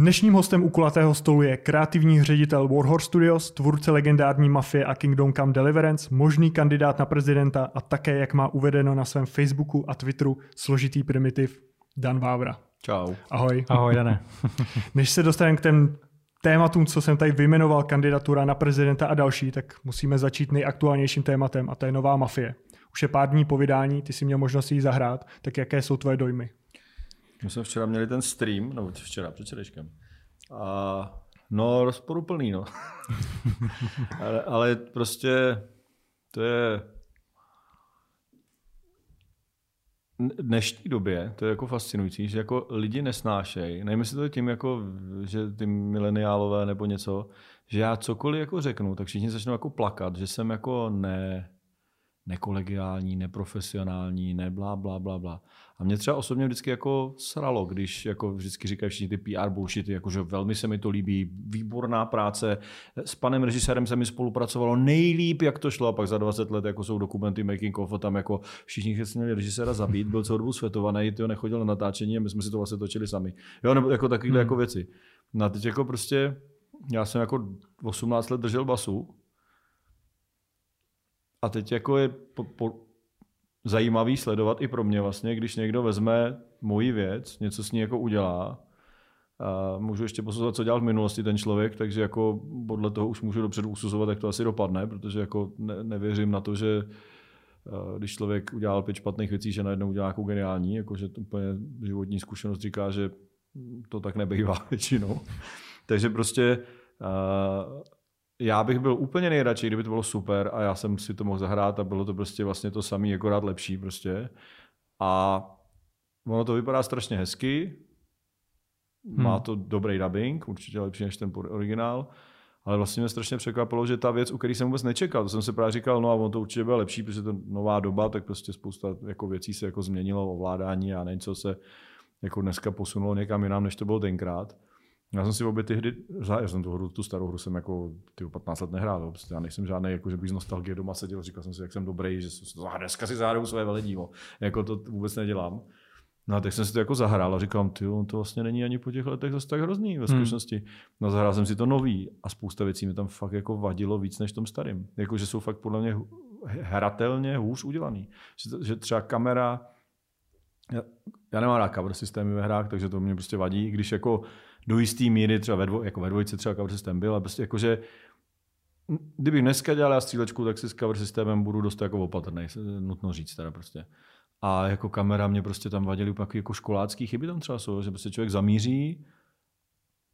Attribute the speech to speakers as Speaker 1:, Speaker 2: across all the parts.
Speaker 1: Dnešním hostem u kulatého stolu je kreativní ředitel Warhorse Studios, tvůrce legendární mafie a Kingdom Come Deliverance, možný kandidát na prezidenta a také, jak má uvedeno na svém Facebooku a Twitteru, složitý primitiv Dan Vávra.
Speaker 2: Čau.
Speaker 1: Ahoj.
Speaker 3: Ahoj, Dané.
Speaker 1: Než se dostaneme k těm tématům, co jsem tady vyjmenoval, kandidatura na prezidenta a další, tak musíme začít nejaktuálnějším tématem a to je nová mafie. Už je pár dní po vydání, ty jsi měl možnost jí zahrát, tak jaké jsou tvoje dojmy?
Speaker 2: My jsme včera měli ten stream, no včera, před včerejškem. A no, rozporuplný, no. ale, ale prostě to je dnešní době, to je jako fascinující, že jako lidi nesnášejí, nevím, jestli to je tím, jako, že ty mileniálové nebo něco, že já cokoliv jako řeknu, tak všichni začnou jako plakat, že jsem jako ne, nekolegiální, neprofesionální, ne blá, blá, blá, blá. A mě třeba osobně vždycky jako sralo, když jako vždycky říkají všichni ty PR bullshity, jako že velmi se mi to líbí, výborná práce, s panem režisérem se mi spolupracovalo nejlíp, jak to šlo, a pak za 20 let jako jsou dokumenty making of, a tam jako všichni se měli režiséra zabít, byl celou dobu světovaný, ty nechodil na natáčení a my jsme si to vlastně točili sami. Jo, nebo jako takovýhle hmm. jako věci. No a teď jako prostě, já jsem jako 18 let držel basu, a teď jako je po, po, zajímavý sledovat i pro mě vlastně, když někdo vezme moji věc, něco s ní jako udělá, a můžu ještě posuzovat, co dělal v minulosti ten člověk, takže jako podle toho už můžu dopředu usuzovat, jak to asi dopadne, protože jako ne, nevěřím na to, že když člověk udělal pět špatných věcí, že najednou udělá nějakou geniální, jakože to úplně životní zkušenost říká, že to tak nebývá většinou. takže prostě já bych byl úplně nejradši, kdyby to bylo super a já jsem si to mohl zahrát a bylo to prostě vlastně to samé, jako rád lepší prostě. A ono to vypadá strašně hezky, hmm. má to dobrý dubbing, určitě lepší než ten originál, ale vlastně mě strašně překvapilo, že ta věc, u které jsem vůbec nečekal, to jsem si právě říkal, no a ono to určitě bude lepší, protože to nová doba, tak prostě spousta jako věcí se jako změnilo, ovládání a něco se jako dneska posunulo někam jinam, než to bylo tenkrát. Já jsem si obě ty hry, já jsem tu hru, tu starou hru jsem jako ty 15 let nehrál, prostě já nejsem žádný, jako že bych z nostalgie doma seděl, říkal jsem si, jak jsem dobrý, že jsem, ah, dneska si zahraju své veledívo. Jako to vůbec nedělám. No a tak jsem si to jako zahrál a říkám, ty, to vlastně není ani po těch letech zase tak hrozný ve skutečnosti. Hmm. No zahrál jsem si to nový a spousta věcí mi tam fakt jako vadilo víc než tom starým. Jako, že jsou fakt podle mě hratelně hůř udělaný. Že, že třeba kamera, já, já nemám rád cover systémy ve hrách, takže to mě prostě vadí, když jako do jisté míry, třeba ve, dvo, jako ve dvojce třeba cover systém byl, a prostě jakože kdybych dneska dělal já střílečku, tak si s cover systémem budu dost jako opatrný, nutno říct teda prostě. A jako kamera mě prostě tam vadily úplně jako školácký chyby tam třeba jsou, že prostě člověk zamíří,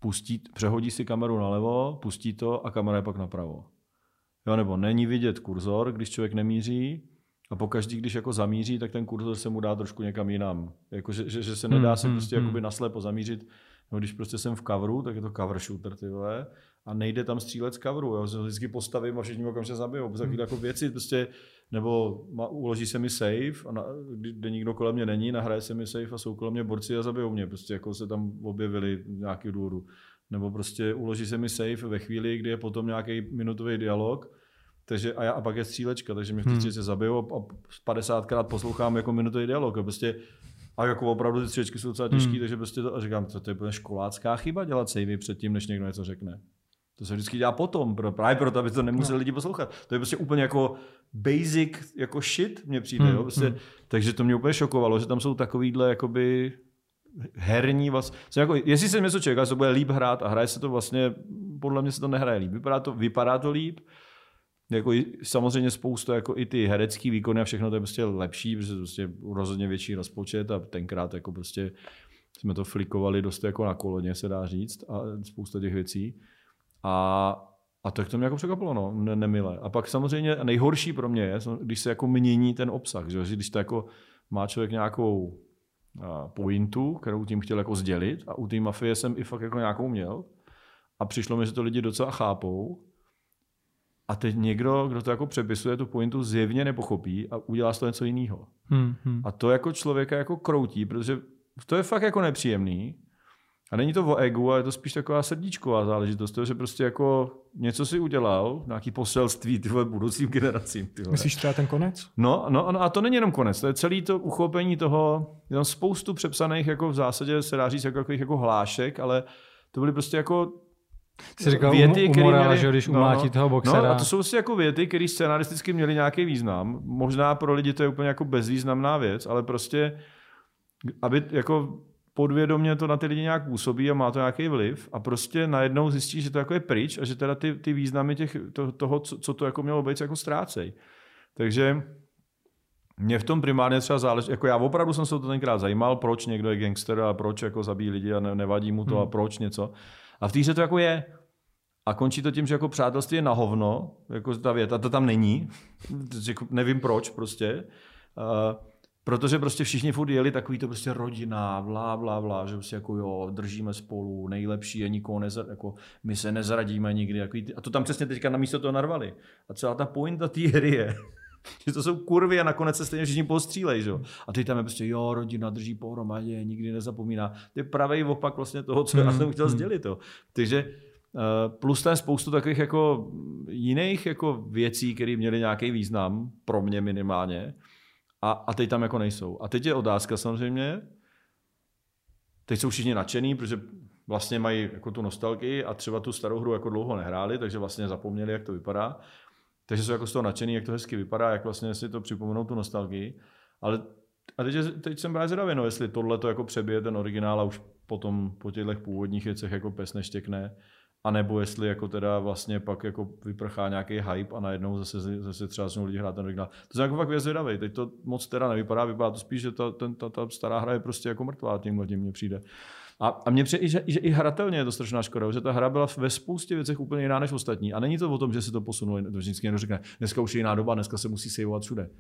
Speaker 2: pustí, přehodí si kameru nalevo, pustí to a kamera je pak napravo. Jo, nebo není vidět kurzor, když člověk nemíří, a pokaždý, když jako zamíří, tak ten kurzor se mu dá trošku někam jinam. Jako, že, že, že se nedá hmm, se hmm, prostě hmm. jakoby naslepo zamířit No, když prostě jsem v coveru, tak je to cover shooter, ty vole, a nejde tam střílet z coveru, jo, se vždycky postavím a všichni okamžitě zabijou, prostě hmm. jako věci, prostě, nebo ma, uloží se mi save, a na, kde nikdo kolem mě není, nahraje se mi save a jsou kolem mě borci a zabijou mě, prostě jako se tam objevili nějaký důvodu. Nebo prostě uloží se mi save ve chvíli, kdy je potom nějaký minutový dialog, takže, a, já, a pak je střílečka, takže mě v hmm. se zabijou a, a 50krát poslouchám jako minutový dialog. A prostě a jako opravdu ty stříčky jsou docela těžké, hmm. takže prostě to, a říkám, to, to je školácká chyba dělat savey předtím, než někdo něco řekne. To se vždycky dělá potom, pro, právě proto, aby to nemuseli no. lidi poslouchat. To je prostě úplně jako basic, jako shit mě přijde. Hmm. Jo? Prostě, hmm. Takže to mě úplně šokovalo, že tam jsou takovýhle jakoby herní vlastně. Jako, jestli se něco čeká, že to bude líp hrát a hraje se to vlastně, podle mě se to nehraje líp. Vypadá to, vypadá to líp, jako samozřejmě spousta jako i ty herecký výkony a všechno to je prostě lepší, protože to prostě rozhodně větší rozpočet a tenkrát jako prostě jsme to flikovali dost jako na koloně, se dá říct, a spousta těch věcí. A, a tak to mě jako překvapilo, no, ne, nemilé. A pak samozřejmě nejhorší pro mě je, když se jako mění ten obsah, že když to jako má člověk nějakou pointu, kterou tím chtěl jako sdělit a u té mafie jsem i fakt jako nějakou měl a přišlo mi, že to lidi docela chápou a teď někdo, kdo to jako přepisuje, tu pointu zjevně nepochopí a udělá z toho něco jiného. Hmm, hmm. A to jako člověka jako kroutí, protože to je fakt jako nepříjemný. A není to o egu, ale je to spíš taková srdíčková záležitost, to, že prostě jako něco si udělal, nějaký poselství tyhle budoucím generacím. Tyhle.
Speaker 1: Myslíš třeba ten konec?
Speaker 2: No, no, no, a to není jenom konec, to je celý to uchopení toho, je tam spoustu přepsaných, jako v zásadě se dá říct, jako, jako hlášek, ale to byly prostě jako
Speaker 1: Jsi říkal věty, u, u Morala, měli, že když umlátí no, no, toho boxera.
Speaker 2: No, a to jsou si jako věty, které scenaristicky měly nějaký význam. Možná pro lidi to je úplně jako bezvýznamná věc, ale prostě, aby jako podvědomě to na ty lidi nějak působí a má to nějaký vliv a prostě najednou zjistí, že to jako je pryč a že teda ty, ty významy těch, to, toho, co, co to jako mělo být, jako ztrácej. Takže mě v tom primárně třeba záleží, jako já opravdu jsem se o to tenkrát zajímal, proč někdo je gangster a proč jako zabíjí lidi a ne, nevadí mu to hmm. a proč něco. A v té to jako je. A končí to tím, že jako přátelství je na hovno, jako ta věta, to tam není, jako nevím proč prostě. Uh, protože prostě všichni furt jeli takový to prostě rodina, blá, blá, blá, že prostě jako jo, držíme spolu, nejlepší je nikoho neza, jako my se nezradíme nikdy. Takový, a to tam přesně teďka na místo toho narvali. A celá ta pointa té hry je, že to jsou kurvy a nakonec se stejně všichni postřílej, že? A teď tam je prostě, jo, rodina drží pohromadě, nikdy nezapomíná. To je pravý opak vlastně toho, co já hmm, jsem chtěl hmm. sdělit. To. Takže eh, plus tam spoustu takových jako jiných jako věcí, které měly nějaký význam, pro mě minimálně, a, a teď tam jako nejsou. A teď je otázka samozřejmě, teď jsou všichni nadšený, protože vlastně mají jako tu nostalgii a třeba tu starou hru jako dlouho nehráli, takže vlastně zapomněli, jak to vypadá. Takže jsou jako z toho nadšený, jak to hezky vypadá, jak vlastně si to připomenout tu nostalgii. Ale a teď, teď jsem právě zvědavý, no, jestli tohle to jako přebije ten originál a už potom po těchto původních věcech jako pes neštěkne, a nebo jestli jako teda vlastně pak jako vyprchá nějaký hype a najednou zase, zase třeba jsou lidi hrát ten originál. To jsem jako fakt věc Teď to moc teda nevypadá, vypadá to spíš, že ta, ten, ta, ta stará hra je prostě jako mrtvá, tímhle tím mně přijde. A, a mně přijde, že, že i hratelně je to strašná škoda, že ta hra byla ve spoustě věcech úplně jiná než ostatní. A není to o tom, že se to posunuli, to vždycky někdo řekne, dneska už je jiná doba, dneska se musí sejvovat všude.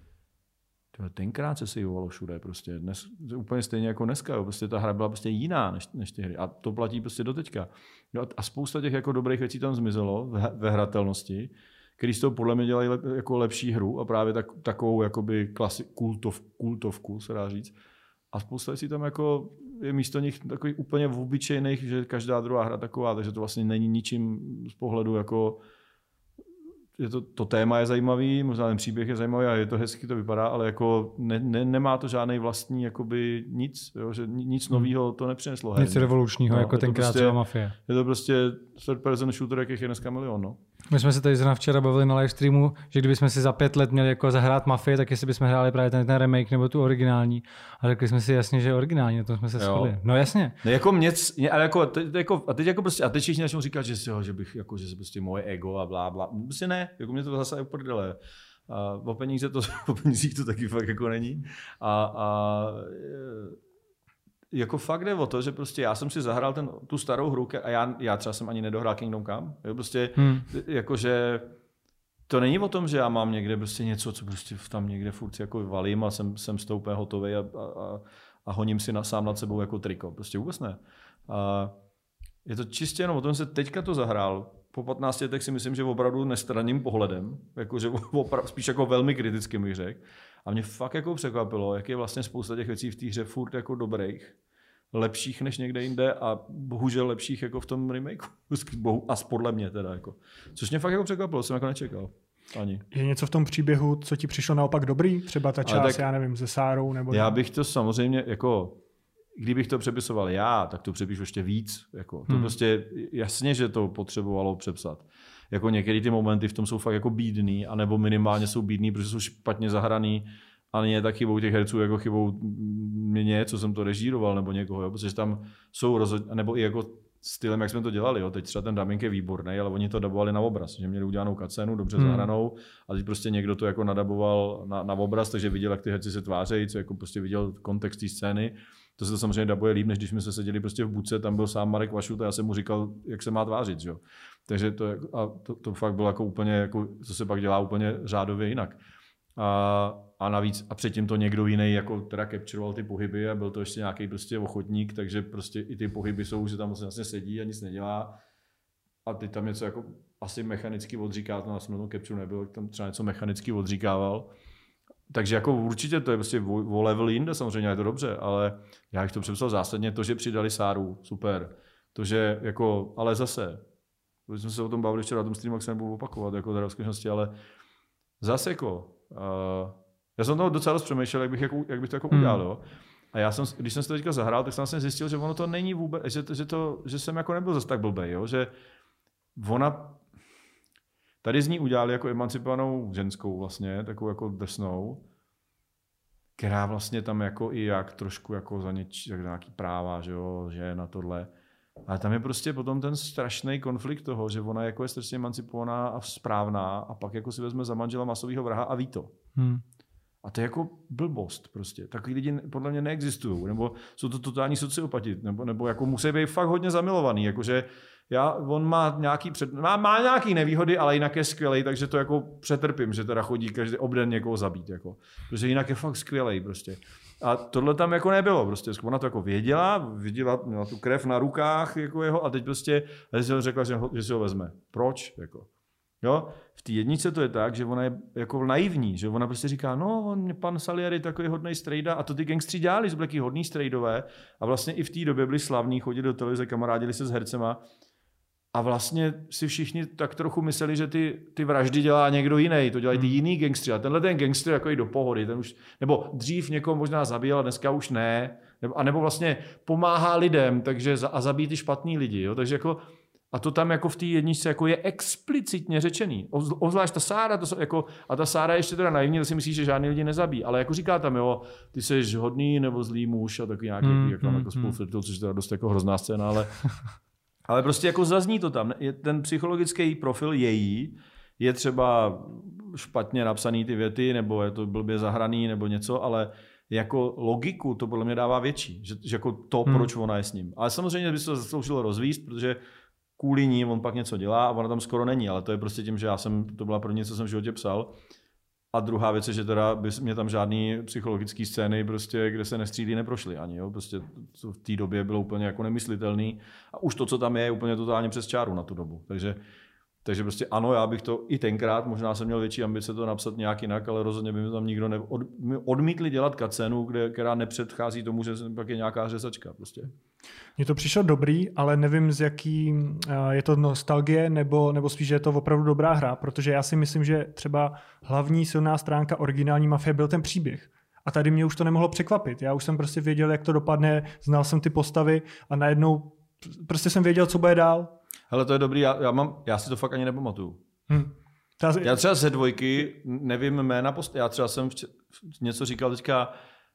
Speaker 2: Tenkrát se sejvovalo všude, prostě dnes, úplně stejně jako dneska, jo. prostě ta hra byla prostě jiná než, než ty hry a to platí prostě do teďka. No a spousta těch jako dobrých věcí tam zmizelo ve hratelnosti, který z toho podle mě dělají lep, jako lepší hru a právě tak, takovou jakoby klasi, kultov, kultovku, se dá říct. A spousta věcí tam jako je místo nich takový úplně obyčejných, že každá druhá hra taková, takže to vlastně není ničím z pohledu jako je to, to téma je zajímavý, možná ten příběh je zajímavý a je to hezky, to vypadá, ale jako ne, ne, nemá to žádný vlastní jakoby nic, jo, že nic hmm. nového to nepřineslo.
Speaker 1: Nic revolučního, no, jako tenkrát prostě, Mafie.
Speaker 2: Je to prostě third person shooter, jakých je dneska milion. No.
Speaker 1: My jsme se tady zrovna včera bavili na live streamu, že kdybychom si za pět let měli jako zahrát Mafii, tak jestli bychom hráli právě ten, ten remake nebo tu originální. A řekli jsme si jasně, že je originální, na tom jsme se shodli. No jasně.
Speaker 2: No jako mě, ale jako, teď, jako, a teď jako prostě, a teď všichni začnou říkat, že, si, jo, že bych, jako, že se prostě moje ego a blá, blá. Prostě ne, jako mě to zase uprdele. A o peníze to, o penízích to taky fakt jako není. A, a jako fakt jde o to, že prostě já jsem si zahrál ten, tu starou hru a já, já třeba jsem ani nedohrál Kingdom Come. Jo, prostě hmm. jakože to není o tom, že já mám někde prostě něco, co prostě tam někde furt jako valím a jsem, jsem s úplně hotový a, a, a, honím si na, sám nad sebou jako triko. Prostě vůbec ne. A je to čistě jenom o tom, že se teďka to zahrál. Po 15 letech si myslím, že opravdu nestranným pohledem, jakože opravdu, spíš jako velmi kritickým bych řekl. A mě fakt jako překvapilo, jak je vlastně spousta těch věcí v té hře furt jako dobrých, lepších než někde jinde a bohužel lepších jako v tom remakeu. A podle mě teda. Jako. Což mě fakt jako překvapilo, jsem jako nečekal. Ani.
Speaker 1: Je něco v tom příběhu, co ti přišlo naopak dobrý? Třeba ta část, tak, já nevím, se Sárou? Nebo
Speaker 2: já bych to samozřejmě, jako, kdybych to přepisoval já, tak to přepíšu ještě víc. Jako, to hmm. prostě jasně, že to potřebovalo přepsat jako některé ty momenty v tom jsou fakt jako bídný, anebo minimálně jsou bídný, protože jsou špatně zahraný, ale není tak chybou těch herců, jako chybou mě, co jsem to režíroval, nebo někoho, jo? protože tam jsou rozhodně, nebo i jako stylem, jak jsme to dělali. Jo. Teď třeba ten dubbing je výborný, ale oni to dabovali na obraz, že měli udělanou kacenu, dobře hmm. zahranou a teď prostě někdo to jako nadaboval na, na obraz, takže viděl, jak ty herci se tvářejí, co jako prostě viděl kontext té scény. To se to samozřejmě dabuje líp, než když jsme se seděli prostě v buce, tam byl sám Marek Vašut a já jsem mu říkal, jak se má tvářit. Že? Takže to, a to, to, fakt bylo jako úplně, jako, co se pak dělá úplně řádově jinak. A, a navíc, a předtím to někdo jiný jako teda capturoval ty pohyby a byl to ještě nějaký prostě ochotník, takže prostě i ty pohyby jsou, že tam vlastně sedí a nic nedělá. A ty tam něco jako asi mechanicky odříká, to na tom capture nebylo, tam třeba něco mechanicky odříkával. Takže jako určitě to je prostě o level jinde, samozřejmě je to dobře, ale já bych to přepsal zásadně, to, že přidali Sáru, super. To, že jako, ale zase, jsme se o tom bavili včera na tom streamu, jak se nebudu opakovat, jako teda v ale zase jako, uh, já jsem toho docela dost přemýšlel, jak bych, jako, jak bych to jako hmm. udělal. Jo. A já jsem, když jsem si to teďka zahrál, tak jsem vlastně zjistil, že ono to není vůbec, že, že, to, že jsem jako nebyl zase tak blbej, jo? že ona tady z ní udělali jako emancipovanou ženskou vlastně, takovou jako drsnou, která vlastně tam jako i jak trošku jako za něč, jak nějaký práva, že jo, že na tohle. Ale tam je prostě potom ten strašný konflikt toho, že ona jako je strašně emancipovaná a správná a pak jako si vezme za manžela masového vraha a ví to. Hmm. A to je jako blbost prostě. Takový lidi podle mě neexistují. Nebo jsou to totální sociopati. Nebo, nebo jako musí být fakt hodně zamilovaný. Jakože já, on má nějaký, před, má, má nějaký nevýhody, ale jinak je skvělý, takže to jako přetrpím, že teda chodí každý obden někoho zabít. Jako. Protože jinak je fakt skvělý prostě. A tohle tam jako nebylo. Prostě ona to jako věděla, viděla, měla tu krev na rukách jako jeho a teď prostě řekla, že, ho, že si ho vezme. Proč? Jako. Jo? V té jednice to je tak, že ona je jako naivní, že ona prostě říká, no, on, pan Salieri takový hodný strejda a to ty gangstři dělali, byli taky hodný strejdové a vlastně i v té době byli slavní, chodili do televize, kamarádili se s hercema a vlastně si všichni tak trochu mysleli, že ty, ty vraždy dělá někdo jiný, to dělají ty hmm. jiný gangstři. A tenhle ten gangster jako i do pohody, ten už, nebo dřív někoho možná zabíjel, a dneska už ne. Nebo, a nebo vlastně pomáhá lidem takže za, a zabíjí ty špatný lidi. Jo? Takže jako, a to tam jako v té jedničce jako je explicitně řečený. Ozvlášť ta Sára, to jako, a ta Sára ještě teda naivní, to si myslí, že žádný lidi nezabíjí. Ale jako říká tam, jo, ty jsi hodný nebo zlý muž a taky nějaký, mm, jak tam mm, jako spolu mm. což je teda dost jako hrozná scéna, ale Ale prostě jako zazní to tam. Ten psychologický profil její je třeba špatně napsaný ty věty, nebo je to blbě zahraný, nebo něco, ale jako logiku to podle mě dává větší. Že, že jako to, hmm. proč ona je s ním. Ale samozřejmě by se to zasloužilo rozvíst, protože kvůli ní on pak něco dělá a ona tam skoro není, ale to je prostě tím, že já jsem, to byla první, co jsem v životě psal. A druhá věc je, že teda by mě tam žádný psychologický scény, prostě, kde se nestřílí, neprošly ani. Jo? Prostě to v té době bylo úplně jako nemyslitelný. A už to, co tam je, je úplně totálně přes čáru na tu dobu. Takže takže prostě ano, já bych to i tenkrát, možná jsem měl větší ambice to napsat nějak jinak, ale rozhodně by mi tam nikdo ne, od, odmítli dělat kacenu, kde, která nepředchází tomu, že pak je nějaká řezačka. Prostě.
Speaker 1: Mně to přišlo dobrý, ale nevím, z jaký je to nostalgie, nebo, nebo spíš, že je to opravdu dobrá hra, protože já si myslím, že třeba hlavní silná stránka originální mafie byl ten příběh. A tady mě už to nemohlo překvapit. Já už jsem prostě věděl, jak to dopadne, znal jsem ty postavy a najednou prostě jsem věděl, co bude dál.
Speaker 2: Hele, to je dobrý, já, já, mám, já si to fakt ani nepamatuju. Hmm. Ta... Já třeba ze dvojky nevím jména post... Já třeba jsem vč... něco říkal teďka,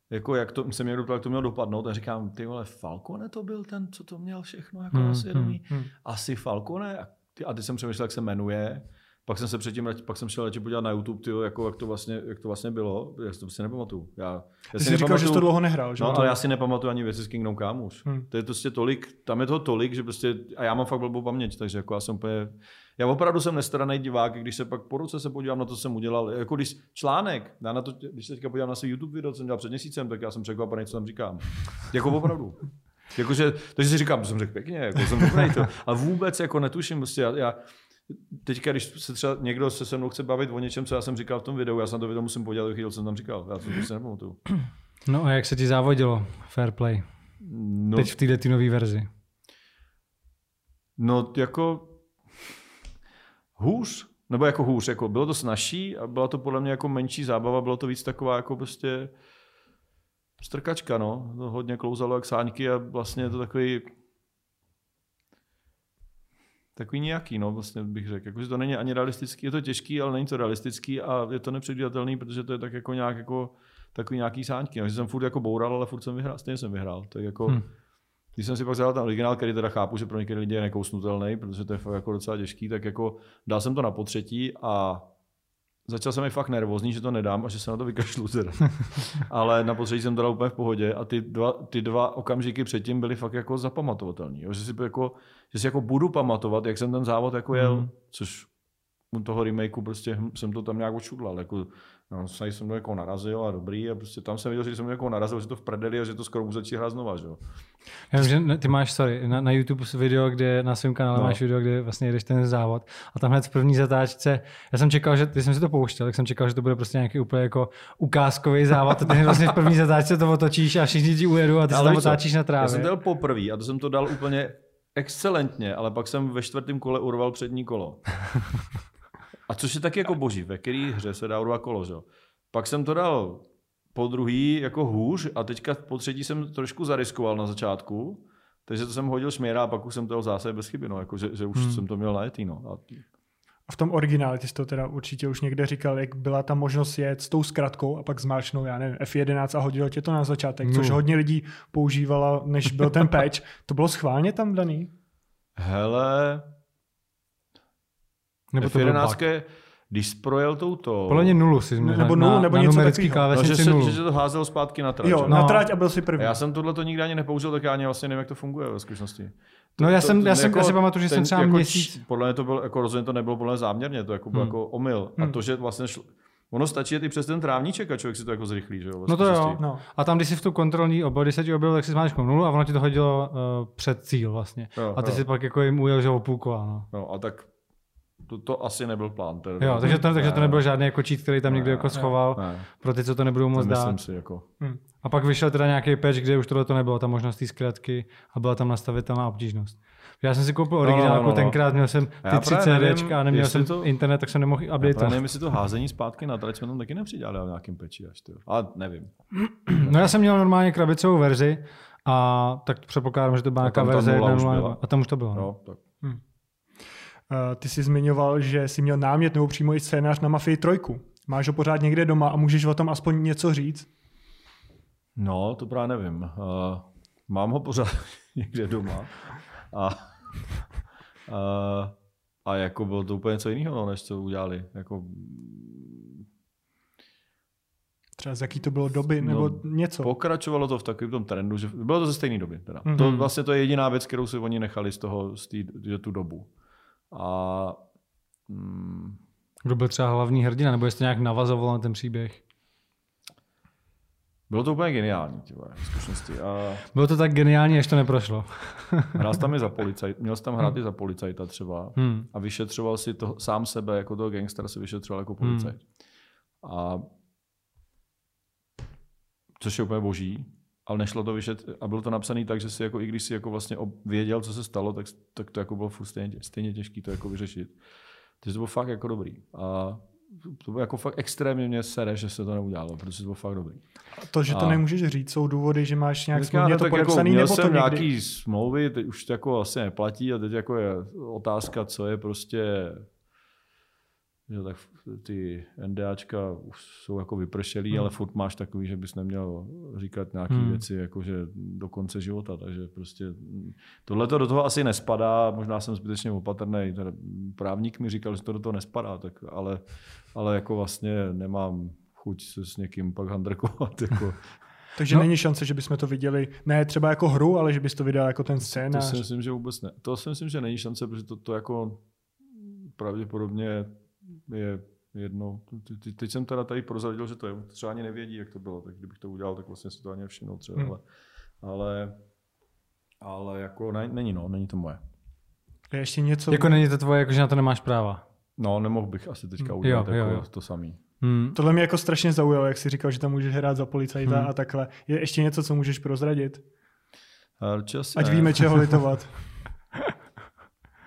Speaker 2: jako jak to, jsem někdo jak to mělo dopadnout a říkám, ty vole, Falcone to byl ten, co to měl všechno jako hmm, na svědomí. Hmm, hmm. Asi Falcone? A ty, a ty jsem přemýšlel, jak se jmenuje. Pak jsem se předtím, pak jsem šel radši podívat na YouTube, tyjo, jako, jak, to vlastně, jak to vlastně bylo. Já si to prostě nepamatuju. Já,
Speaker 1: já si jsi říkal, že jsi to dlouho nehrál, že?
Speaker 2: No, ale já si nepamatuju ani věci s Kingdom už. Hmm. To je prostě tolik, tam je toho tolik, že prostě, a já mám fakt blbou paměť, takže jako já jsem úplně, já opravdu jsem nestraný divák, když se pak po roce se podívám na to, co jsem udělal. Jako když článek, já na to, když se teďka podívám na svůj YouTube video, co jsem dělal před měsícem, tak já jsem překvapený, co tam říkám. Jako opravdu. Jakože, takže si říkám, to jsem řekl pěkně, jako jsem dobrý to. A vůbec jako netuším, prostě já, já teďka, když se třeba někdo se se mnou chce bavit o něčem, co já jsem říkal v tom videu, já se na to video musím podívat, chvíli, co jsem tam říkal. Já to prostě nepamatuju.
Speaker 3: No a jak se ti závodilo Fair Play? No, Teď v této nové verzi.
Speaker 2: No jako hůř, nebo jako hůř, jako bylo to snažší a byla to podle mě jako menší zábava, bylo to víc taková jako prostě strkačka, no. To hodně klouzalo jak sáňky a vlastně je to takový takový nějaký, no, vlastně bych řekl. Jako, že to není ani realistický, je to těžký, ale není to realistický a je to nepředvídatelný, protože to je tak jako nějak jako takový nějaký sáňky. Takže jsem furt jako boural, ale furt jsem vyhrál, stejně jsem vyhrál. Je jako, hmm. Když jsem si pak zadal ten originál, který teda chápu, že pro některé lidi je nekousnutelný, protože to je fakt jako docela těžký, tak jako dal jsem to na potřetí a začal jsem mi fakt nervózní, že to nedám a že se na to vykašlu teda. Ale na potřetí jsem to dal úplně v pohodě a ty dva, ty dva okamžiky předtím byly fakt jako zapamatovatelný. Že si, jako, že si jako budu pamatovat, jak jsem ten závod jako jel, mm. což u toho remakeu prostě jsem to tam nějak očudlal. Jako No, jsem to jako narazil a dobrý a prostě tam jsem viděl, že jsem jako narazil, že to v prdeli a že to skoro může hrát znova, že jo.
Speaker 3: Já vím, že ty máš, sorry, na, na YouTube video, kde na svém kanále no. máš video, kde vlastně jedeš ten závod a tam hned v první zatáčce, já jsem čekal, že, ty jsem si to pouštěl, tak jsem čekal, že to bude prostě nějaký úplně jako ukázkový závod a ty vlastně v první zatáčce to otočíš a všichni ti ujedou a ty se tam otáčíš na trávě.
Speaker 2: Já jsem to dal poprvé a to jsem to dal úplně excelentně, ale pak jsem ve čtvrtém kole urval přední kolo. A což je taky jako boží, ve které hře se dá urvat kolo, že? Pak jsem to dal po druhý jako hůř a teďka po třetí jsem trošku zariskoval na začátku, takže to jsem hodil šměra a pak už jsem to zase bez chyby, no, jako, že, že už hmm. jsem to měl najetý. No. A
Speaker 1: a v tom originále, ty jsi to teda určitě už někde říkal, jak byla ta možnost jet s tou zkratkou a pak zmáčknou, já nevím, F11 a hodilo tě to na začátek, no. což hodně lidí používalo, než byl ten patch. To bylo schválně tam daný?
Speaker 2: Hele, nebo F11, když jsi projel touto...
Speaker 3: Podle mě nulu si
Speaker 1: změnil. Nebo nulu, nebo na něco takového.
Speaker 2: No, že, se, že se to házel zpátky na trať.
Speaker 1: Jo, no. na trať a byl si první.
Speaker 2: Já jsem tohle to nikdy ani nepoužil, tak já ani vlastně nevím, jak to funguje ve skutečnosti.
Speaker 3: No já to, jsem, to, já, jsem, jako, já si pamatuju, že ten, jsem třeba
Speaker 2: jako
Speaker 3: měsíc...
Speaker 2: Podle mě to byl, jako rozhodně to nebylo podle mě záměrně, to jako byl hmm. jako omyl. Hmm. A to, že vlastně šlo, Ono stačí i přes ten trávníček a člověk si to jako zrychlí, že jo?
Speaker 3: No to jo. No. A tam, když si v tu kontrolní obor, když se ti objevil, tak si zmáčknul nulu a ono ti to hodilo uh, před cíl vlastně. Jo, a ty jo. si pak jako jim ujel, že o půlku, no.
Speaker 2: no. a tak to, to asi nebyl plán.
Speaker 3: Teda. Jo, takže to, takže to nebyl žádný jako cheat, který tam někdo jako schoval ne, ne. pro ty, co to nebudou moc dát.
Speaker 2: si jako.
Speaker 3: Hmm. A pak vyšel teda nějaký patch, kde už tohle to nebylo, ta možnost té zkratky a byla tam nastavitelná obtížnost. Já jsem si koupil originálku, no, no, no, no. tenkrát měl jsem ty tři CDčka a neměl jsem to, internet, tak jsem nemohl update. Já
Speaker 2: nevím, jestli to házení zpátky na trať jsme tam taky nepřidělali v nějakým peči až to. Ale nevím.
Speaker 3: no já jsem měl normálně krabicovou verzi a tak předpokládám, že to byla nějaká verze 1.0 a tam už to bylo. No, tak.
Speaker 1: Uh, ty jsi zmiňoval, že jsi měl námět nebo přímo i scénář na Mafii trojku. Máš ho pořád někde doma a můžeš o tom aspoň něco říct?
Speaker 2: No, to právě nevím. Uh, mám ho pořád někde doma. A, uh, a jako bylo to úplně něco jiného, no, než co udělali. Jako,
Speaker 1: Třeba z jaký to bylo doby, nebo no, něco?
Speaker 2: Pokračovalo to v takovém tom trendu, že bylo to ze stejné doby. Teda. Mm-hmm. To vlastně to je jediná věc, kterou si oni nechali z toho, z tý, že tu dobu. A,
Speaker 3: mm, Kdo byl třeba hlavní hrdina, nebo jestli nějak navazoval na ten příběh?
Speaker 2: Bylo to úplně geniální, tyhle, A...
Speaker 3: Bylo to tak geniální, až to neprošlo.
Speaker 2: Hrál tam i za policajt, měl jsi tam hrát hmm. i za policajta třeba hmm. a vyšetřoval si to, sám sebe, jako toho gangstera si vyšetřoval jako policajt. Hmm. A což je úplně boží, ale nešlo to vyšet a bylo to napsané tak, že si jako, i když si jako vlastně věděl, co se stalo, tak, tak to jako bylo furt stejně, stejně těžké to jako vyřešit. Takže to bylo fakt jako dobrý. A to bylo jako fakt extrémně mě sere, že se to neudělalo, protože to bylo fakt dobrý.
Speaker 1: A to, že to a... nemůžeš říct, jsou důvody, že máš nějak smluvně to podepsaný, jako, nebo
Speaker 2: jsem
Speaker 1: to někdy...
Speaker 2: nějaký smlouvy, teď už to jako asi neplatí a teď jako je otázka, co je prostě že tak ty NDAčka už jsou jako vypršelý, hmm. ale furt máš takový, že bys neměl říkat nějaké hmm. věci jako že do konce života, takže prostě tohle to do toho asi nespadá, možná jsem zbytečně opatrný, právník mi říkal, že to do toho nespadá, tak ale, ale jako vlastně nemám chuť se s někým pak handrkovat. Jako.
Speaker 1: Takže no. není šance, že bychom to viděli, ne třeba jako hru, ale že bys to vydal jako ten scénář.
Speaker 2: To si myslím, že vůbec ne. To si myslím, že není šance, protože to, to jako pravděpodobně je jedno. Teď jsem teda tady prozradil, že to je, třeba ani nevědí, jak to bylo, tak kdybych to udělal, tak vlastně si to ani nevšiml třeba, hmm. ale, ale, ale jako ne, není no, není to moje.
Speaker 1: A ještě něco?
Speaker 3: Jako není to tvoje, jako že na to nemáš práva?
Speaker 2: No, nemohl bych asi teďka udělat jo, jako jo, jo. to samý.
Speaker 1: Hmm. Tohle mě jako strašně zaujalo, jak jsi říkal, že tam můžeš hrát za policajta hmm. a takhle. Je ještě něco, co můžeš prozradit? Ať ne. víme, čeho litovat.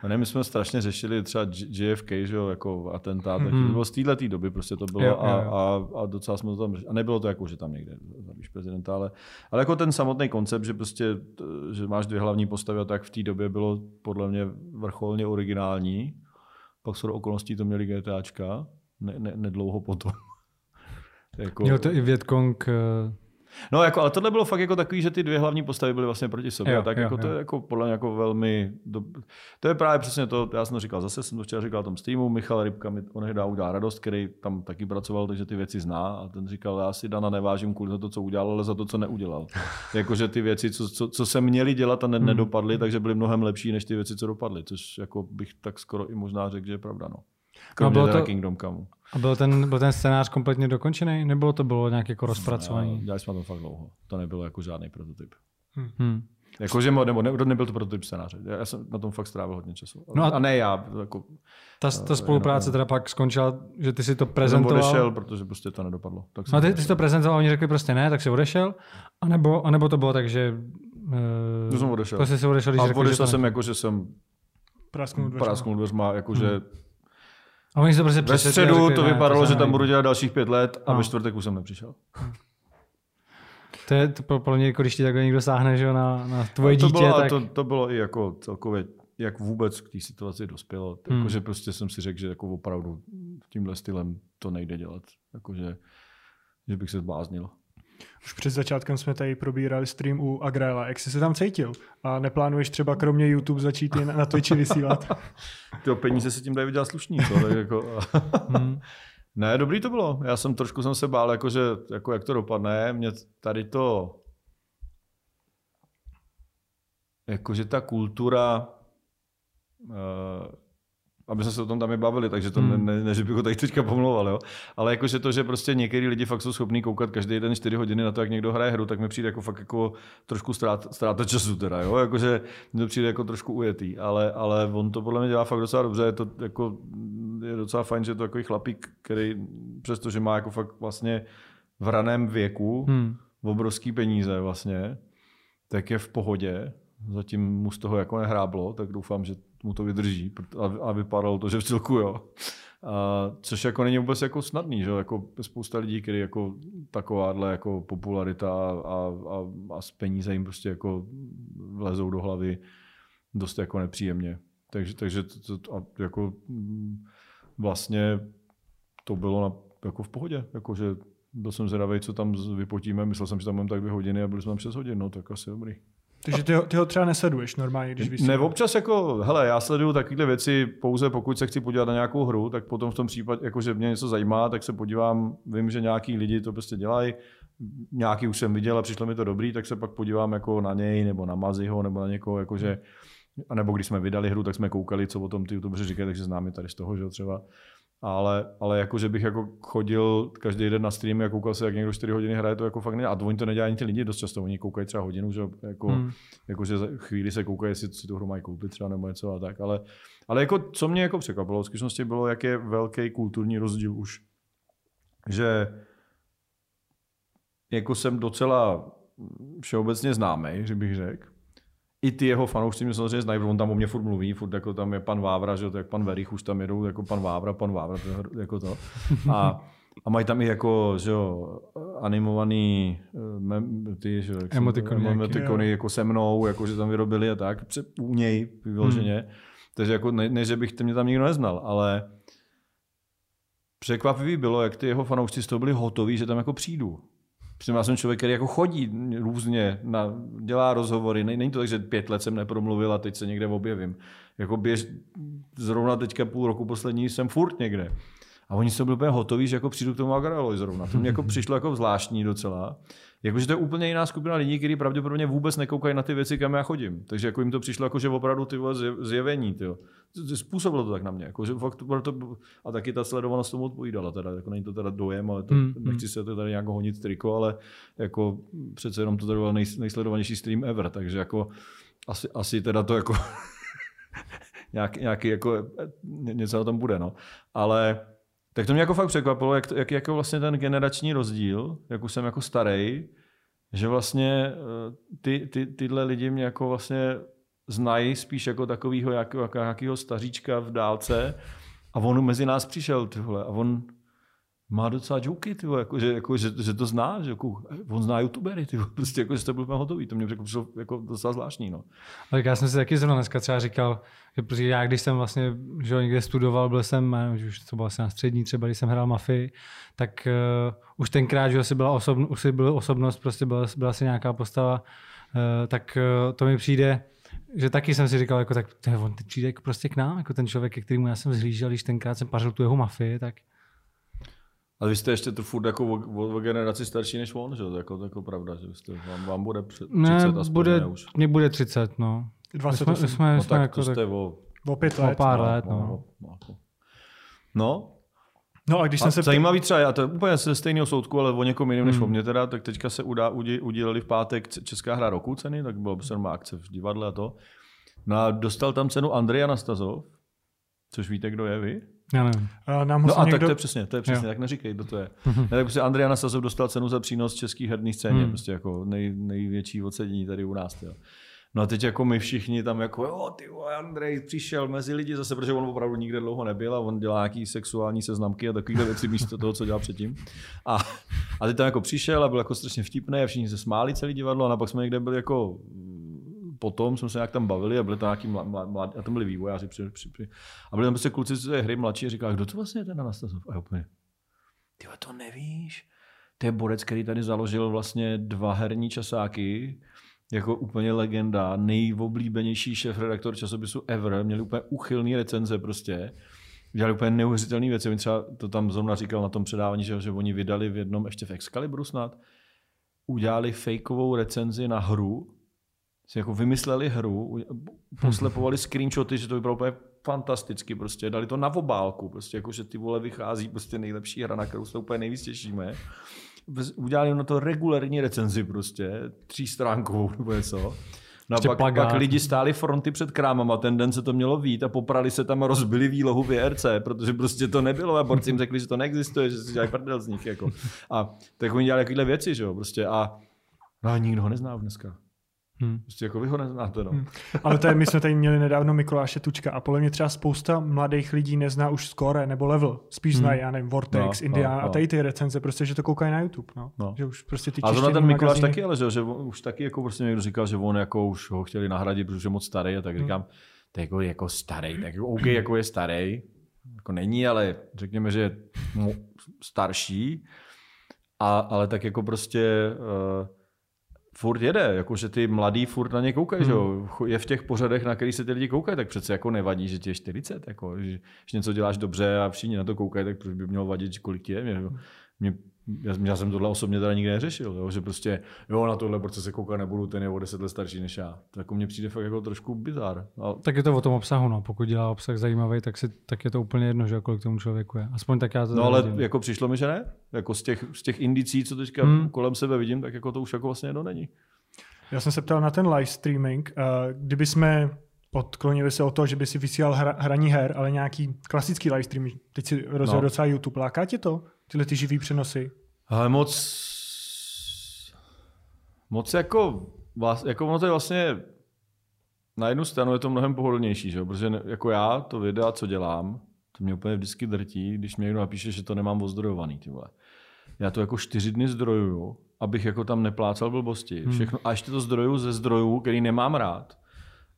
Speaker 2: No ne, my jsme strašně řešili třeba JFK, že jo, jako atentát, mm-hmm. to bylo z této doby prostě to bylo jo, a, jo. A, a, docela jsme to tam A nebylo to jako, že tam někde zabíš prezidenta, ale, ale jako ten samotný koncept, že prostě, že máš dvě hlavní postavy a tak v té době bylo podle mě vrcholně originální. Pak jsou okolností to měli GTAčka, ne, ne, nedlouho potom.
Speaker 3: jako... Měl to i Vietkong eh,
Speaker 2: No, jako, ale tohle bylo fakt jako takový, že ty dvě hlavní postavy byly vlastně proti sobě. Jo, tak jo, jako, jo. to je jako podle mě jako velmi... Do... To je právě přesně to, já jsem to říkal, zase jsem to včera říkal tom Steamu, Michal Rybka mi onehdy udělal radost, který tam taky pracoval, takže ty věci zná a ten říkal, já si Dana nevážím kvůli za to, co udělal, ale za to, co neudělal. Jakože ty věci, co, co, co se měly dělat a ne, hmm. nedopadly, takže byly mnohem lepší než ty věci, co dopadly, což jako bych tak skoro i možná řekl, že je pravda. No. Kromě no, bylo to, Kingdom Come.
Speaker 3: A byl ten, byl ten scénář kompletně dokončený, nebo to bylo nějak jako rozpracovaný?
Speaker 2: Dělali jsme to fakt dlouho. To nebylo jako žádný prototyp. Hmm. hmm. Jakože, nebo ne, nebyl to prototyp scénáře. Já jsem na tom fakt strávil hodně času. No a, a ne já. Jako,
Speaker 3: ta, ta spolupráce teda pak skončila, že ty si to prezentoval. Jsem
Speaker 2: odešel, protože prostě to nedopadlo.
Speaker 3: Tak no a ty, ty jsi to prezentoval oni řekli prostě ne, tak si odešel. A nebo, a nebo to bylo tak, že...
Speaker 2: Uh, to jsem odešel.
Speaker 3: Prostě si odešel, když a
Speaker 2: řekli, odešel jsem jako, že jsem
Speaker 1: prasknul
Speaker 2: dveřma. Prasknul dveřma, jakože hmm
Speaker 3: a oni se prostě
Speaker 2: Ve středu to ne, vypadalo, to že tam budu dělat dalších pět let a no. ve čtvrtek už jsem nepřišel.
Speaker 3: To je to pro mě, jako když ti takhle někdo sáhne že na, na tvoje
Speaker 2: to
Speaker 3: dítě,
Speaker 2: bylo,
Speaker 3: tak...
Speaker 2: to, to bylo i jako celkově, jak vůbec k té situaci dospělo.
Speaker 3: Hmm.
Speaker 2: Jakože prostě jsem si řekl, že jako opravdu tímhle stylem to nejde dělat. Jakože, že bych se zbláznil.
Speaker 1: Už před začátkem jsme tady probírali stream u Agrela. Jak jsi se tam cítil? A neplánuješ třeba kromě YouTube začít i na, Twitchi vysílat?
Speaker 2: Ty peníze se tím dají vydělat slušný. To, tak jako,
Speaker 3: Hmm.
Speaker 2: ne, dobrý to bylo. Já jsem trošku jsem se bál, jakože, jako jak to dopadne. Mě tady to jakože ta kultura uh, aby jsme se o tom tam i bavili, takže to
Speaker 3: Hmm.
Speaker 2: ne, ne, že bych ho tady teďka pomlouval, jo. Ale jakože to, že prostě některý lidi fakt jsou schopní koukat každý den 4 hodiny na to, jak někdo hraje hru, tak mi přijde jako fakt jako trošku strát, ztráta času teda, jo. Jakože mi to přijde jako trošku ujetý, ale, ale on to podle mě dělá fakt docela dobře, je to jako, je docela fajn, že je to takový chlapík, který přestože má jako fakt vlastně v raném věku
Speaker 3: Hmm.
Speaker 2: obrovský peníze vlastně, tak je v pohodě. Zatím mu z toho jako nehráblo, tak doufám, že mu to vydrží a, vypadalo to, že v celku jo. A, což jako není vůbec jako snadný, že jako spousta lidí, který jako takováhle jako popularita a, a, a, z peníze jim prostě jako vlezou do hlavy dost jako nepříjemně. Takže, takže to, to, a jako mm, vlastně to bylo na, jako v pohodě, jakože byl jsem zvědavý, co tam vypotíme, myslel jsem, že tam budeme tak dvě hodiny a byli jsme tam přes hodinu, no tak asi dobrý.
Speaker 1: Takže ty ho, ty ho třeba nesleduješ normálně, když
Speaker 2: Ne,
Speaker 1: vysíláš?
Speaker 2: občas jako, hele, já sleduju takovéhle věci pouze pokud se chci podívat na nějakou hru, tak potom v tom případě, jako že mě něco zajímá, tak se podívám, vím, že nějaký lidi to prostě dělají, nějaký už jsem viděl a přišlo mi to dobrý, tak se pak podívám jako na něj, nebo na Maziho, nebo na někoho, jakože, a nebo když jsme vydali hru, tak jsme koukali, co o tom ty youtubeři říkají, takže známe tady z toho, že jo, třeba. Ale, ale jako, že bych jako chodil každý den na streamy a koukal se, jak někdo 4 hodiny hraje, to jako fakt ne. A to oni to nedělají ani ty lidi dost často, oni koukají třeba hodinu, že jako,
Speaker 3: Hmm.
Speaker 2: jakože za chvíli se koukají, jestli si tu hru mají koupit třeba nebo něco a tak, ale, ale jako, co mě jako překvapilo v skutečnosti bylo, jak je velký kulturní rozdíl už. Že jako jsem docela všeobecně známý, že bych řekl. I ty jeho fanoušci mě samozřejmě znají, on tam o mě furt mluví, furt jako tam je pan Vávra, že jak pan Verich už tam jedou, jako pan Vávra, pan Vávra, to je jako to. A, a mají tam i jako, že jo, animovaný eh, mem, ty, že jo, jak se-
Speaker 3: Emotikony
Speaker 2: emotikony jako se mnou, jako že tam vyrobili a tak, pře- u něj vyloženě. Hmm. Takže jako ne, ne, že bych to mě tam nikdo neznal, ale překvapivý bylo, jak ty jeho fanoušci z toho byli hotoví, že tam jako přijdu. Protože já jsem člověk, který jako chodí různě, na, dělá rozhovory. Ne- Není to tak, že pět let jsem nepromluvil a teď se někde objevím. Jako běž, zrovna teďka půl roku poslední jsem furt někde. A oni jsou byli úplně hotoví, že jako přijdu k tomu Agralovi zrovna. To mě jako přišlo jako zvláštní docela. Jakože to je úplně jiná skupina lidí, kteří pravděpodobně vůbec nekoukají na ty věci, kam já chodím. Takže jako jim to přišlo jako, že opravdu ty vole zjevení. Ty Způsobilo to tak na mě. Jako, že fakt to, to, a taky ta sledovanost tomu odpovídala. Teda, jako není to teda dojem, ale to,
Speaker 3: Mm,
Speaker 2: nechci se to tady nějak honit triko, ale jako přece jenom to tady byl nej, nejsledovanější stream ever. Takže jako asi, asi teda to jako nějaký, nějaký jako, ně- něco na tom bude, no. Ale tak to mě jako fakt překvapilo, jak, jak jako vlastně ten generační rozdíl, jak už jsem jako starý, že vlastně eh, ty, ty, tyhle lidi mě jako vlastně znají spíš jako takového jako, jako nějakého staříčka v dálce a on mezi nás přišel, ty vole, a on má docela joky, ty vole, jako, že, jako, že, že, to zná, že jako, on zná youtubery, ty vole, prostě jako, že to byl hotový, to mě přišlo jako docela zvláštní, no.
Speaker 3: Ale já jsem si taky zrovna dneska třeba říkal, že protože já když jsem vlastně že někde studoval, byl jsem, že už to bylo asi na střední, třeba když jsem hrál mafii, tak uh, už tenkrát, že asi byla osobn, už si byl osobnost, prostě byla, byla si nějaká postava, uh, tak uh, to mi přijde, že taky jsem si říkal, jako, tak to je, on přijde jako prostě k nám, jako ten člověk, ke kterému já jsem zhlížel, když tenkrát jsem pařil tu jeho mafii, tak
Speaker 2: Ale vy jste ještě to furt jako o, o, o generaci starší než on, že? jo? To je Jako, to jako pravda, že jste, vám, vám bude před 30
Speaker 3: ne,
Speaker 2: aspoň,
Speaker 3: bude,
Speaker 2: ne už.
Speaker 3: mě bude 30, no. My
Speaker 1: 28.
Speaker 3: jsme, jsme,
Speaker 2: No
Speaker 3: jsme
Speaker 2: tak
Speaker 3: jako,
Speaker 2: to
Speaker 3: tak,
Speaker 2: jste o,
Speaker 1: O pět
Speaker 3: o
Speaker 1: let.
Speaker 3: pár let, no.
Speaker 2: no, no, no.
Speaker 1: No a když
Speaker 2: A
Speaker 1: jsem se...
Speaker 2: zajímavý třeba, já to je úplně ze stejného soudku, ale o někom jiném než
Speaker 3: Hmm.
Speaker 2: o mě teda, tak teďka se udá, udí, udíleli v pátek Česká hra roku ceny, tak bylo se normální akce v divadle a to. No a dostal tam cenu Andrej Anastazov, což víte, kdo je vy?
Speaker 3: Já nevím.
Speaker 1: A nám ho
Speaker 2: No a tak
Speaker 1: někdo...
Speaker 2: to je přesně, to je přesně,
Speaker 3: Jo.
Speaker 2: tak neříkej, kdo to je. ne, tak prostě Andrej Anastasov dostal cenu za přínos český herní scéně,
Speaker 3: Hmm.
Speaker 2: prostě jako nej, největší ocenění tady u nás. Jo. No a teď jako my všichni tam jako, jo, ty vole, Andrej přišel mezi lidi zase, protože on opravdu nikde dlouho nebyl a on dělá nějaký sexuální seznamky a takovýhle věci místo toho, co dělal předtím. A, A ty tam jako přišel a byl jako strašně vtipný a všichni se smáli celý divadlo a pak jsme někde byli jako potom jsme se nějak tam bavili a byli tam nějaký mladí, mlad, a tam byli vývojáři při, při, při, a byli tam prostě kluci z té hry mladší a říkali, kdo to vlastně je ten Anastasov? A úplně, ty to nevíš? To je borec, který tady založil vlastně dva herní časáky, jako úplně legenda, nejoblíbenější šéf redaktor časopisu ever, měli úplně uchylný recenze prostě. Dělali úplně neuvěřitelné věci. Oni třeba to tam zrovna říkal na tom předávání, že, že oni vydali v jednom, ještě v Excalibru snad, udělali fejkovou recenzi na hru, si jako vymysleli hru, poslepovali screenshoty, že to vypadalo úplně fantasticky, prostě dali to na obálku, prostě jako, že ty vole vychází prostě nejlepší hra, na kterou se úplně nejvíc těšíme. Udělali na to regulární recenzi prostě, třístránkovou nebo něco. No a pak, pak, lidi stáli fronty před krámama, ten den se to mělo vít a poprali se tam a rozbili výlohu VRC, protože prostě to nebylo a borci jim řekli, že to neexistuje, že si dělají prdel z nich. Jako. A tak oni dělali takovéhle věci, že jo, prostě a no a nikdo ho nezná dneska. Hmm. Prostě jako vy ho neznáte, no. Hmm.
Speaker 1: Ale to je, my jsme tady měli nedávno Mikuláše Tučka a podle mě třeba spousta mladých lidí nezná už score nebo level. Spíš hmm. znají, já nevím, Vortex, no, India no, no. a tady ty recenze, prostě, že to koukají na YouTube, no. no. Že už prostě ty
Speaker 2: A zrovna ten Mikuláš magazíny... taky, ale že, že, už taky jako prostě někdo říkal, že on jako už ho chtěli nahradit, protože je moc starý a tak hmm. říkám, to je jako, jako starý, tak jako OK, jako je starý, jako není, ale řekněme, že je starší, a, ale tak jako prostě uh, furt jede, jakože ty mladý furt na ně koukají, hmm. že jo? Je v těch pořadech, na který se ty lidi koukají, tak přece jako nevadí, že ti je 40, jako, že, že něco děláš dobře a všichni na to koukají, tak proč by mělo vadit, kolik ti je? Mě, mě já, já jsem tohle osobně teda nikdy neřešil, jo, že prostě jo, na tohle proč se koukat nebudu, ten je o 10 let starší než já. To jako mně přijde fakt jako trošku bizar.
Speaker 3: A... Tak je to o tom obsahu, no. Pokud dělá obsah zajímavý, tak, si, tak je to úplně jedno, že kolik tomu člověku je. Aspoň tak já to
Speaker 2: No ale vidím. jako přišlo mi, že ne. Jako z těch, z těch indicí, co teďka hmm. kolem sebe vidím, tak jako to už jako vlastně jedno není.
Speaker 1: Já jsem se ptal na ten live streaming. Eh, kdyby jsme odklonili se o to, že by si vysílal hra, hraní her, ale nějaký klasický live stream, teď si rozhodl no. docela YouTube, láká tě to? Tyhle ty živý přenosy?
Speaker 2: Ale moc, moc jako, jako ono to je vlastně, na jednu stranu je to mnohem pohodlnější, že? protože jako já to videa, co dělám, to mě úplně vždycky drtí, když mi někdo napíše, že to nemám ozdrojovaný. Ty vole. Já to jako čtyři dny zdrojuju, abych jako tam neplácal blbosti. Hmm. Všechno, a ještě to zdroju ze zdrojů, který nemám rád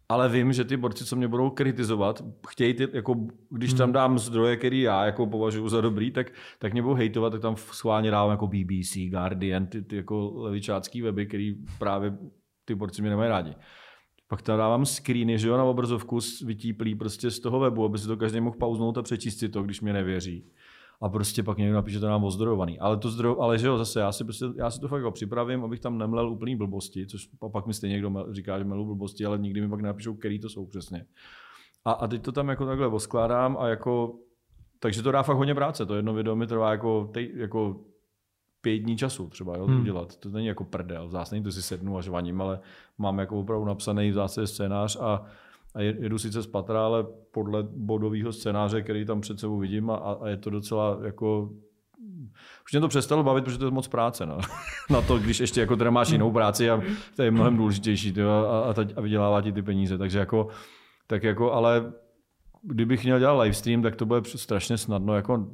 Speaker 2: ale vím, že ty borci, co mě budou kritizovat, chtějí, ty, jako, když tam hmm. dám zdroje, který já jako považuji za dobrý, tak, tak mě budou hejtovat, tak tam schválně dávám jako BBC, Guardian, ty, ty jako levičácký weby, který právě ty borci mě nemají rádi. Pak tam dávám screeny, že jo, na obrazovku vytíplý prostě z toho webu, aby si to každý mohl pauznout a přečíst si to, když mě nevěří a prostě pak někdo napíše, že to nám ozdrojovaný. Ale to zdroj, ale že jo, zase já si, prostě, já si to fakt jako připravím, abych tam nemlel úplný blbosti, což pak mi stejně někdo říká, že melu blbosti, ale nikdy mi pak napíšou, který to jsou přesně. A, a teď to tam jako takhle oskládám a jako, takže to dá fakt hodně práce. To jedno video mi trvá jako, tej, jako pět dní času třeba jo, to hmm. udělat. To není jako prdel, v zásadě to si sednu a žvaním, ale mám jako opravdu napsaný v zásadě scénář a a jedu sice z patra, ale podle bodového scénáře, který tam před sebou vidím a, a je to docela jako už mě to přestalo bavit, protože to je moc práce. No. Na to, když ještě jako teda máš jinou práci a to je mnohem důležitější tyjo, a, a, a vydělává ti ty peníze. Takže jako, tak jako, ale kdybych měl dělat livestream, tak to bude strašně snadno. Jako,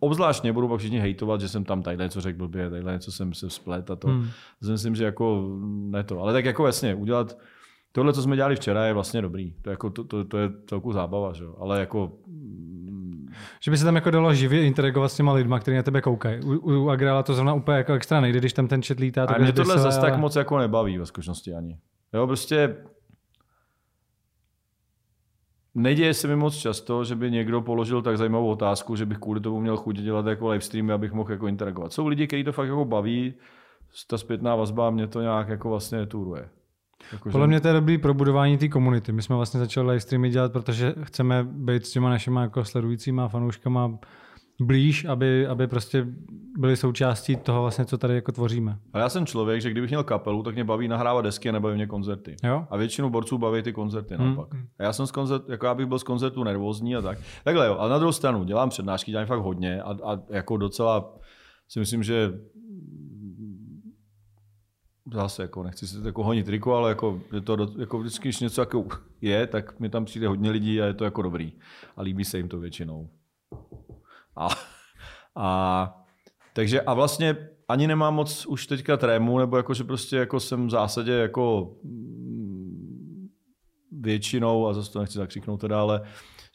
Speaker 2: obzvláštně budu pak všichni hejtovat, že jsem tam tady něco řekl blbě, tady něco jsem se splet a to. Hmm. Myslím, že jako ne to. Ale tak jako jasně, udělat tohle, co jsme dělali včera, je vlastně dobrý. To, je, jako, to, to, to je celku zábava, že? ale jako
Speaker 3: že by se tam jako dalo živě interagovat s těma lidma, kteří na tebe koukají. U, u Agrala to zrovna úplně jako extra nejde, když tam ten chat lítá.
Speaker 2: A mě tohle zase ale... tak moc jako nebaví ve skutečnosti ani. Jo, prostě Neděje se mi moc často, že by někdo položil tak zajímavou otázku, že bych kvůli tomu měl chuť dělat jako live streamy, abych mohl jako interagovat. Jsou lidi, kteří to fakt jako baví, ta zpětná vazba mě to nějak jako vlastně turuje.
Speaker 3: Jako, Podle že... mě to je dobrý pro budování té komunity. My jsme vlastně začali live streamy dělat, protože chceme být s těma našimi jako sledujícíma fanouškama blíž, aby, aby prostě byli součástí toho vlastně, co tady jako tvoříme.
Speaker 2: A já jsem člověk, že kdybych měl kapelu, tak mě baví nahrávat desky a nebaví mě koncerty.
Speaker 3: Jo?
Speaker 2: A většinu borců baví ty koncerty hmm. naopak. A já jsem z koncert, jako já bych byl z koncertu nervózní a tak. Takhle jo, ale na druhou stranu dělám přednášky, dělám fakt hodně a, a jako docela si myslím, že zase jako nechci si jako honit triko, ale jako, je to jako vždycky, když něco jako je, tak mi tam přijde hodně lidí a je to jako dobrý. A líbí se jim to většinou. A, a Takže a vlastně ani nemám moc už teďka trému, nebo jako, že prostě jako jsem v zásadě jako mm, většinou, a zase to nechci zakřiknout teda, ale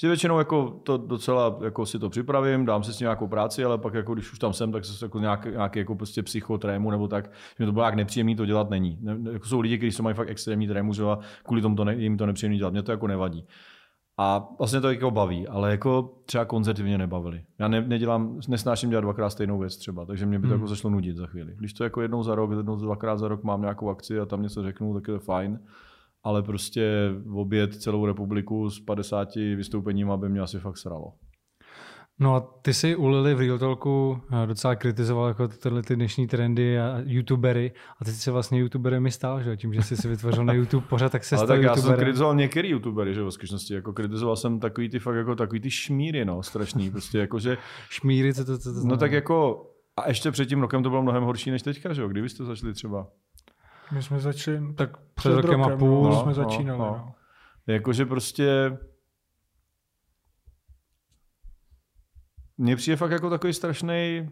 Speaker 2: že většinou jako to docela jako si to připravím, dám si s nějakou práci, ale pak jako když už tam jsem, tak se jako nějaký, nějaký jako prostě psychotrému nebo tak, že mi to bylo jak nepříjemný to dělat není. Ne, jako jsou lidi, kteří mají fakt extrémní trému, že a kvůli tomu to ne, jim to nepříjemný dělat. Mě to jako nevadí. A vlastně to jako baví, ale jako třeba koncerty mě nebavily. Já ne, nedělám, nesnáším dělat dvakrát stejnou věc třeba, takže mě by to hmm. jako začalo nudit za chvíli. Když to jako jednou za rok, jednou dvakrát za rok mám nějakou akci a tam něco řeknu, tak je to fajn. Ale prostě v oběd celou republiku s 50 vystoupením, aby mě asi fakt sralo.
Speaker 3: No a ty si u Lily v Real Talku eh, docela kritizoval jako tyhle ty dnešní trendy a youtubery a ty jsi se vlastně youtuberem stál, že tím, že jsi si vytvořil na YouTube pořád, tak se
Speaker 2: stal tak YouTuberem. já jsem kritizoval některý youtubery, že v skutečnosti, jako kritizoval jsem takový ty fakt jako takový ty šmíry, no, strašný, prostě jako, že...
Speaker 3: šmíry, co to, co to
Speaker 2: znamená? No tak jako, a ještě před tím rokem to bylo mnohem horší než teďka, že jo, kdy jste začali třeba?
Speaker 1: My jsme začali, tak před, před rokem, rokem a půl no, jsme no, začínali, no. no.
Speaker 2: Jakože prostě mně přijde fakt jako takový strašný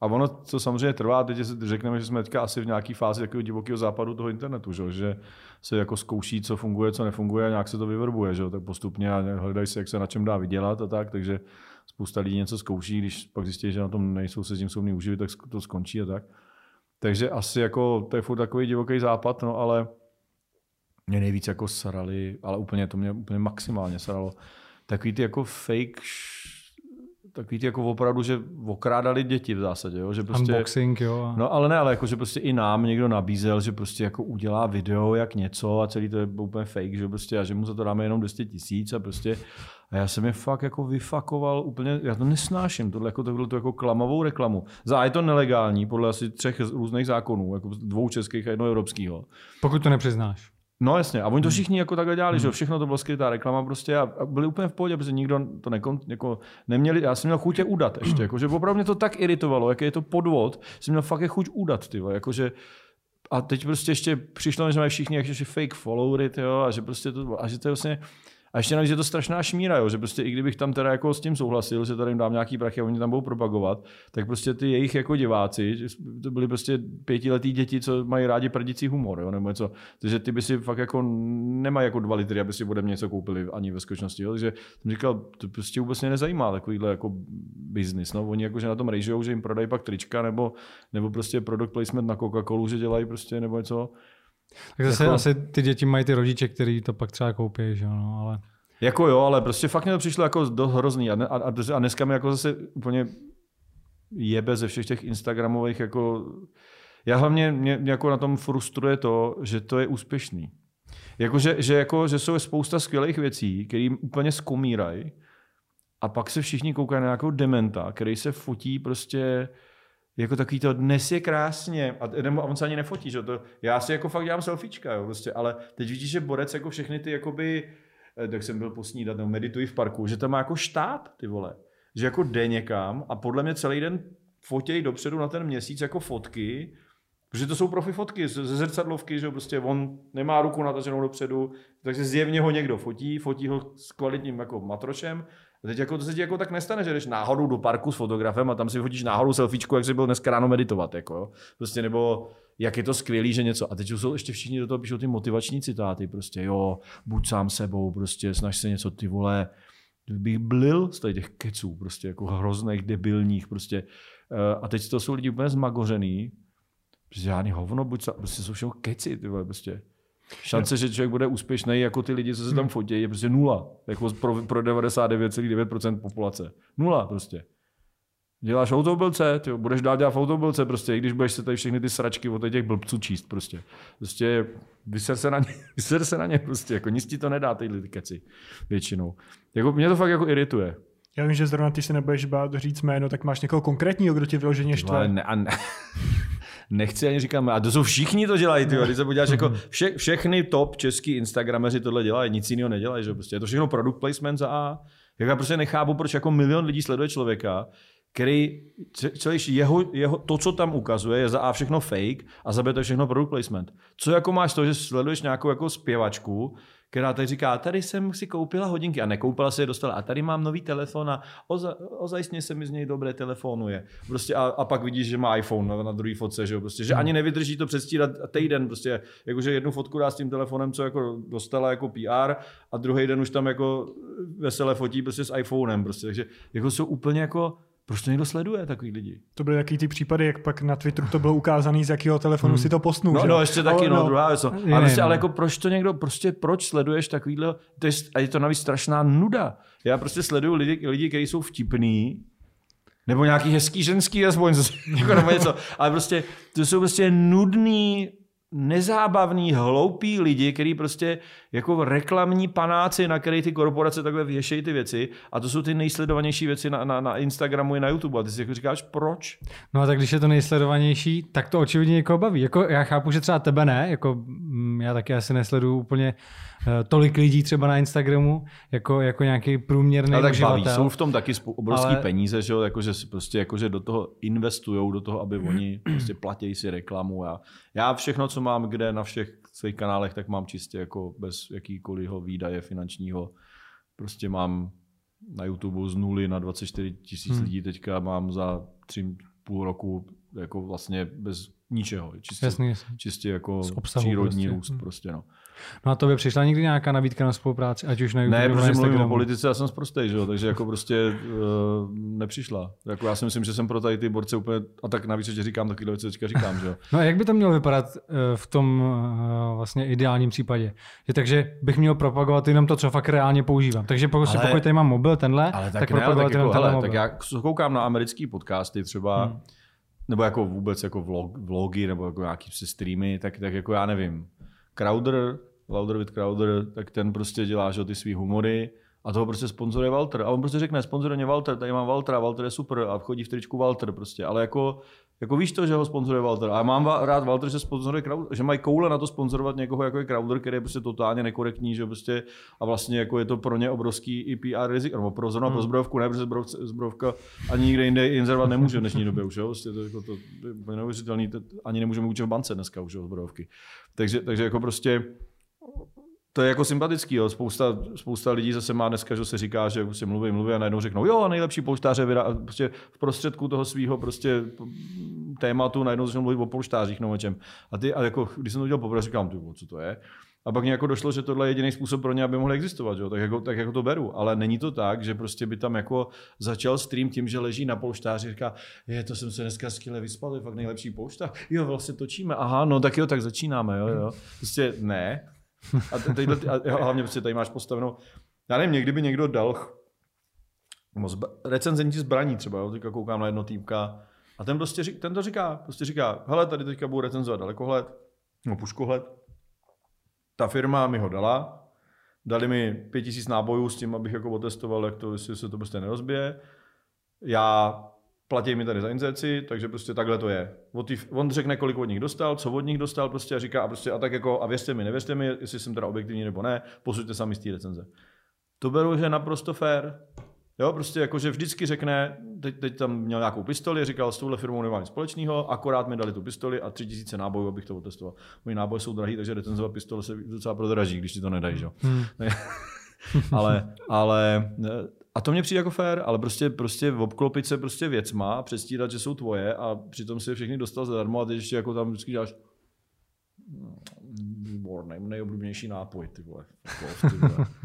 Speaker 2: a ono to samozřejmě trvá, teď řekneme, že jsme teďka asi v nějaké fázi takového divokého západu toho internetu, že, že se jako zkouší, co funguje, co nefunguje a nějak se to vyvrbuje, že? tak postupně a hledají se, jak se na čem dá vydělat a tak, takže spousta lidí něco zkouší, když pak zjistí, že na tom nejsou se s tím schopni uživit, tak to skončí a tak. Takže asi jako to je furt takový divoký západ, no ale mě nejvíc jako sarali, ale úplně to mě úplně maximálně saralo. Takový ty jako fake takový ty jako opravdu, že okrádali děti v zásadě. Jo? Že
Speaker 3: prostě, Unboxing, jo.
Speaker 2: No ale ne, ale jako, že prostě i nám někdo nabízel, že prostě jako udělá video jak něco a celý to je úplně fake, že prostě a že mu za to dáme jenom 200 tisíc a prostě a já jsem je fakt jako vyfakoval úplně, já to nesnáším, tohle jako, tohle to jako klamavou reklamu. Za A je to nelegální, podle asi třech různých zákonů, jako dvou českých a jednoho evropského.
Speaker 3: Pokud to nepřiznáš.
Speaker 2: No jasně, a oni to hmm. všichni jako takhle dělali, hmm. že všechno to bylo skrytá reklama prostě a, a byli úplně v pohodě, protože nikdo to nekon, jako neměli, já jsem měl chuť je udat ještě, jako, že opravdu mě to tak iritovalo, jak je to podvod, jsem měl fakt je chuť udat, ty jakože a teď prostě ještě přišlo, že mají všichni ještě fake followery, tyjo, a že prostě to, a že to je vlastně, a ještě navíc je to strašná šmíra, jo, že prostě i kdybych tam teda jako s tím souhlasil, že tady jim dám nějaký prachy a oni tam budou propagovat, tak prostě ty jejich jako diváci, to byly prostě pětiletí děti, co mají rádi prdicí humor, jo, nebo něco. Takže ty by si fakt jako nemají jako dva litry, aby si ode mě něco koupili ani ve skutečnosti. Takže jsem říkal, to prostě vůbec mě nezajímá takovýhle jako business. No. Oni jako, že na tom rejžou, že jim prodají pak trička nebo, nebo prostě product placement na Coca-Colu, že dělají prostě nebo něco.
Speaker 3: Tak zase jako... asi ty děti mají ty rodiče, který to pak třeba koupí, že no, ale...
Speaker 2: Jako jo, ale prostě fakt mi to přišlo jako dost hrozný a, a, a dneska mi jako zase úplně jebe ze všech těch Instagramových jako... Já hlavně mě, mě jako na tom frustruje to, že to je úspěšný. Jako, že, že, jako, že jsou spousta skvělých věcí, které úplně skomírají a pak se všichni koukají na nějakou dementa, který se fotí prostě jako takový to dnes je krásně, a, nebo on se ani nefotí, že to, já si jako fakt dělám selfiečka, jo, prostě, ale teď vidíš, že borec jako všechny ty jakoby, eh, tak jsem byl posnídat, nebo medituji v parku, že to má jako štát, ty vole, že jako jde někam a podle mě celý den fotěj dopředu na ten měsíc jako fotky, Protože to jsou profi fotky ze zrcadlovky, že prostě on nemá ruku nataženou dopředu, takže zjevně ho někdo fotí, fotí ho s kvalitním jako matrošem a teď jako, to se ti jako tak nestane, že jdeš náhodou do parku s fotografem a tam si fotíš náhodou selfiečku, jak jsi byl dneska ráno meditovat. Jako, jo. Prostě nebo jak je to skvělý, že něco. A teď jsou ještě všichni do toho píšou ty motivační citáty. Prostě jo, buď sám sebou, prostě snaž se něco, ty vole. Bych blil z těch keců, prostě jako hrozných, debilních, prostě. Eh, a teď to jsou lidi úplně zmagořený. Prostě žádný hovno, buď sám, prostě jsou všechno keci, ty vole, prostě. Šance, že člověk bude úspěšný jako ty lidi, co se tam hmm. fotí, je prostě nula. Jako pro, pro 99,9% populace. Nula prostě. Děláš autobilce, ty budeš dál dělat autobilce prostě, i když budeš se tady všechny ty sračky od těch blbců číst prostě. Prostě vyser se na ně, vyser se na ně prostě, jako nic ti to nedá ty keci většinou. Jako, mě to fakt jako irituje.
Speaker 1: Já vím, že zrovna ty se nebudeš bát říct jméno, tak máš někoho konkrétního, kdo tě vyloženě štve.
Speaker 2: Ne, a ne. nechci ani říkat, a to jsou všichni to dělají, ty, když se podíváš, jako vše, všechny top český Instagrameři tohle dělají, nic jiného nedělají, že prostě je to všechno product placement za A. Jak já prostě nechápu, proč jako milion lidí sleduje člověka, který celý jeho, jeho, to, co tam ukazuje, je za A všechno fake a za B to je všechno product placement. Co jako máš to, že sleduješ nějakou jako zpěvačku, která tady říká, tady jsem si koupila hodinky a nekoupila si je dostala a tady mám nový telefon a oza, ozajstně se mi z něj dobré telefonuje. Prostě a, a pak vidíš, že má iPhone na, druhý fotce, že, jo? prostě, že ani nevydrží to předstírat týden, prostě, jakože jednu fotku dá s tím telefonem, co jako dostala jako PR a druhý den už tam jako veselé fotí prostě s iPhonem, prostě, takže jako jsou úplně jako proč to někdo sleduje, takový lidi?
Speaker 1: To byly jaký ty případy, jak pak na Twitteru to bylo ukázané, z jakého telefonu hmm. si to postnul.
Speaker 2: No,
Speaker 1: že?
Speaker 2: no ještě taky,
Speaker 1: ale,
Speaker 2: no, no, druhá věc. No.
Speaker 3: Je,
Speaker 2: Ale, prostě,
Speaker 3: no.
Speaker 2: ale jako proč to někdo, prostě proč sleduješ takovýhle, to je, a je to navíc strašná nuda. Já prostě sleduju lidi, lidi kteří jsou vtipný, nebo nějaký hezký ženský aspoň, jako nebo něco. Ale prostě, to jsou prostě nudný, nezábavný, hloupý lidi, kteří prostě jako reklamní panáci, na který ty korporace takhle věšejí ty věci a to jsou ty nejsledovanější věci na, na, na Instagramu i na YouTube a ty si jako říkáš, proč?
Speaker 3: No a tak když je to nejsledovanější, tak to očividně někoho baví. Jako já chápu, že třeba tebe ne, jako mm, já taky asi nesleduju úplně eh, tolik lidí třeba na Instagramu, jako, jako nějaký průměrný
Speaker 2: Ale tak baví,
Speaker 3: uživatel.
Speaker 2: jsou v tom taky obrovský
Speaker 3: Ale-
Speaker 2: peníze, že jo, jakože, prostě, jakože do toho investují, do toho, aby oni prostě platí si reklamu. Já, já všechno, co mám kde na všech svých kanálech, tak mám čistě jako bez jakýkoliv výdaje finančního. Prostě mám na YouTube z nuly na 24 tisíc
Speaker 3: Hmm.
Speaker 2: lidí teďka mám za tři půl roku jako vlastně bez ničeho. Čistě,
Speaker 3: Jasný, jasný.
Speaker 2: čistě jako přírodní
Speaker 3: prostě.
Speaker 2: růst
Speaker 3: Hmm.
Speaker 2: prostě. No.
Speaker 3: No a to by přišla někdy nějaká nabídka na spolupráci, ať už na YouTube
Speaker 2: Ne,
Speaker 3: nebo na
Speaker 2: protože mluvím o politice, já jsem zprostej, že jo, takže jako prostě uh, nepřišla. Jako já si myslím, že jsem pro tady ty borce úplně, a tak navíc ještě říkám takovýhle věci, teďka říkám, že jo.
Speaker 3: No a jak by to mělo vypadat eh, v tom eh, vlastně ideálním případě? Že takže bych měl propagovat jenom to, co fakt reálně používám. Takže pokud,
Speaker 2: Ale-
Speaker 3: pokud tady mám mobil tenhle,
Speaker 2: Ale tak,
Speaker 3: tak
Speaker 2: ne, ale
Speaker 3: propagovat
Speaker 2: tak,
Speaker 3: jenom
Speaker 2: jako,
Speaker 3: tenhle
Speaker 2: hele,
Speaker 3: mobil.
Speaker 2: tak já koukám na americký podcasty třeba,
Speaker 3: Hmm.
Speaker 2: nebo jako vůbec jako vlog, vlogy, nebo jako nějaký streamy, tak, tak jako já nevím. Crowder, Louder with Crowder, tak ten prostě dělá že, ty svý humory a toho prostě sponzoruje Walter. A on prostě řekne, sponzoruje mě Walter, tady mám Waltera, Walter je super a chodí v tričku Walter prostě. Ale jako, jako víš to, že ho sponzoruje Walter. A já mám rád Walter, že sponzoruje Crowder, že mají koule na to sponzorovat někoho jako je Crowder, který je prostě totálně nekorektní, že prostě a vlastně jako je to pro ně obrovský i PR rizik, nebo pro zrovna
Speaker 3: Hmm.
Speaker 2: pro zbrojovku, ne, protože zbrojovka, zbrojovka ani nikde jinde inzerovat nemůže v dnešní době už, jo? Prostě to, jako to, to je neuvěřitelný, to, ani nemůžeme učit v bance dneska už, jo, zbrojovky. Takže, takže jako prostě to je jako sympatický, jo. Spousta, spousta lidí zase má dneska, že se říká, že prostě mluví, mluví a najednou řeknou, jo, nejlepší polštáře vydá, prostě v prostředku toho svého prostě tématu najednou začnou mluvit o polštářích nebo čem. A ty, a jako, když jsem to udělal poprvé, říkám, ty, vole, co to je? A pak mě jako došlo, že tohle je jediný způsob pro ně, aby mohli existovat, jo? Tak, jako, tak jako to beru. Ale není to tak, že prostě by tam jako začal stream tím, že leží na polštáři říká, je, to jsem se dneska skvěle vyspal, je fakt nejlepší polštář. Jo, vlastně točíme. Aha, no tak jo, tak začínáme, jo, jo. Prostě ne. A, tadyhle, a hlavně prostě tady máš postavenou, já nevím, někdy by někdo dal no, zba- recenzenti zbraní třeba, jo, teďka koukám na jedno týmka a ten, prostě ten to říká, prostě říká, hele, tady teďka budu recenzovat dalekohled, no puškohled, ta firma mi ho dala, dali mi 5000 nábojů s tím, abych jako otestoval, jak to, jestli se to prostě nerozbije. Já platí mi tady za inzerci, takže prostě takhle to je. On řekne, kolik od nich dostal, co od nich dostal, prostě a říká a, prostě, a tak jako, a věřte mi, nevěřte mi, jestli jsem teda objektivní nebo ne, posuďte sami z té recenze. To beru, že je naprosto fair. Jo, prostě jako, že vždycky řekne, teď, teď tam měl nějakou pistoli, říkal, s touhle firmou nemám nic společného, akorát mi dali tu pistoli a tři tisíce nábojů, abych to otestoval. Moje náboje jsou drahý, takže recenzovat pistole se docela prodraží, když ti to nedají, jo.
Speaker 3: Hmm.
Speaker 2: ale, ale a to mě přijde jako fér, ale prostě, prostě obklopit se prostě věcma a předstírat, že jsou tvoje a přitom si je všechny dostal zadarmo a ty ještě jako tam vždycky děláš "No, výborný, nejoblíbenější nápoj, ty vole. Off, ty vole.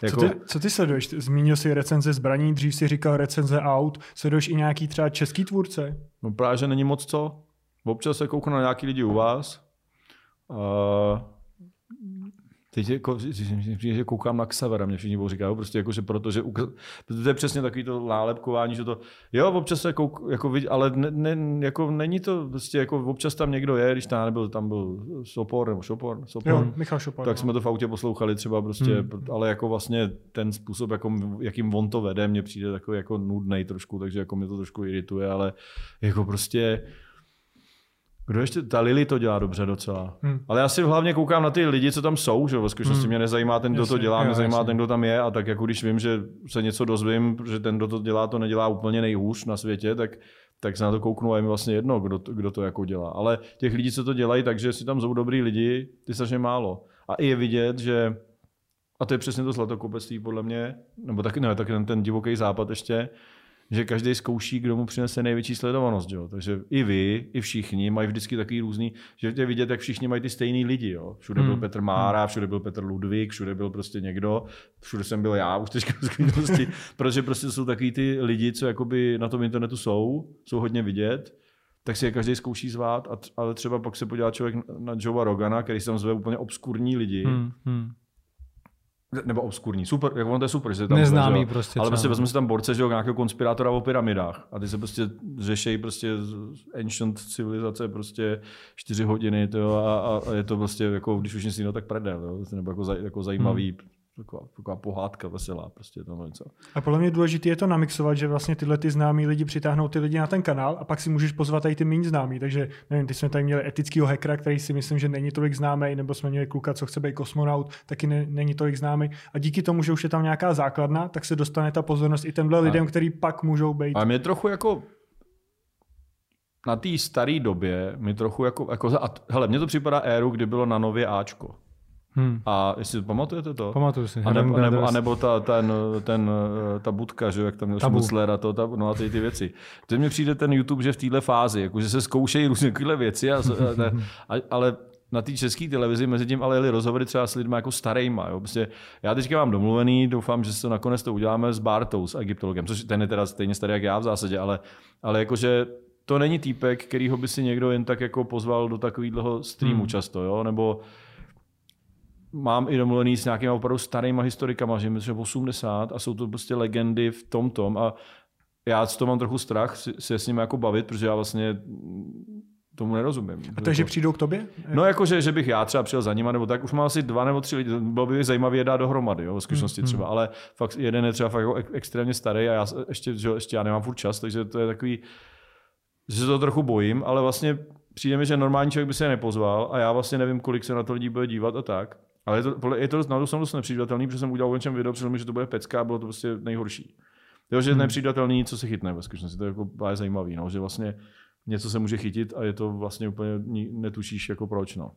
Speaker 1: Co
Speaker 2: Jako,
Speaker 1: ty, co ty sleduješ? Zmínil jsi recenze zbraní, dřív si říkal recenze aut. Sleduješ i nějaký třeba český tvůrce?
Speaker 2: No právě, že není moc co. Občas se kouknu na nějaký lidi u vás. Uh, teď jako, přijde, že koukám na Xavera, mě všichni budou říkat, jo, prostě jako, že protože, to je přesně takový to nálepkování, že to, jo, občas se kouk, jako ale ne, ne, jako není to, prostě jako občas tam někdo je, když tam nebyl, tam byl Sopor nebo Šopor, Sopor,
Speaker 1: Jo, Michal Šopar.
Speaker 2: tak
Speaker 1: no.
Speaker 2: jsme to v autě poslouchali třeba prostě, hmm. ale jako vlastně ten způsob, jako, jakým on to vede, mně přijde takový jako nudnej trošku, takže jako mě to trošku irituje, ale jako prostě kdo ještě, ta Lily to dělá dobře docela.
Speaker 1: Hmm.
Speaker 2: Ale já si hlavně koukám na ty lidi, co tam jsou, že jo, ve skutečnosti
Speaker 3: Hmm.
Speaker 2: mě nezajímá ten, kdo to
Speaker 1: Jasně,
Speaker 2: dělá,
Speaker 3: jo,
Speaker 2: mě zajímá
Speaker 3: jasně.
Speaker 2: ten, kdo tam je a tak jako když vím, že se něco dozvím, že ten, kdo to dělá, to nedělá úplně nejhůř na světě, tak tak se na to kouknu a je mi vlastně jedno, kdo to, kdo to jako dělá. Ale těch lidí, co to dělají, takže si tam jsou dobrý lidi, ty strašně málo. A i je vidět, že a to je přesně to zlatokopectví podle mě, nebo taky, ne, taky ten, ten divoký západ ještě, že každý zkouší, kdo mu přinese největší sledovanost. Jo? Takže i vy, i všichni mají vždycky takový různý, že tě vidět, jak všichni mají ty stejný lidi. Jo? Všude hmm. byl Petr Mára, všude byl Petr Ludvík, všude byl prostě někdo, všude jsem byl já už teďka z protože prostě jsou takový ty lidi, co jakoby na tom internetu jsou, jsou hodně vidět, tak si je každý zkouší zvát, a, ale třeba pak se podívá člověk na Joea Rogana, který se tam zve úplně obskurní lidi, hmm, hmm nebo obskurní, super, jak on to je super, že tam
Speaker 3: Neznámý že, prostě.
Speaker 2: Ale prostě vezme si tam borce, že jo, nějakého konspirátora o pyramidách. A ty se prostě řešejí prostě ancient civilizace prostě čtyři hodiny to a, a, je to prostě jako, když už nic jiného, tak prdel, jo, nebo jako, zaj, jako zajímavý hmm taková, taková pohádka veselá, prostě to něco.
Speaker 1: A podle mě důležité je to namixovat, že vlastně tyhle ty známí lidi přitáhnou ty lidi na ten kanál a pak si můžeš pozvat i ty méně známí. Takže nevím, ty jsme tady měli etického hackera, který si myslím, že není tolik známý, nebo jsme měli kluka, co chce být kosmonaut, taky ne, není tolik známý. A díky tomu, že už je tam nějaká základna, tak se dostane ta pozornost i těmhle lidem, který pak můžou být.
Speaker 2: A mě trochu jako na té staré době mi trochu jako, jako a, hele, mně to připadá éru, kdy bylo na nově Ačko. Hmm. A jestli pamatujete to?
Speaker 3: Pamatuju si.
Speaker 2: A nebo, a nebo, a nebo ta, ten, ten, ta budka, že jak tam měl Schmutzler a to, ta, no a ty, ty věci. To mi přijde ten YouTube, že v téhle fázi, jako, že se zkoušejí různé takové věci, a, a, ale na té české televizi mezi tím ale jeli rozhovory třeba s lidmi jako starýma. Jo. Prostě já teďka mám domluvený, doufám, že se to nakonec to uděláme s Bartou, s egyptologem, což ten je teda stejně starý jak já v zásadě, ale, ale jakože to není týpek, kterýho by si někdo jen tak jako pozval do takového streamu hmm. často, jo? nebo mám i domluvený s nějakými opravdu starýma historikama, že myslím, 80 a jsou to prostě legendy v tom tom a já z toho mám trochu strach se s nimi jako bavit, protože já vlastně tomu nerozumím.
Speaker 1: A takže jako, přijdou k tobě?
Speaker 2: No jako, že, že bych já třeba přijel za nima, nebo tak už mám asi dva nebo tři lidi, bylo by zajímavé je dát dohromady, jo, v skutečnosti hmm, třeba, ale fakt jeden je třeba fakt jako extrémně starý a já ještě, že, ještě já nemám furt čas, takže to je takový, že se to trochu bojím, ale vlastně přijde mi, že normální člověk by se nepozval a já vlastně nevím, kolik se na to lidí bude dívat a tak. Ale je to, je to na to dost nepřijatelný, protože jsem udělal o něčem video, mi, že to bude pecka a bylo to prostě nejhorší. Jo, že hmm. nepřijatelný, co se chytne ve skutečnosti. To je jako je zajímavý, no, že vlastně něco se může chytit a je to vlastně úplně netušíš jako proč. No.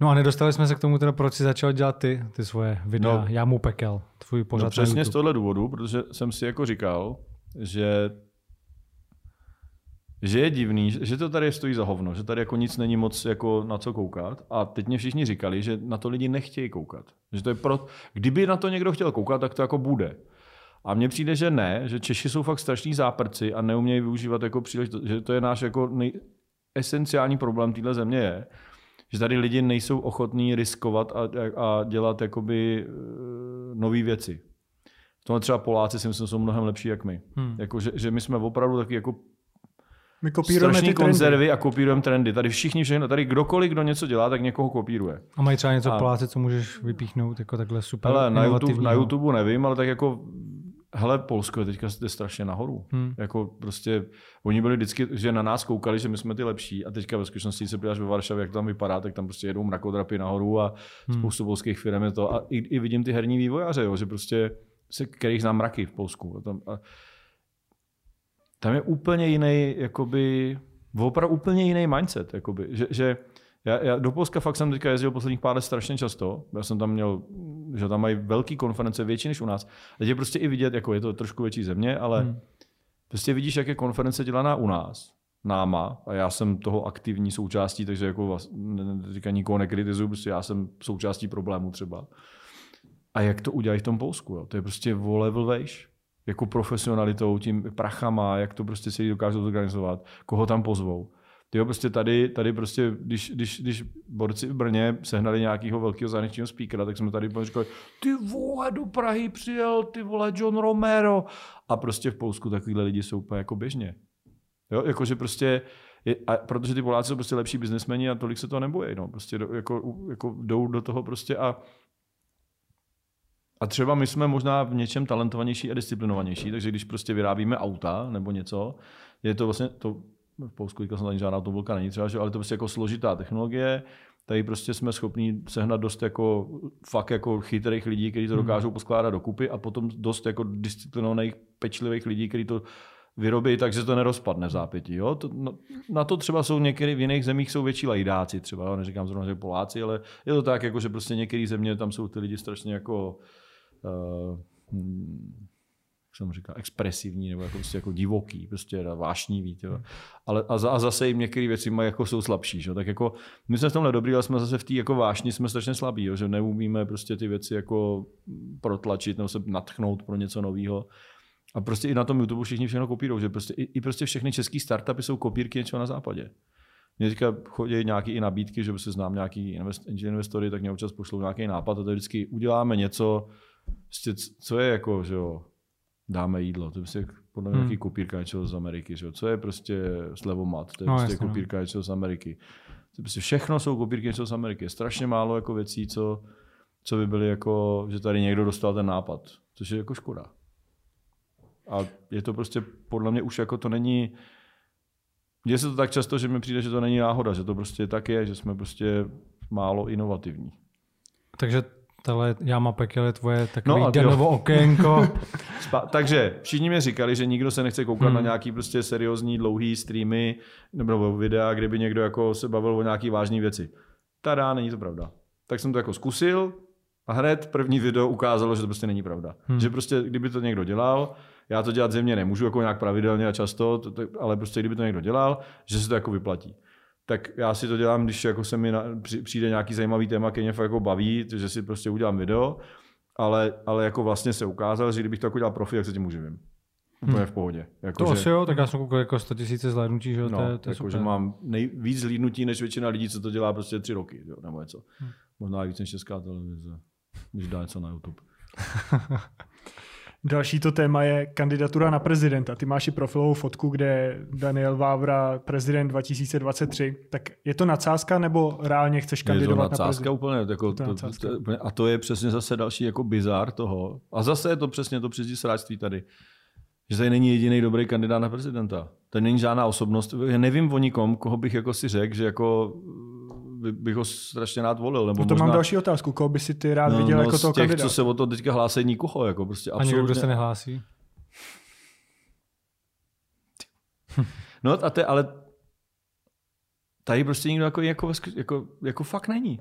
Speaker 3: No a nedostali jsme se k tomu, teda, proč jsi začal dělat ty, ty svoje videa, no, Já mu pekel, tvůj pořad
Speaker 2: no, přesně z tohle důvodu, protože jsem si jako říkal, že že je divný, že to tady stojí za hovno, že tady jako nic není moc jako na co koukat. A teď mě všichni říkali, že na to lidi nechtějí koukat. Že to je pro... Kdyby na to někdo chtěl koukat, tak to jako bude. A mně přijde, že ne, že Češi jsou fakt strašní záprci a neumějí využívat jako příležitost, že to je náš jako nej... esenciální problém téhle země je, že tady lidi nejsou ochotní riskovat a, a dělat jakoby uh, nové věci. V tomhle třeba Poláci si myslím, jsou mnohem lepší jak my. Hmm. Jako, že, že, my jsme opravdu taky jako
Speaker 1: my kopírujeme
Speaker 2: ty konzervy trendy. a kopírujeme trendy. Tady všichni všechno, tady kdokoliv, kdo něco dělá, tak někoho kopíruje.
Speaker 3: A mají třeba něco a... Poláci, co můžeš vypíchnout jako takhle super
Speaker 2: Hele, na YouTube, na YouTube nevím, ale tak jako Hele, Polsko je teďka jde strašně nahoru. Hmm. Jako prostě, oni byli vždycky, že na nás koukali, že my jsme ty lepší a teďka ve skutečnosti se podíváš ve Varšavě, jak to tam vypadá, tak tam prostě jedou mrakodrapy nahoru a hmm. spoustu polských firm je to. A i, i vidím ty herní vývojáře, jo, že prostě, se, kterých znám mraky v Polsku. A tam, a tam je úplně jiný, jakoby, opravdu úplně jiný mindset, jakoby, že, že já, já, do Polska fakt jsem teďka jezdil posledních pár let strašně často. Já jsem tam měl, že tam mají velké konference, větší než u nás. Teď je prostě i vidět, jako je to trošku větší země, ale hmm. prostě vidíš, jak je konference dělaná u nás, náma, a já jsem toho aktivní součástí, takže jako teďka nikoho nekritizuju, prostě já jsem součástí problému třeba. A jak to udělají v tom Polsku, jo? to je prostě o level vejš jako profesionalitou, tím prachama, jak to prostě si dokážou zorganizovat, koho tam pozvou. Ty prostě tady, tady prostě, když, když, když borci v Brně sehnali nějakého velkého zahraničního speakera, tak jsme tady říkali, ty vole, do Prahy přijel, ty vole, John Romero. A prostě v Polsku takovýhle lidi jsou úplně jako běžně. Jo, jakože prostě, je, a protože ty Poláci jsou prostě lepší biznesmeni a tolik se to nebojí. No. Prostě do, jako, jako jdou do toho prostě a a třeba my jsme možná v něčem talentovanější a disciplinovanější, takže když prostě vyrábíme auta nebo něco, je to vlastně, to v Polsku jsem ani žádná automobilka není třeba, ale to prostě jako složitá technologie, tady prostě jsme schopni sehnat dost jako fakt jako chytrých lidí, kteří to hmm. dokážou poskládat dokupy a potom dost jako disciplinovaných, pečlivých lidí, kteří to vyrobí tak, že to nerozpadne v zápětí. Jo? To, no, na to třeba jsou některé v jiných zemích jsou větší lajdáci třeba, jo? neříkám zrovna, že Poláci, ale je to tak, jako, že prostě některé země, tam jsou ty lidi strašně jako jak jsem říkal, expresivní nebo jako, prostě jako divoký, prostě vášnivý. Jo. Ale a, a, zase jim některé věci mají, jako jsou slabší. Že? Tak jako my jsme v tomhle dobrý, ale jsme zase v té jako vášni jsme strašně slabí, že neumíme prostě ty věci jako protlačit nebo se natchnout pro něco nového. A prostě i na tom YouTube všichni všechno kopírují, že prostě i, i prostě všechny české startupy jsou kopírky něčeho na západě. Mně teďka chodí nějaké i nabídky, že se znám nějaký investory, tak mě občas pošlou nějaký nápad a to vždycky uděláme něco, prostě, co je jako, že jo, dáme jídlo. To je prostě podle mě hmm. kopírka něčeho z Ameriky. Že? Co je prostě slevomat? To je no, prostě jasně, no. kopírka něčeho z Ameriky. To prostě všechno jsou kopírky něčeho z Ameriky. Je strašně málo jako věcí, co, co by byly jako, že tady někdo dostal ten nápad. Což je jako škoda. A je to prostě, podle mě už jako to není, Děje se to tak často, že mi přijde, že to není náhoda, že to prostě tak je, že jsme prostě málo inovativní.
Speaker 3: Takže Tohle Jama Pekel je tvoje takový no denovo okénko.
Speaker 2: Takže všichni mi říkali, že nikdo se nechce koukat hmm. na nějaký prostě seriózní dlouhý streamy nebo videa, kde by někdo jako se bavil o nějaký vážné věci. Tada, není to pravda. Tak jsem to jako zkusil a hned první video ukázalo, že to prostě není pravda. Hmm. Že prostě, kdyby to někdo dělal, já to dělat země nemůžu jako nějak pravidelně a často, to, to, ale prostě kdyby to někdo dělal, že se to jako vyplatí tak já si to dělám, když jako se mi na, přijde nějaký zajímavý téma, který mě fakt jako baví, že si prostě udělám video, ale, ale jako vlastně se ukázalo, že kdybych to jako dělal profi, tak se tím uživím. Úplně hmm. v pohodě.
Speaker 3: Jako, to že, asi jo, tak já jsem koukal jako 100 000 zhlédnutí, že no, to, je, to je
Speaker 2: jako, že mám nej, víc zhlídnutí než většina lidí, co to dělá prostě tři roky, jo, nebo něco. Hmm. Možná víc než česká televize, když dá něco na YouTube.
Speaker 1: Další to téma je kandidatura na prezidenta. Ty máš i profilovou fotku, kde Daniel Vávra, prezident 2023. Tak je to nadsázka nebo reálně chceš kandidovat je to nadsázka
Speaker 2: na úplně, jako to, to, to, úplně. A to je přesně zase další jako bizár toho. A zase je to přesně to přes sráčství tady. Že tady není jediný dobrý kandidát na prezidenta. Tady není žádná osobnost. Já nevím o nikom, koho bych jako si řekl, že jako bych ho strašně rád volil. Nebo
Speaker 1: no to
Speaker 2: možná...
Speaker 1: mám další otázku. Koho by si ty rád no, viděl no, jako toho těch,
Speaker 2: kandidát? co se o to teďka hlásí, nikoho. Jako prostě
Speaker 3: A někdo, kdo se nehlásí?
Speaker 2: no a te, ale tady prostě nikdo jako, jako, jako, jako fakt není.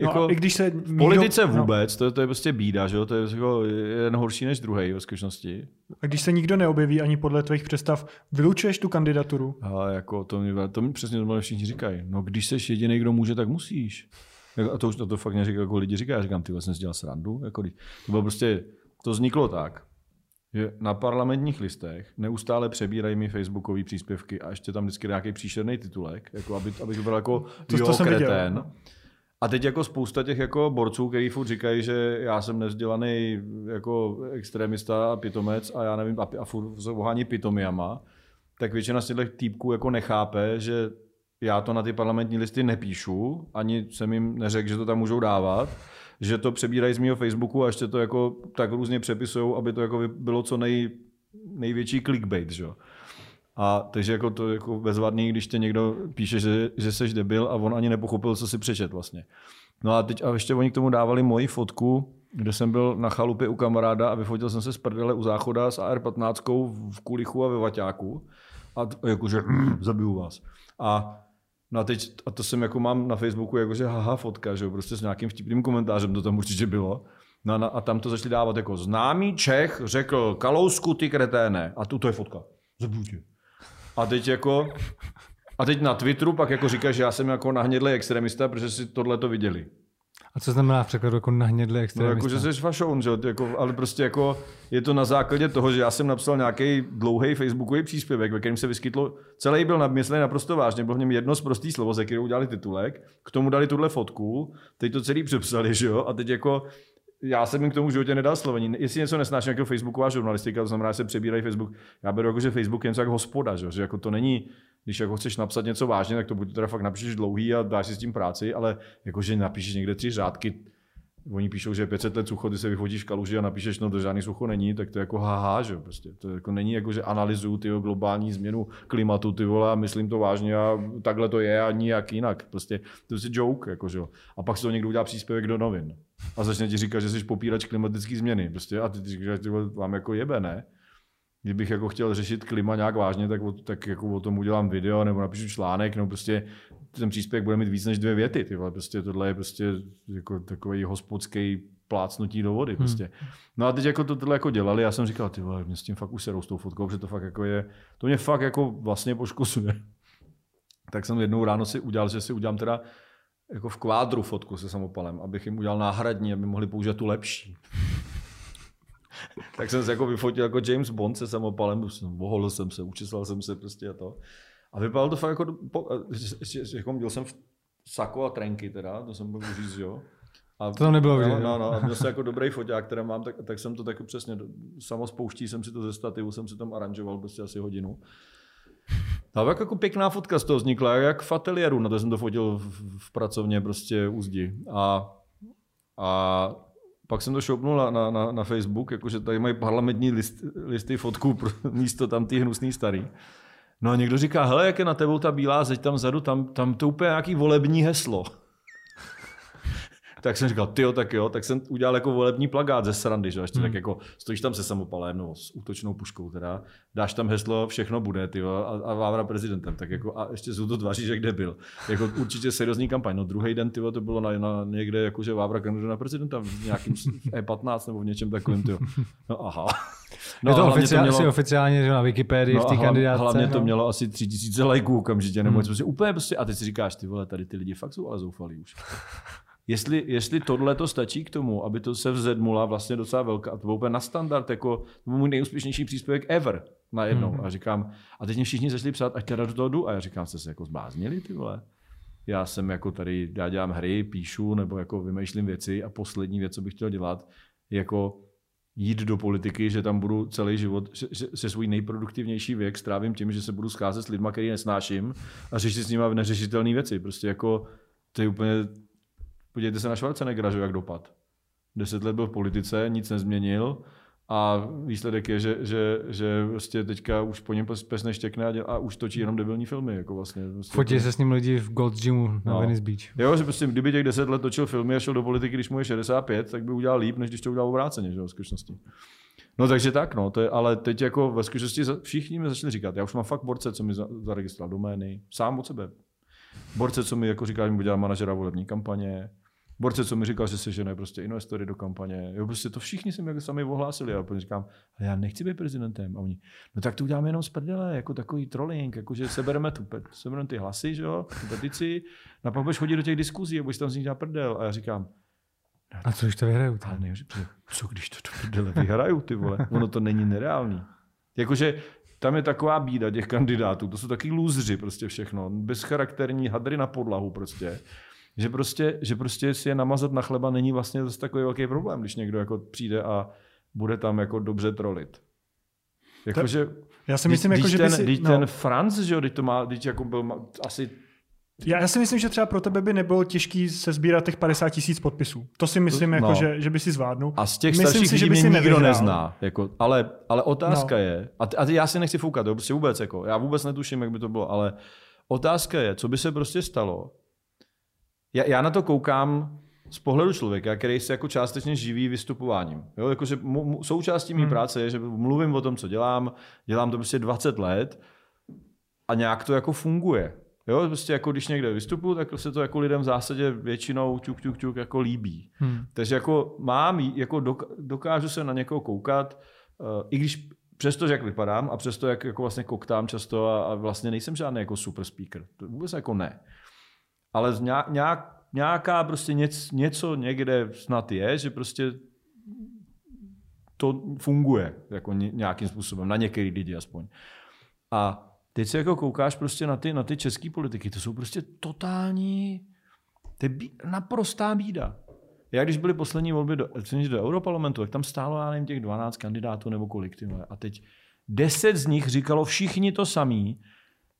Speaker 1: No jako, i když se
Speaker 2: v politice nikdo, no. vůbec, no. to, to je prostě bída, že jo? to je jako jeden horší než druhý ve skutečnosti.
Speaker 1: A když se nikdo neobjeví ani podle tvých představ, vylučuješ tu kandidaturu?
Speaker 2: A jako to mi, to mi přesně to všichni říkají. No když jsi jediný, kdo může, tak musíš. A to už to, to fakt neříká, jako lidi říkají. Já říkám, ty vlastně dělal srandu. Jako, to bylo prostě, to vzniklo tak, že na parlamentních listech neustále přebírají mi facebookové příspěvky a ještě tam vždycky nějaký příšerný titulek, jako aby, aby to byl jako to, to jsem kretén. Viděl, no. A teď jako spousta těch jako borců, kteří furt říkají, že já jsem nezdělaný jako extremista a pitomec a já nevím, a, a furt se ohání pitomiama, tak většina z těchto týpků jako nechápe, že já to na ty parlamentní listy nepíšu, ani jsem jim neřekl, že to tam můžou dávat, že to přebírají z mého Facebooku a ještě to jako tak různě přepisují, aby to jako bylo co nej, největší clickbait. Že? A takže jako to jako bezvadný, když tě někdo píše, že, že jsi debil a on ani nepochopil, co si přečet vlastně. No a teď a ještě oni k tomu dávali moji fotku, kde jsem byl na chalupě u kamaráda a vyfotil jsem se z prdele u záchoda s AR-15 v kulichu a ve vaťáku. A jakože zabiju vás. A No a teď, a to jsem jako mám na Facebooku jakože haha fotka, že jo, prostě s nějakým vtipným komentářem to tam určitě bylo. No a, a tam to začali dávat jako známý Čech řekl Kalousku ty kreténe. A tu to je fotka. Zabiju tě. A teď jako, a teď na Twitteru pak jako říkáš, že já jsem jako nahnědlý extremista, protože si tohle to viděli.
Speaker 3: A co znamená v překladu jako nahnědlý extremista?
Speaker 2: No, jako, že jsi fašoun, že? Jako, ale prostě jako je to na základě toho, že já jsem napsal nějaký dlouhý facebookový příspěvek, ve kterém se vyskytlo, celý byl nadmyslený naprosto vážně, bylo v něm jedno z prostý slovo, ze kterého udělali titulek, k tomu dali tuhle fotku, teď to celý přepsali, že jo, a teď jako já jsem jim k tomu životě nedal slovení. Jestli něco nesnáš jako Facebooková žurnalistika, to znamená, že se přebírají Facebook. Já beru jako, že Facebook je něco jako hospoda, že, že jako to není, když jako chceš napsat něco vážně, tak to buď teda fakt napíšeš dlouhý a dáš si s tím práci, ale jakože napíšeš někde tři řádky, oni píšou, že 500 let sucho, ty se vyfotíš v kaluži a napíšeš, no to žádný sucho není, tak to je jako haha, že prostě. To jako není jako, že analyzuju ty globální změnu klimatu, ty vole, a myslím to vážně a takhle to je a nijak jinak. Prostě to je joke, jako, že? A pak se to někdo udělá příspěvek do novin. A začne ti říkat, že jsi popírač klimatické změny. Prostě, a ty, ty říkáš, že vám jako jebe, ne? kdybych jako chtěl řešit klima nějak vážně, tak, o, tak jako o tom udělám video nebo napíšu článek, nebo prostě ten příspěvek bude mít víc než dvě věty. Ty vole. Prostě tohle je prostě jako takový hospodský plácnutí do vody. Prostě. No a teď jako to tohle jako dělali, já jsem říkal, ty vole, mě s tím fakt už se s tou fotkou, že to fakt jako je, to mě fakt jako vlastně poškozuje. Tak jsem jednou ráno si udělal, že si udělám teda jako v kvádru fotku se samopalem, abych jim udělal náhradní, aby mohli použít tu lepší. tak jsem se jako vyfotil jako James Bond se samopalem, voholil jsem se, učesal jsem se prostě a to. A vypadalo to fakt jako, po, jako měl jsem sako a trenky teda, to jsem mohl říct, jo.
Speaker 3: A, to nebylo
Speaker 2: vidět. No, no, no, a měl jsem jako dobrý foťák, který mám, tak, tak jsem to tak přesně, samospouští jsem si to ze stativu, jsem si tam aranžoval prostě asi hodinu. A tak jako pěkná fotka z toho vznikla, jak v ateliéru, na to jsem to fotil v, v pracovně prostě u zdi. A, a pak jsem to šoupnul na, na, na, na Facebook, jakože tady mají parlamentní list, listy fotků pro místo tam ty hnusný starý. No a někdo říká, hele, jak je na tebou ta bílá zeď tam vzadu, tam, tam to úplně nějaký volební heslo tak jsem říkal, ty tak jo, tak jsem udělal jako volební plagát ze srandy, že ještě hmm. tak jako stojíš tam se samopalem, no, s útočnou puškou teda, dáš tam heslo, všechno bude, ty a, a Vávra prezidentem, tak jako a ještě jsou to tváří, že kde byl. Jako určitě seriózní kampaň. No druhý den, ty to bylo na, na někde, jako že Vávra kandiduje na prezidenta v nějakým E15 nebo v něčem takovém, ty No aha.
Speaker 3: No, je to, oficiál, to mělo, oficiálně že na Wikipedii no, v té kandidátce.
Speaker 2: Hlavně to no. mělo asi tři tisíce lajků okamžitě, nebo hmm. prostě úplně prostě, a teď si říkáš, ty vole, tady ty lidi fakt jsou ale zoufalí už. Jestli, jestli tohle to stačí k tomu, aby to se vzedmula vlastně docela velká, a to byl úplně na standard, jako to byl můj nejúspěšnější příspěvek ever najednou. Hmm. A říkám, a teď mě všichni začali psát, ať teda do toho jdu. A já říkám, jste se jako zbláznili, ty vole. Já jsem jako tady, já dělám hry, píšu nebo jako vymýšlím věci a poslední věc, co bych chtěl dělat, je jako jít do politiky, že tam budu celý život, že, se svůj nejproduktivnější věk strávím tím, že se budu scházet s lidmi, který nesnáším a řešit s nimi neřešitelné věci. Prostě jako to je úplně Podívejte se na Schwarzeneggera, že jak dopad. Deset let byl v politice, nic nezměnil a výsledek je, že, že, že vlastně teďka už po něm pes neštěkne a, děl, a už točí jenom debilní filmy. Jako vlastně, vlastně
Speaker 3: Fotí se s ním lidi v Gold's Gymu na no. Venice Beach.
Speaker 2: Jo, že prostě, kdyby těch deset let točil filmy a šel do politiky, když mu je 65, tak by udělal líp, než když to udělal obráceně, že v skutečnosti. No takže tak, no, to je, ale teď jako ve skutečnosti všichni mi začali říkat, já už mám fakt borce, co mi zaregistroval domény, sám od sebe. Borce, co mi jako říká, že mi dělá manažera volební kampaně, Borce, co mi říkal, že se žene prostě investory do kampaně. Jo, prostě to všichni si mi jako sami ohlásili. A potom říkám, ale já nechci být prezidentem. A oni, no tak to uděláme jenom z prdele, jako takový trolling, jako že sebereme, tu, sebereme ty hlasy, že jo, tu petici, a pak budeš chodit do těch diskuzí a budeš tam z nich prdel. A já říkám,
Speaker 3: no, a co když to vyhraju?
Speaker 2: Ale ne, co když to do prdele vyhraju, ty vole? Ono to není nereálný. Jakože tam je taková bída těch kandidátů, to jsou taky lůzři prostě všechno, bezcharakterní hadry na podlahu prostě že prostě, že prostě si je namazat na chleba není vlastně zase takový velký problém, když někdo jako přijde a bude tam jako dobře trolit. Jakože,
Speaker 1: já si myslím, jako, že
Speaker 2: ten,
Speaker 1: si,
Speaker 2: no. ten Franz, že jo, teď to má, teď jako byl asi
Speaker 1: já, já si myslím, že třeba pro tebe by nebylo těžký se sbírat těch 50 tisíc podpisů. To si myslím, no. jako, že, že by si zvládnul.
Speaker 2: A z těch myslím starších si, že by si nikdo nevyhrál. nezná. Jako, ale, ale otázka no. je, a, a já si nechci foukat, to prostě vůbec, jako, já vůbec netuším, jak by to bylo, ale otázka je, co by se prostě stalo, já, já na to koukám z pohledu člověka, který se jako částečně živí vystupováním. Jo, jakože součástí mé hmm. práce je, že mluvím o tom, co dělám, dělám to prostě 20 let a nějak to jako funguje. Jo, prostě jako když někde vystupuju, tak se to jako lidem v zásadě většinou ťuk, ťuk, ťuk jako líbí. Hmm. Takže jako mám, jako dokážu se na někoho koukat, uh, i když přesto, jak vypadám a přesto, jak jako vlastně koktám často a, a vlastně nejsem žádný jako super speaker. To vůbec jako ne ale nějak, nějaká prostě něco, něco někde snad je, že prostě to funguje jako nějakým způsobem, na některý lidi aspoň. A teď se jako koukáš prostě na ty, na ty české politiky, to jsou prostě totální, to je bí, naprostá bída. Já když byly poslední volby do, do Europarlamentu, tak tam stálo, já nevím, těch 12 kandidátů nebo kolik, ty A teď 10 z nich říkalo všichni to samý,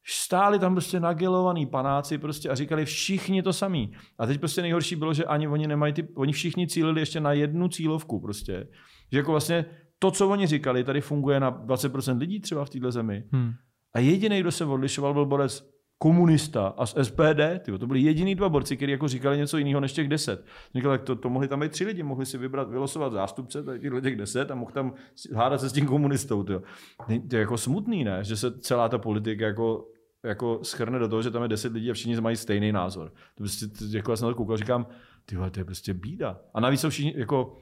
Speaker 2: Stáli tam prostě nagelovaný panáci prostě a říkali všichni to samý. A teď prostě nejhorší bylo, že ani oni nemají ty, oni všichni cílili ještě na jednu cílovku prostě. Že jako vlastně to, co oni říkali, tady funguje na 20% lidí třeba v této zemi. Hmm. A jediný, kdo se odlišoval, byl borec komunista a z SPD, tyjo, to byli jediný dva borci, kteří jako říkali něco jiného než těch deset. Říkal, tak to, to, mohli tam být tři lidi, mohli si vybrat, vylosovat zástupce těchto těch deset a mohl tam hádat se s tím komunistou. Tyjo. To je jako smutný, ne? Že se celá ta politika jako jako schrne do toho, že tam je deset lidí a všichni mají stejný názor. To prostě, jako já jsem na to koukal, říkám, ty to je prostě bída. A navíc jsou všichni, jako,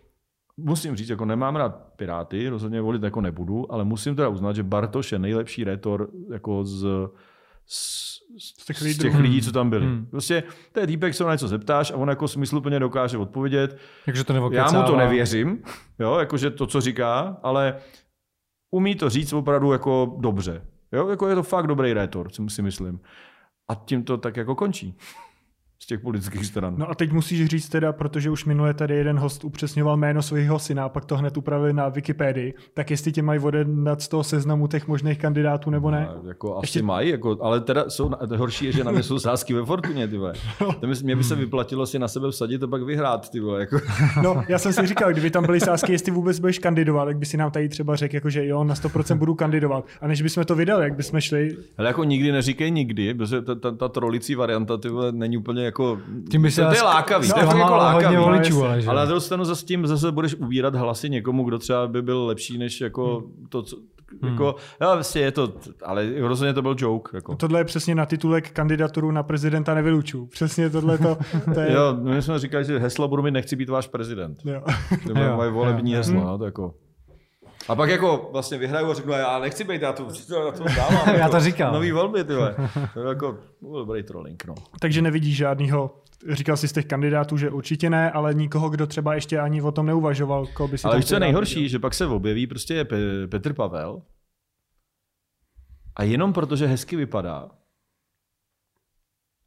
Speaker 2: musím říct, jako nemám rád Piráty, rozhodně volit jako nebudu, ale musím teda uznat, že Bartoš je nejlepší rétor jako z, z, z těch, z těch lidí, co tam byli. Hmm. Prostě to je týpek, se na něco zeptáš a on jako smysluplně dokáže odpovědět.
Speaker 3: Takže to
Speaker 2: Já mu to nevěřím, jo, jakože to, co říká, ale umí to říct opravdu jako dobře. Jo, jako je to fakt dobrý rétor, si myslím. A tím to tak jako končí z těch politických stran.
Speaker 1: No a teď musíš říct teda, protože už minule tady jeden host upřesňoval jméno svého syna, a pak to hned upravili na Wikipedii, tak jestli tě mají odehnat z toho seznamu těch možných kandidátů nebo ne?
Speaker 2: No, jako Ještě... asi mají, jako, ale teda jsou, horší je, že na mě jsou sázky ve Fortuně, ty vole. To mi, mě by se vyplatilo si na sebe vsadit a pak vyhrát, ty vole. Jako.
Speaker 1: No, já jsem si říkal, kdyby tam byly sázky, jestli vůbec budeš kandidovat, tak by si nám tady třeba řekl, jako, že jo, na 100% budu kandidovat. A než bychom to vydali, jak bychom šli.
Speaker 2: Ale jako nikdy neříkej nikdy, protože ta, ta, ta trolicí varianta ty vole, není úplně jako
Speaker 3: tím by se
Speaker 2: to, je lákavý, no, to je fakt jako lákavý.
Speaker 3: Voličů, ale,
Speaker 2: ale na druhou stranu zase tím zase budeš ubírat hlasy někomu, kdo třeba by byl lepší než jako hmm. to, co, Hmm. Jako, jo, vlastně je to, ale rozhodně to byl joke. Jako.
Speaker 1: Tohle je přesně na titulek kandidaturu na prezidenta nevyluču. Přesně tohle to, to je...
Speaker 2: Jo, my jsme říkali, že heslo budu mít nechci být váš prezident. Jo. To bylo moje volební jo. heslo. Hmm. No, to jako. A pak jako vlastně vyhraju a řeknu, já nechci být, já to, já to dávám.
Speaker 3: já to jako říkal.
Speaker 2: Nový volby, ty To je jako dobrý trolling, no.
Speaker 1: Takže nevidíš žádného říkal jsi z těch kandidátů, že určitě ne, ale nikoho, kdo třeba ještě ani o tom neuvažoval, koho by si
Speaker 2: Ale víš, co je nejhorší, viděl. že pak se objeví prostě je Petr Pavel a jenom protože hezky vypadá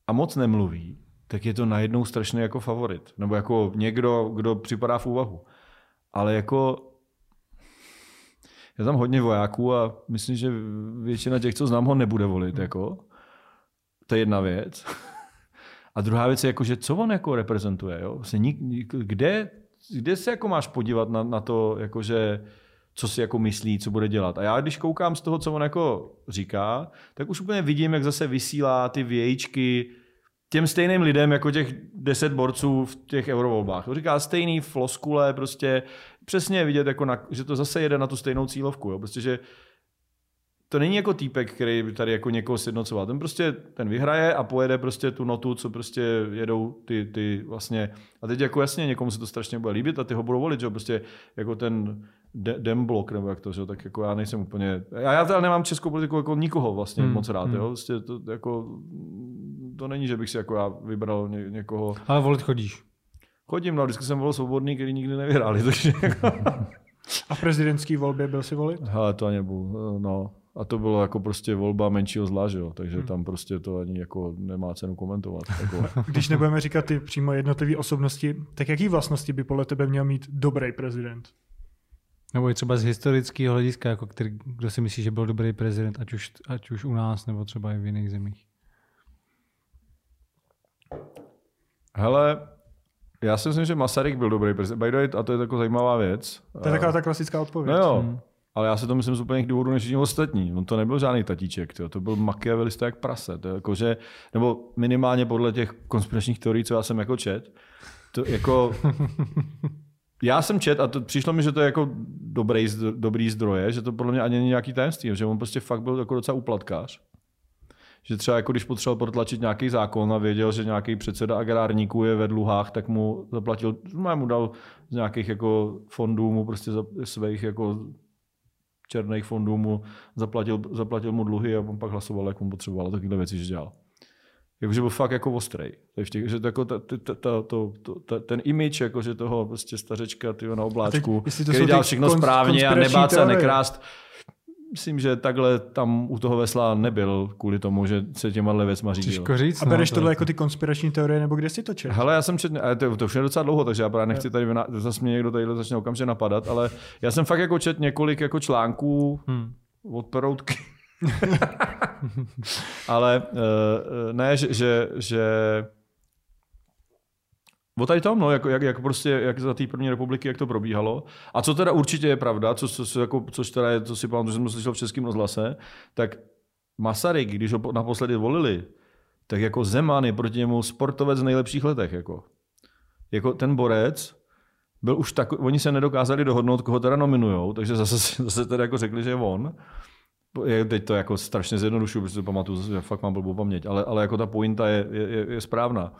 Speaker 2: a moc nemluví, tak je to najednou strašně jako favorit. Nebo jako někdo, kdo připadá v úvahu. Ale jako je tam hodně vojáků a myslím, že většina těch, co znám, ho nebude volit. Jako. To je jedna věc. A druhá věc je, jako, že co on jako reprezentuje. Jo? Vlastně nik, kde, kde se jako máš podívat na, na to, jako, že, co si jako myslí, co bude dělat. A já když koukám z toho, co on jako říká, tak už úplně vidím, jak zase vysílá ty vějíčky těm stejným lidem jako těch deset borců v těch eurovolbách. To říká stejný floskule, prostě přesně vidět, jako na, že to zase jede na tu stejnou cílovku. Jo? Prostě, že to není jako týpek, který by tady jako někoho sjednocoval. Ten prostě ten vyhraje a pojede prostě tu notu, co prostě jedou ty, ty vlastně. A teď jako jasně někomu se to strašně bude líbit a ty ho budou volit, že prostě jako ten de, demblok, nebo jak to, že tak jako já nejsem úplně, já, já teda nemám českou politiku jako nikoho vlastně hmm. moc rád, hmm. jo, prostě to jako, to není, že bych si jako já vybral ně, někoho.
Speaker 3: Ale volit chodíš.
Speaker 2: Chodím, no, vždycky jsem volil svobodný, který nikdy nevyhráli, takže
Speaker 1: A v prezidentský volbě byl si volit?
Speaker 2: Ale to ani nebudu, no. A to bylo jako prostě volba menšího zla, že jo? takže hmm. tam prostě to ani jako nemá cenu komentovat. Jako.
Speaker 1: Když nebudeme říkat ty přímo jednotlivé osobnosti, tak jaký vlastnosti by podle tebe měl mít dobrý prezident?
Speaker 3: Nebo i třeba z historického hlediska, jako který, kdo si myslí, že byl dobrý prezident, ať už, ať už u nás, nebo třeba i v jiných zemích?
Speaker 2: Hele, já si myslím, že Masaryk byl dobrý prezident. By the way, a to je taková zajímavá věc.
Speaker 1: To je taková ta klasická odpověď.
Speaker 2: No jo, hmm. Ale já se to myslím z úplných důvodů než ostatní. On to nebyl žádný tatíček, tyjo. to byl makiavelista jak prase. To jako, že, nebo minimálně podle těch konspiračních teorií, co já jsem jako čet. To jako, já jsem čet a to přišlo mi, že to je jako dobrý, dobrý zdroje, že to podle mě ani není nějaký tajemství, že on prostě fakt byl jako docela uplatkář. Že třeba jako když potřeboval protlačit nějaký zákon a věděl, že nějaký předseda agrárníků je ve dluhách, tak mu zaplatil, mu dal z nějakých jako fondů mu prostě za svých jako černých fondů mu zaplatil, zaplatil mu dluhy a on pak hlasoval, jak mu potřeboval. Takovéhle věci, že dělal. Jakože byl fakt jako. Těch, že to jako ta, ta, ta, to, to, ten image jako, že toho prostě stařečka tyho na obláčku, který dělal všechno správně a nebát se nekrást, myslím, že takhle tam u toho vesla nebyl kvůli tomu, že se těma věcma řídil.
Speaker 3: Těžko říct.
Speaker 1: A bereš no, tohle jako ty konspirační teorie, nebo kde si to čet?
Speaker 2: Hele, já jsem čet, to, to už je docela dlouho, takže já právě nechci tady, zase mě někdo tady začne okamžitě napadat, ale já jsem fakt jako čet několik jako článků hmm. od Peroutky. ale uh, ne, že, že, že O tady tom, no, jak, jak, jak, prostě, jak za té první republiky, jak to probíhalo. A co teda určitě je pravda, co, co, co, jako, což teda je, co si pamatuju, že jsem slyšel v českém rozhlase, tak Masaryk, když ho naposledy volili, tak jako Zeman je proti němu sportovec v nejlepších letech. Jako, jako ten borec byl už tak, oni se nedokázali dohodnout, koho teda nominujou, takže zase, zase teda jako řekli, že je on. Je, teď to jako strašně zjednodušuju, protože to pamatuju, že fakt mám blbou paměť, ale, ale jako ta pointa je, je, je správná.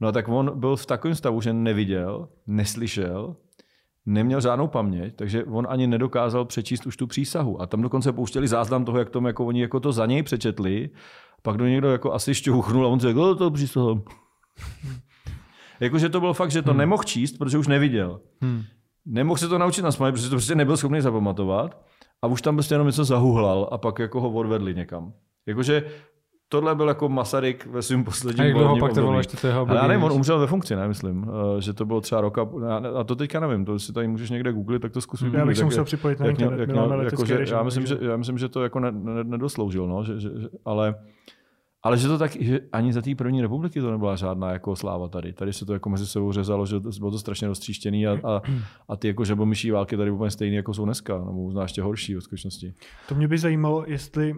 Speaker 2: No a tak on byl v takovém stavu, že neviděl, neslyšel, neměl žádnou paměť, takže on ani nedokázal přečíst už tu přísahu. A tam dokonce pouštěli záznam toho, jak, tom, jako oni jako to za něj přečetli. Pak do někdo jako asi šťouchnul a on řekl, to přísahu. Jakože to bylo fakt, že to hmm. nemohl číst, protože už neviděl. Hmm. Nemohl se to naučit na protože to prostě nebyl schopný zapamatovat. A už tam prostě jenom něco zahuhlal a pak jako ho odvedli někam. Jakože tohle byl jako Masaryk ve svém posledním
Speaker 3: A jak dlouho pak to bylo ještě toho
Speaker 2: období? Já nevím, on umřel ve funkci, ne, myslím, eh, že to bylo třeba roka, a to teďka nevím, to si tady můžeš někde googlit, tak to zkusím.
Speaker 1: Já bych se musel připojit na jak, internet, jak, jak,
Speaker 2: jako, že, já, myslím, že, já myslím, že to jako nedosloužil, no, že, že, ale ale že to tak, že ani za té první republiky to nebyla žádná jako sláva tady. Tady se to jako mezi sebou řezalo, že bylo to strašně roztříštěný a, a, a ty jako žabomyší války tady úplně stejné, jako jsou dneska, nebo možná ještě horší v skutečnosti.
Speaker 1: To mě by zajímalo, jestli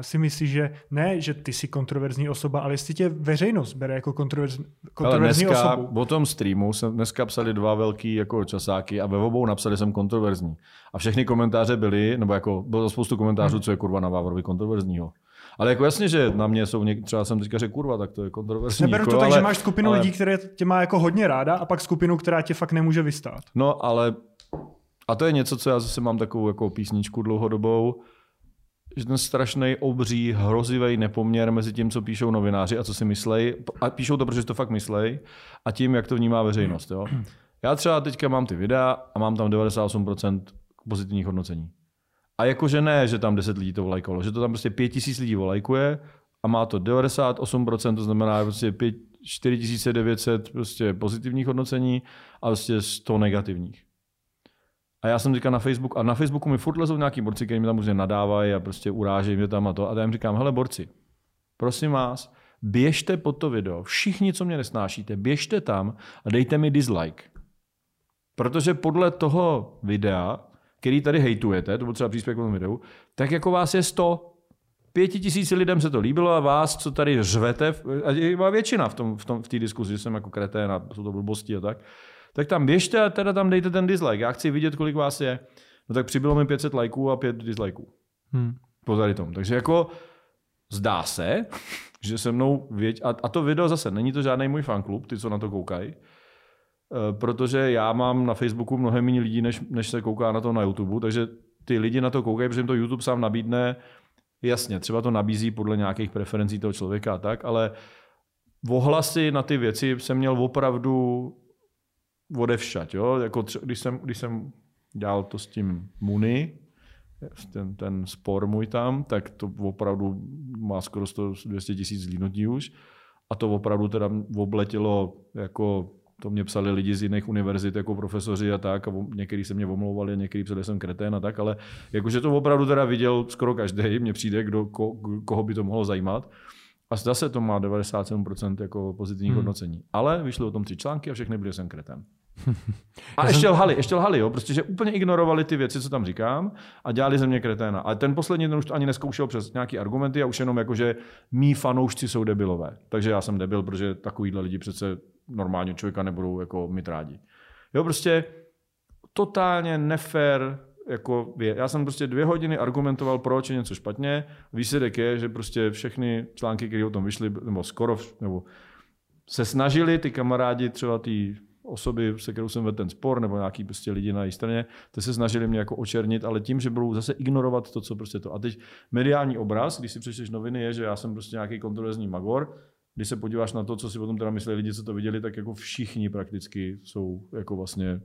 Speaker 1: si myslíš, že ne, že ty jsi kontroverzní osoba, ale jestli tě veřejnost bere jako kontroverz, kontroverzní
Speaker 2: ale dneska,
Speaker 1: osobu.
Speaker 2: O tom streamu jsem dneska psali dva velký jako časáky a ve obou napsali jsem kontroverzní. A všechny komentáře byly, nebo jako bylo spoustu komentářů, co je kurva na Vávrovi kontroverzního. Ale jako jasně, že na mě jsou něk... třeba jsem teďka řekl kurva, tak to je kontroverzní.
Speaker 1: Neberu
Speaker 2: jako,
Speaker 1: to tak,
Speaker 2: ale,
Speaker 1: že máš skupinu ale... lidí, které tě má jako hodně ráda a pak skupinu, která tě fakt nemůže vystát.
Speaker 2: No, ale a to je něco, co já zase mám takovou jako písničku dlouhodobou, že ten strašný, obří, hrozivý nepoměr mezi tím, co píšou novináři a co si myslej, a píšou to, protože to fakt myslej, a tím, jak to vnímá veřejnost. Jo? Já třeba teďka mám ty videa a mám tam 98% pozitivních hodnocení. A jakože ne, že tam 10 lidí to volajkovalo, že to tam prostě 5000 lidí volajkuje a má to 98%, to znamená prostě 5, 4900 prostě pozitivních hodnocení a prostě 100 negativních. A já jsem teďka na Facebook, a na Facebooku mi furt lezou nějaký borci, kteří mi tam prostě nadávají a prostě urážejí mě tam a to. A já jim říkám, hele borci, prosím vás, běžte pod to video, všichni, co mě nesnášíte, běžte tam a dejte mi dislike. Protože podle toho videa který tady hejtujete, to byl třeba příspěvek tom videu, tak jako vás je 100. Pěti tisíci lidem se to líbilo a vás, co tady řvete, a je většina v, tom, v, tom, v té diskuzi, že jsem jako kretén a jsou to blbosti a tak, tak tam běžte a teda tam dejte ten dislike. Já chci vidět, kolik vás je. No tak přibylo mi 500 lajků a 5 dislikeů. Hmm. Po tady tom. Takže jako zdá se, že se mnou věď... A, a to video zase, není to žádný můj fanklub, ty, co na to koukají, Eh, protože já mám na Facebooku mnohem méně lidí, než, než se kouká na to na YouTube, takže ty lidi na to koukají, protože jim to YouTube sám nabídne, jasně, třeba to nabízí podle nějakých preferencí toho člověka a tak, ale ohlasy na ty věci jsem měl opravdu odevšat, jo? Jako tři, když, jsem, když jsem dělal to s tím Muni, ten, ten spor můj tam, tak to opravdu má skoro 100, 200 tisíc zlínutí už. A to opravdu teda obletilo jako to mě psali lidi z jiných univerzit jako profesoři a tak, a někteří se mě omlouvali, někteří psali, že jsem kretén a tak, ale jakože to opravdu teda viděl skoro každý, mně přijde, kdo, ko, koho by to mohlo zajímat. A zase to má 97% jako pozitivní hmm. hodnocení. Ale vyšly o tom tři články a všechny byly jsem kretén. A ještě lhali, ještě lhali, jo, prostě, že úplně ignorovali ty věci, co tam říkám a dělali ze mě kreténa. A ten poslední ten už to ani neskoušel přes nějaký argumenty a už jenom jako, že mý fanoušci jsou debilové. Takže já jsem debil, protože takovýhle lidi přece normálního člověka nebudou jako mít rádi. Jo, prostě totálně nefér jako je. Já jsem prostě dvě hodiny argumentoval, proč je něco špatně. Výsledek je, že prostě všechny články, které o tom vyšly, nebo skoro, nebo se snažili ty kamarádi třeba ty osoby, se kterou jsem vedl ten spor, nebo nějaký prostě lidi na její straně, to se snažili mě jako očernit, ale tím, že budou zase ignorovat to, co prostě to. A teď mediální obraz, když si přečteš noviny, je, že já jsem prostě nějaký kontroverzní magor, když se podíváš na to, co si potom teda mysleli lidi, co to viděli, tak jako všichni prakticky jsou jako vlastně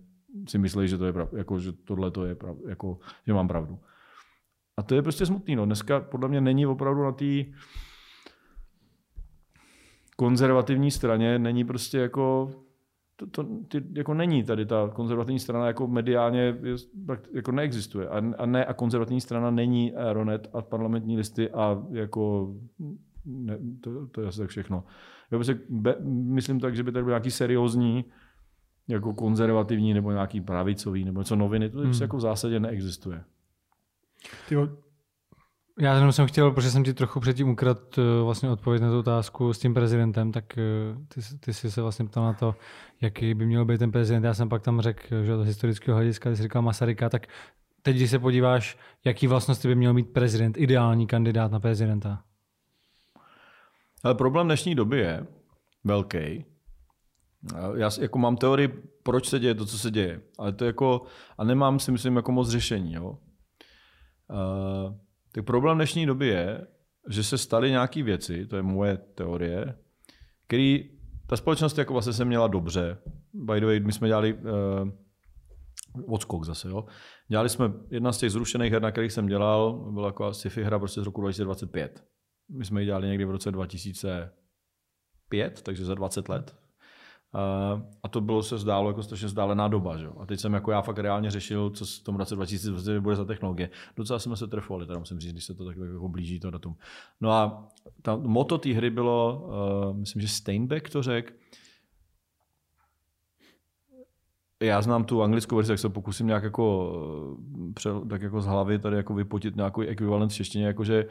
Speaker 2: si myslí, že to je prav, jako, že tohle to je prav, jako, že mám pravdu. A to je prostě smutný. No. Dneska podle mě není opravdu na té konzervativní straně, není prostě jako to, to ty, jako není tady ta konzervativní strana jako mediálně je, jako neexistuje. A, a ne a konzervativní strana není Aeronet a parlamentní listy a jako ne, to, to je asi tak všechno. Já prostě be, myslím tak, že by tady byl nějaký seriózní jako konzervativní nebo nějaký pravicový nebo něco noviny, to hmm. jako v zásadě neexistuje.
Speaker 1: Tyjo,
Speaker 3: Já jenom jsem chtěl, protože jsem ti trochu předtím ukradl eh, vlastně odpověď na tu otázku s tím prezidentem, tak eh, ty, ty jsi se vlastně ptal na to, jaký by měl být ten prezident. Já jsem pak tam řekl, že to historického hlediska, ty jsi říkal Masaryka, tak teď, když se podíváš, jaký vlastnosti by měl mít prezident, ideální kandidát na prezidenta?
Speaker 2: Ale problém dnešní doby je velký. Já jako mám teorii, proč se děje to, co se děje. Ale to jako, a nemám si myslím jako moc řešení. Jo? Uh, tak problém dnešní doby je, že se staly nějaké věci, to je moje teorie, který ta společnost jako vlastně se měla dobře. By the way, my jsme dělali uh, odskok zase, jo. Dělali jsme, jedna z těch zrušených her, na kterých jsem dělal, byla jako sci-fi hra prostě z roku 2025. My jsme ji dělali někdy v roce 2005, takže za 20 let. A to bylo se zdálo jako strašně vzdálená doba. Že? A teď jsem jako já fakt reálně řešil, co v tom roce 2020 bude za technologie. Docela jsme se trefovali, teda musím říct, když se to tak jako blíží to datum. No a ta moto té hry bylo, uh, myslím, že Steinbeck to řekl, já znám tu anglickou verzi, tak se pokusím nějak jako, eh, tak jako z hlavy tady jako vypotit nějaký ekvivalent v češtině, jakože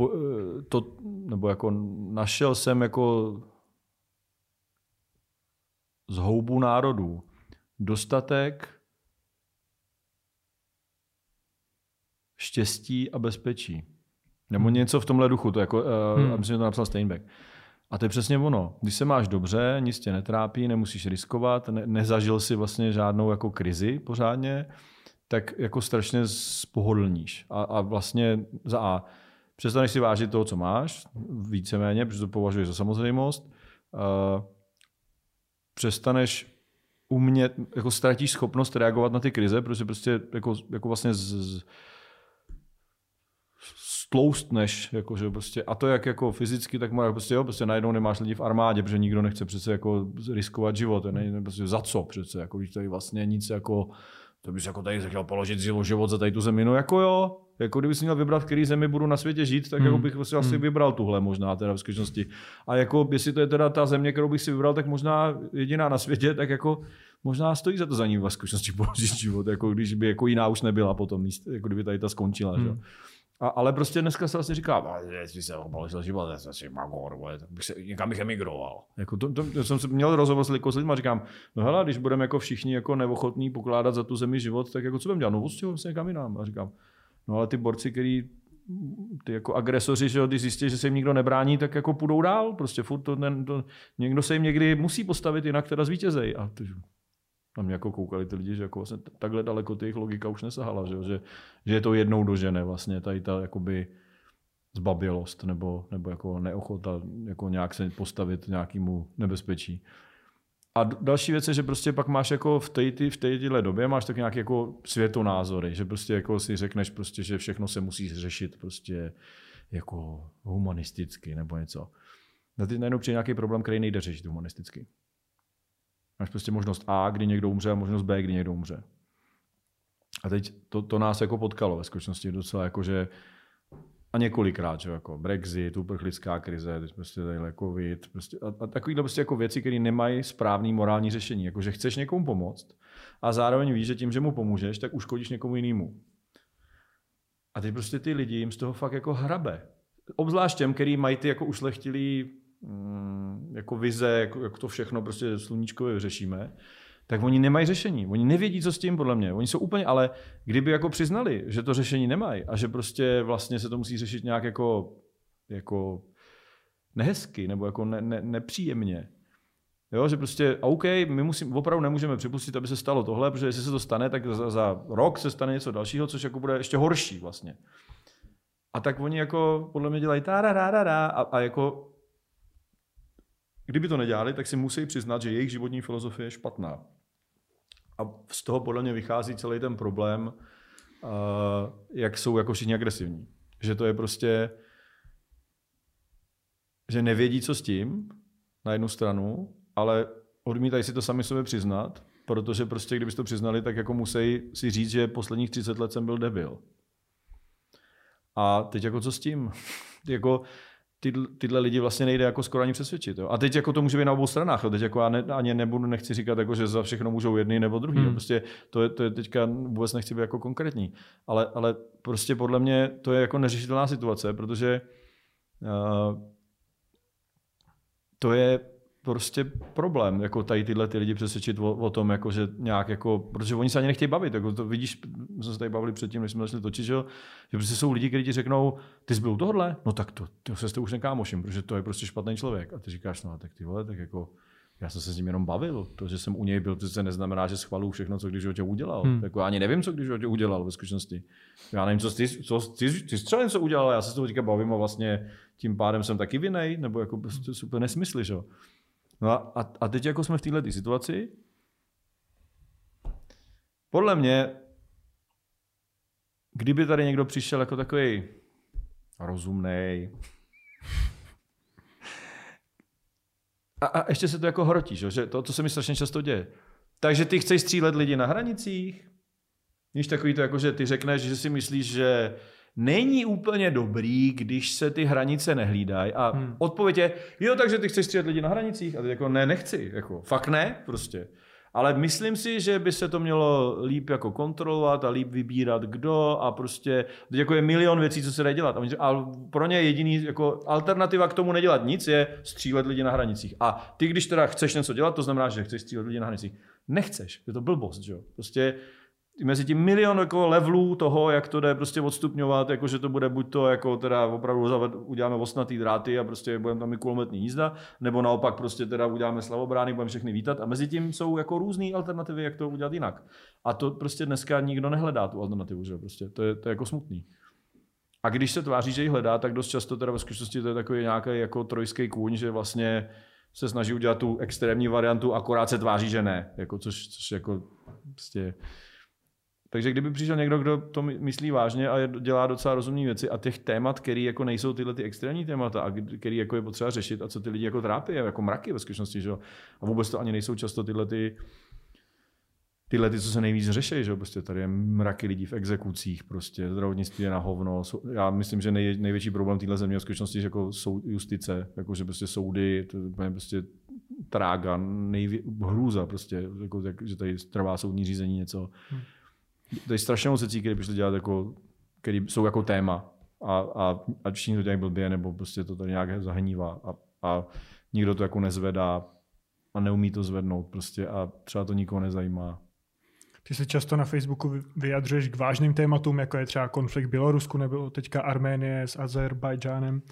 Speaker 2: eh, to, nebo jako našel jsem jako z houbu národů dostatek štěstí a bezpečí. Nebo hmm. něco v tomhle duchu, to jako, uh, hmm. myslím, že to napsal Steinbeck. A to je přesně ono. Když se máš dobře, nic tě netrápí, nemusíš riskovat, ne, nezažil si vlastně žádnou jako krizi pořádně, tak jako strašně spohodlníš. A, a vlastně za A, přestaneš si vážit toho, co máš, víceméně, protože to považuješ za samozřejmost. Uh, přestaneš umět, jako ztratíš schopnost reagovat na ty krize, protože prostě jako, jako vlastně z, z, stloustneš, jako, že prostě, a to jak jako fyzicky, tak má, prostě, jo, prostě najednou nemáš lidi v armádě, protože nikdo nechce přece jako riskovat život, ne, prostě za co přece, jako když tady vlastně nic jako, to bys jako tady chtěl položit život za tady tu zemi, no jako jo, jako kdyby si měl vybrat, v který zemi budu na světě žít, tak jako hmm. jako bych prostě hmm. asi vybral tuhle možná teda v skutečnosti. A jako jestli to je teda ta země, kterou bych si vybral, tak možná jediná na světě, tak jako možná stojí za to za ní v skutečnosti položit život, jako když by jako jiná už nebyla potom jako kdyby tady ta skončila. Hmm. Že? A, ale prostě dneska se vlastně říká, jestli se položil život, já si magor, tak bych se, někam bych emigroval. Jako to, to, to, jsem měl rozhovor s, s lidmi a říkám, no hele, když budeme jako všichni jako neochotní pokládat za tu zemi život, tak jako co budeme dělat? No, se někam jinam. A říkám, No ale ty borci, který ty jako agresoři, že když zjistí, že se jim nikdo nebrání, tak jako půjdou dál. Prostě furt to, ne, to, někdo se jim někdy musí postavit, jinak teda zvítězej. A ty, na mě jako koukali ty lidi, že jako vlastně takhle daleko ty jejich logika už nesahala, že, že, že je to jednou dožene vlastně tady ta jakoby zbabělost nebo, nebo jako neochota jako nějak se postavit nějakému nebezpečí. A další věc je, že prostě pak máš jako v té v téhle době máš tak nějaké jako světonázory, že prostě jako si řekneš prostě, že všechno se musí řešit prostě jako humanisticky nebo něco. Na ty najednou přijde nějaký problém, který nejde řešit humanisticky. Máš prostě možnost A, kdy někdo umře, a možnost B, kdy někdo umře. A teď to, to nás jako potkalo ve skutečnosti docela jako, že a několikrát, že jako Brexit, uprchlická krize, teď prostě tady COVID, prostě, a, a takovýhle prostě jako věci, které nemají správný morální řešení. Jako, že chceš někomu pomoct a zároveň víš, že tím, že mu pomůžeš, tak uškodíš někomu jinému. A teď prostě ty lidi jim z toho fakt jako hrabe. Obzvlášť těm, který mají ty jako ušlechtilý mm, jako vize, jako, jako to všechno prostě sluníčkově vyřešíme, tak oni nemají řešení. Oni nevědí, co s tím, podle mě. Oni jsou úplně, ale kdyby jako přiznali, že to řešení nemají a že prostě vlastně se to musí řešit nějak jako, jako nehezky nebo jako ne, ne, nepříjemně. Jo, že prostě, OK, my musím, opravdu nemůžeme připustit, aby se stalo tohle, protože jestli se to stane, tak za, za rok se stane něco dalšího, což jako bude ještě horší vlastně. A tak oni jako podle mě dělají ta a, a jako kdyby to nedělali, tak si musí přiznat, že jejich životní filozofie je špatná. A z toho podle mě vychází celý ten problém, uh, jak jsou jako všichni agresivní. Že to je prostě, že nevědí, co s tím, na jednu stranu, ale odmítají si to sami sobě přiznat, protože prostě, kdyby to přiznali, tak jako musí si říct, že posledních 30 let jsem byl debil. A teď jako co s tím? jako ty, tyhle lidi vlastně nejde jako skoro ani přesvědčit. Jo. A teď jako to může být na obou stranách. Jo. Teď jako já ne, ani nebudu, nechci říkat, jako, že za všechno můžou jedni nebo druhý. Hmm. Prostě to je, to je teďka vůbec nechci být jako konkrétní. Ale, ale prostě podle mě to je jako neřešitelná situace, protože uh, to je prostě problém, jako tady tyhle ty lidi přesvědčit o, o tom, jako, že nějak jako, protože oni se ani nechtějí bavit, jako to vidíš, jsme se tady bavili předtím, než jsme začali točit, že, že prostě jsou lidi, kteří ti řeknou, ty jsi byl tohle, no tak to, to se s už nekámoším, protože to je prostě špatný člověk. A ty říkáš, no tak ty vole, tak jako, já jsem se s ním jenom bavil. To, že jsem u něj byl, to se neznamená, že schvaluju všechno, co když ho tě udělal. Hmm. Jako, já ani nevím, co když ho tě udělal ve skutečnosti. Já nevím, co ty, co, ty, ty, ty třeba něco udělal, já se s toho teďka bavím a vlastně tím pádem jsem taky vinej, nebo jako prostě super nesmysly, že? No a, a teď jako jsme v této situaci, podle mě, kdyby tady někdo přišel jako takový rozumný, a, a ještě se to jako hrotí, že to, to se mi strašně často děje. Takže ty chceš střílet lidi na hranicích, Víš, takový to jako, že ty řekneš, že si myslíš, že není úplně dobrý, když se ty hranice nehlídají. A hmm. odpověď je, jo, takže ty chceš střílet lidi na hranicích? A ty jako, ne, nechci. Jako, fakt ne, prostě. Ale myslím si, že by se to mělo líp jako kontrolovat a líp vybírat kdo a prostě, teď jako je milion věcí, co se dá dělat. A pro ně jediný jako alternativa k tomu nedělat nic je střílet lidi na hranicích. A ty, když teda chceš něco dělat, to znamená, že chceš střílet lidi na hranicích. Nechceš, je to blbost, že jo. Prostě mezi tím milion jako levelů toho, jak to jde prostě odstupňovat, jako že to bude buď to jako teda opravdu zaved, uděláme osnatý dráty a prostě budeme tam i kulometní jízda, nebo naopak prostě teda uděláme slavobrány, budeme všechny vítat a mezi tím jsou jako různé alternativy, jak to udělat jinak. A to prostě dneska nikdo nehledá tu alternativu, že prostě to je, to je jako smutný. A když se tváří, že ji hledá, tak dost často teda ve skutečnosti to je takový nějaký jako trojský kůň, že vlastně se snaží udělat tu extrémní variantu, akorát se tváří, že ne. Jako, což, což jako prostě takže kdyby přišel někdo, kdo to myslí vážně a dělá docela rozumné věci a těch témat, které jako nejsou tyhle ty extrémní témata a který jako je potřeba řešit a co ty lidi jako trápí, jako mraky ve skutečnosti, že? a vůbec to ani nejsou často tyhle ty, tyhle ty, co se nejvíc řeší, že prostě tady je mraky lidí v exekucích, prostě zdravotnictví je na hovno. Já myslím, že nej, největší problém téhle země v skutečnosti jako jsou justice, jako že prostě soudy, to je prostě trága, nejvě, hrůza prostě, jako, že tady trvá soudní řízení něco. Hmm to je strašně moc věcí, které by šli dělat, jako, které jsou jako téma. A, a, a všichni to dělají blbě, nebo prostě to tady nějak zahnívá. A, a nikdo to jako nezvedá a neumí to zvednout prostě a třeba to nikoho nezajímá.
Speaker 1: Ty se často na Facebooku vyjadřuješ k vážným tématům, jako je třeba konflikt Bělorusku nebo teďka Arménie s Azerbajdžánem,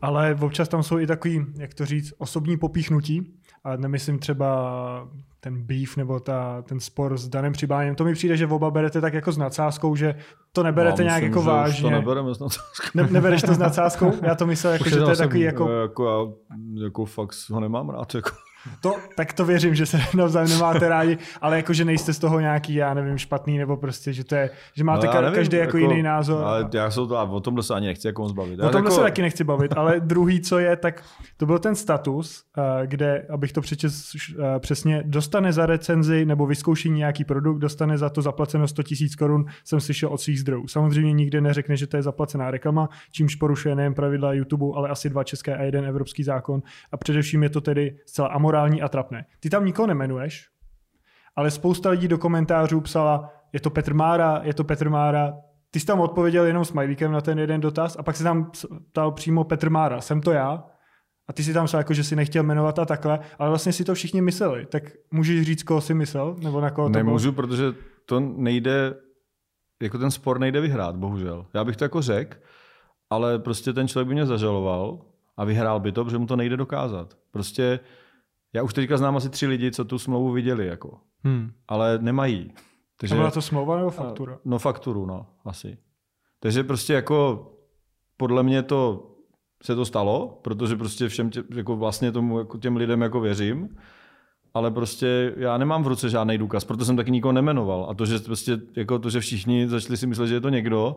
Speaker 1: ale občas tam jsou i takový, jak to říct, osobní popíchnutí. A nemyslím třeba ten beef nebo ta, ten spor s Danem Přibáněm, to mi přijde, že oba berete tak jako s nadsázkou, že to neberete
Speaker 2: no,
Speaker 1: nějak jako vážně.
Speaker 2: to nebereme s nadsázkou.
Speaker 1: Ne, nebereš to s nadsázkou? Já to myslel, jako, že to je takový jako...
Speaker 2: jako... Já jako fakt ho nemám rád. Jako.
Speaker 1: To, tak to věřím, že se navzájem nemáte rádi, ale jako, že nejste z toho nějaký, já nevím, špatný, nebo prostě, že to je, že máte no, nevím, každý jako, jako, jiný názor.
Speaker 2: Ale já se to, o tomhle se ani nechci jako zbavit. O
Speaker 1: tomhle
Speaker 2: jako...
Speaker 1: se taky nechci bavit, ale druhý, co je, tak to byl ten status, eh, kde, abych to přečet eh, přesně, dostane za recenzi nebo vyzkoušení nějaký produkt, dostane za to zaplaceno 100 000 korun, jsem slyšel od svých zdrojů. Samozřejmě nikde neřekne, že to je zaplacená reklama, čímž porušuje nejen pravidla YouTube, ale asi dva české a jeden evropský zákon. A především je to tedy zcela amorální a trapné. Ty tam nikoho nemenuješ, ale spousta lidí do komentářů psala, je to Petr Mára, je to Petr Mára. Ty jsi tam odpověděl jenom smajlíkem na ten jeden dotaz a pak se tam ptal přímo Petr Mára, jsem to já? A ty si tam psal, jako, že si nechtěl jmenovat a takhle, ale vlastně si to všichni mysleli. Tak můžeš říct, koho si myslel? Nebo na koho to
Speaker 2: Nemůžu, bylo? protože to nejde, jako ten spor nejde vyhrát, bohužel. Já bych to jako řekl, ale prostě ten člověk by mě zažaloval a vyhrál by to, protože mu to nejde dokázat. Prostě já už teďka znám asi tři lidi, co tu smlouvu viděli, jako. Hmm. ale nemají.
Speaker 1: Takže, a byla to smlouva nebo faktura?
Speaker 2: No fakturu, no, asi. Takže prostě jako podle mě to se to stalo, protože prostě všem tě, jako vlastně tomu jako těm lidem jako věřím, ale prostě já nemám v ruce žádný důkaz, proto jsem taky nikoho nemenoval. A to, že prostě jako to, že všichni začali si myslet, že je to někdo,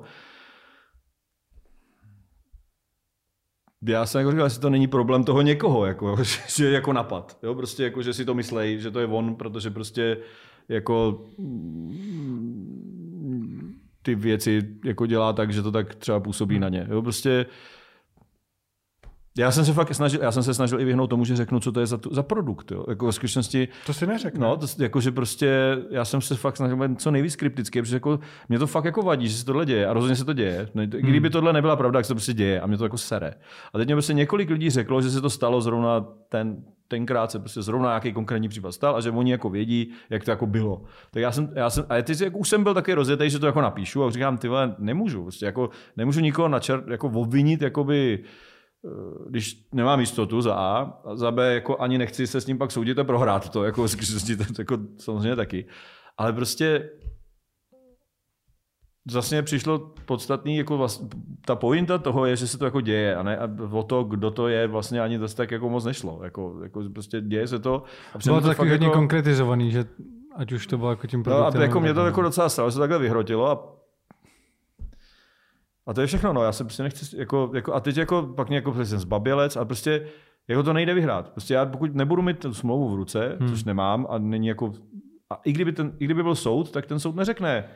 Speaker 2: já jsem jako říkal, jestli to není problém toho někoho, jako, že jako napad. Jo? Prostě jako, že si to myslej, že to je on, protože prostě jako mm, ty věci jako dělá tak, že to tak třeba působí na ně. Jo? Prostě Já jsem se fakt snažil, já jsem se snažil i vyhnout tomu, že řeknu, co to je za, tu, za produkt. Jo. Jako ve skutečnosti,
Speaker 1: To si neřekne.
Speaker 2: no, to, jako, že prostě, já jsem se fakt snažil být co nejvíc kryptický, protože jako, mě to fakt jako vadí, že se tohle děje a rozhodně se to děje. Ne, to- Kdyby tohle nebyla pravda, tak se to prostě děje a mě to jako sere. A teď mě prostě několik lidí řeklo, že se to stalo zrovna ten, tenkrát se prostě zrovna nějaký konkrétní případ stal a že oni jako vědí, jak to jako bylo. Tak já jsem, já jsem a teď jako už jsem byl taky rozjetý, že to jako napíšu a říkám, ty vole, nemůžu, prostě jako, nemůžu nikoho načer, jako obvinit, jakoby, když nemám jistotu za A, a za B jako ani nechci se s ním pak soudit a prohrát to, jako, jako samozřejmě taky. Ale prostě vlastně přišlo podstatný, jako vlast, ta pointa toho je, že se to jako děje a ne a o to, kdo to je, vlastně ani zase tak jako moc nešlo. Jako, jako prostě děje se to. A
Speaker 3: Bylo to takový hodně
Speaker 2: jako,
Speaker 3: konkretizovaný, že ať už to bylo jako tím
Speaker 2: No,
Speaker 3: produktem.
Speaker 2: a jako mě to jako
Speaker 3: no.
Speaker 2: docela stalo, že se takhle vyhrotilo a a to je všechno, no, já se prostě nechci, jako, jako a teď jako, pak mě jako prostě jsem zbabělec a prostě jako to nejde vyhrát. Prostě já pokud nebudu mít tu smlouvu v ruce, hmm. což nemám a není jako, a i kdyby, ten, i kdyby byl soud, tak ten soud neřekne,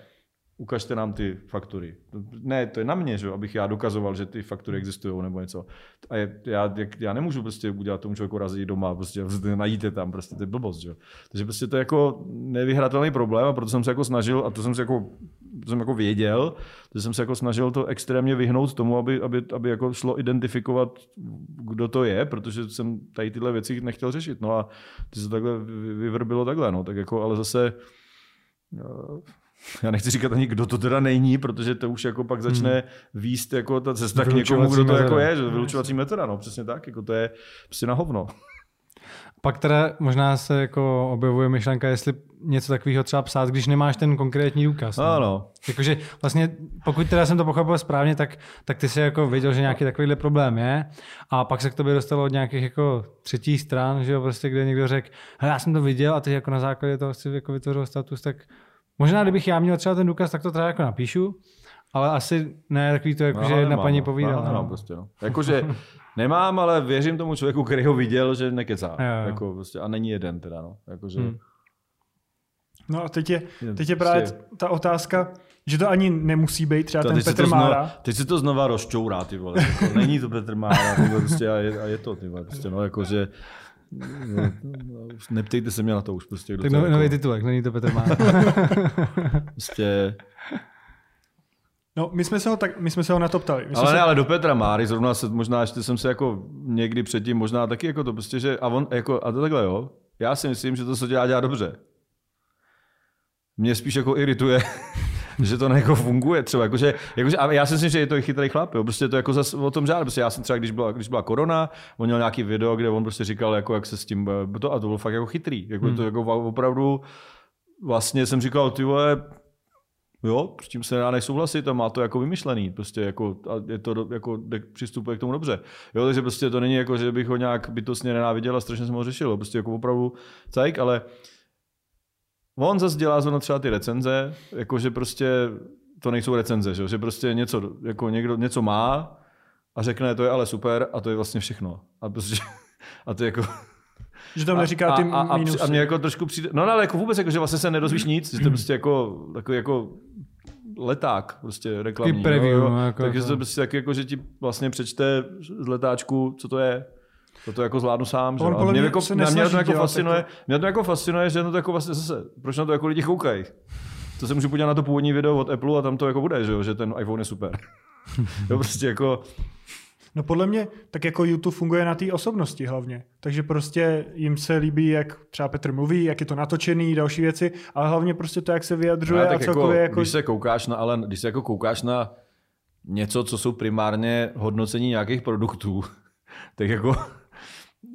Speaker 2: ukažte nám ty faktury. Ne, to je na mě, že? abych já dokazoval, že ty faktury existují nebo něco. A je, já, já nemůžu prostě udělat tomu člověku razit doma, prostě najít je tam, prostě to je blbost. Že? Takže prostě to je jako nevyhratelný problém a proto jsem se jako snažil, a to jsem se jako, jsem jako věděl, že jsem se jako snažil to extrémně vyhnout tomu, aby, aby, aby jako šlo identifikovat, kdo to je, protože jsem tady tyhle věci nechtěl řešit. No a ty se takhle vy- vyvrbilo takhle, no, tak jako, ale zase já nechci říkat ani, kdo to teda není, protože to už jako pak začne hmm. výst jako ta cesta k někomu, kdo to jako
Speaker 3: metoda.
Speaker 2: je, že vylučovací metoda, no přesně tak, jako to je prostě na hovno.
Speaker 3: Pak teda možná se jako objevuje myšlenka, jestli něco takového třeba psát, když nemáš ten konkrétní důkaz. no.
Speaker 2: Ano,
Speaker 3: Jakože vlastně, pokud teda jsem to pochopil správně, tak, tak ty jsi jako věděl, že nějaký takovýhle problém je a pak se k tobě dostalo od nějakých jako třetích stran, že jo, prostě kde někdo řekl, hele, já jsem to viděl a teď jako na základě toho si jako vytvořil status, tak možná kdybych já měl třeba ten důkaz, tak to teda jako napíšu, ale asi ne takový to, jako,
Speaker 2: No,
Speaker 3: že jedna paní
Speaker 2: no.
Speaker 3: povídala.
Speaker 2: No, nemám prostě, no. Jakože nemám, ale věřím tomu člověku, který ho viděl, že nekecá.
Speaker 3: Jo, jo.
Speaker 2: Jako prostě, a není jeden teda, no. Jakože,
Speaker 3: Hmm.
Speaker 2: hmm.
Speaker 1: No a teď je, teď je právě
Speaker 2: prostě-
Speaker 1: ta otázka, že to ani nemusí být třeba ten Petr
Speaker 2: znova,
Speaker 1: Mára.
Speaker 2: teď si to znova rozčourá, ty vole. Jako, není to Petr Mára, ty vole, prostě, a, je, a, je, to, ty vole, prostě, no, jakože, no, no, neptejte se mě na to už, prostě, kdo
Speaker 3: Tak
Speaker 2: to
Speaker 3: nový,
Speaker 2: jako,
Speaker 3: nový titulek, není to Petr Má.
Speaker 2: prostě,
Speaker 1: No, my jsme se ho, tak, my jsme se ho na to ptali. My
Speaker 2: ale
Speaker 1: se,
Speaker 2: ne, ale do Petra Máry, zrovna se, možná ještě jsem se jako někdy předtím, možná taky jako to prostě, že, a on, jako, a to takhle, jo, já si myslím, že to, co dělá, dělá dobře. Mě spíš jako irituje, že to jako funguje třeba, jakože, jakože, a já si myslím, že je to i chytrý chlap, jo. prostě to jako zas o tom žádá, prostě já jsem třeba, když byla, když byla korona, on měl nějaký video, kde on prostě říkal, jako, jak se s tím, eh, to, a to bylo fakt jako chytrý, jako hmm. to jako opravdu, vlastně jsem říkal, ty vole, Jo, s tím se nedá nesouhlasit a má to jako vymyšlený, prostě jako, a je to jako přistupuje k tomu dobře. Jo, takže prostě to není jako, že bych ho nějak bytostně nenáviděl a strašně jsem ho řešil, prostě jako opravdu cajk, ale on zase dělá zrovna třeba ty recenze, jako že prostě to nejsou recenze, že, jo, že prostě něco, jako někdo něco má a řekne, to je ale super a to je vlastně všechno. A prostě, a to je jako,
Speaker 1: že tam neříká ty
Speaker 2: a, a, a,
Speaker 1: mínusy.
Speaker 2: a mě jako trošku přijde, no ale jako vůbec, jako, že vlastně se nedozvíš nic, že to je prostě jako, takový jako leták, prostě reklamní.
Speaker 3: Takový preview,
Speaker 2: jo, jo.
Speaker 3: no, jako
Speaker 2: Takže
Speaker 3: to.
Speaker 2: prostě taky jako, že ti vlastně přečte z letáčku, co to je. To to jako zvládnu sám. Že?
Speaker 1: On
Speaker 2: mě, jako, mě, mě, to jako fascinuje,
Speaker 1: jako-
Speaker 2: mě to jako fascinuje, že to jako vlastně zase, proč na to jako lidi koukají. To se můžu podívat na to původní video od Apple a tam to jako bude, že, jo? že ten iPhone je super. jo, prostě jako,
Speaker 1: No podle mě tak jako YouTube funguje na té osobnosti hlavně. Takže prostě jim se líbí, jak třeba Petr mluví, jak je to natočený, další věci, ale hlavně prostě to, jak se vyjadřuje
Speaker 2: No,
Speaker 1: a
Speaker 2: tak
Speaker 1: celkově
Speaker 2: jako,
Speaker 1: jako...
Speaker 2: Když se koukáš na, ale když se jako koukáš na něco, co jsou primárně hodnocení nějakých produktů, tak jako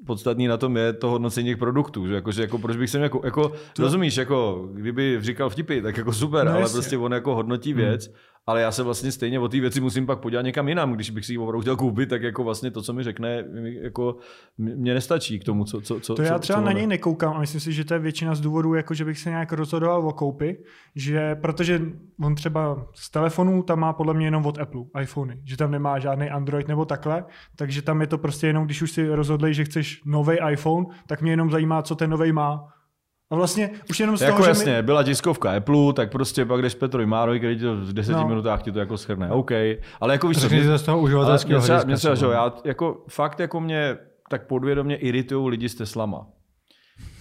Speaker 2: podstatný na tom je to hodnocení těch produktů. Že jako, že jako proč bych se jako, jako to... rozumíš, jako kdyby říkal vtipy, tak jako super,
Speaker 1: No
Speaker 2: ale
Speaker 1: jasně.
Speaker 2: prostě on jako hodnotí věc, hmm. Ale já se vlastně stejně o té věci musím pak podívat někam jinam, když bych si ji opravdu chtěl koupit, tak jako vlastně to, co mi řekne, jako mě nestačí k tomu, co, co, co
Speaker 1: To já třeba
Speaker 2: co
Speaker 1: na něj nekoukám a myslím si, že to je většina z důvodů, jako že bych se nějak rozhodoval o koupi, že protože on třeba z telefonů tam má podle mě jenom od Apple iPhony, že tam nemá žádný Android nebo takhle, takže tam je to prostě jenom, když už si rozhodli, že chceš nový iPhone, tak mě jenom zajímá, co ten nový má. A vlastně už jenom z
Speaker 2: Jako
Speaker 1: toho, že
Speaker 2: jasně,
Speaker 1: my...
Speaker 2: byla tiskovka Apple, tak prostě pak jdeš Petrovi Márovi, který ti to v deseti
Speaker 1: No.
Speaker 2: minutách ti to jako schrne. OK. Ale jako víš co,
Speaker 3: Řekni
Speaker 2: mě-
Speaker 3: to z toho uživatelského
Speaker 2: mě
Speaker 3: hlediska.
Speaker 2: mě třeba, že jo,
Speaker 3: třeba.
Speaker 2: já jako fakt jako mě tak podvědomě iritují lidi s Teslama.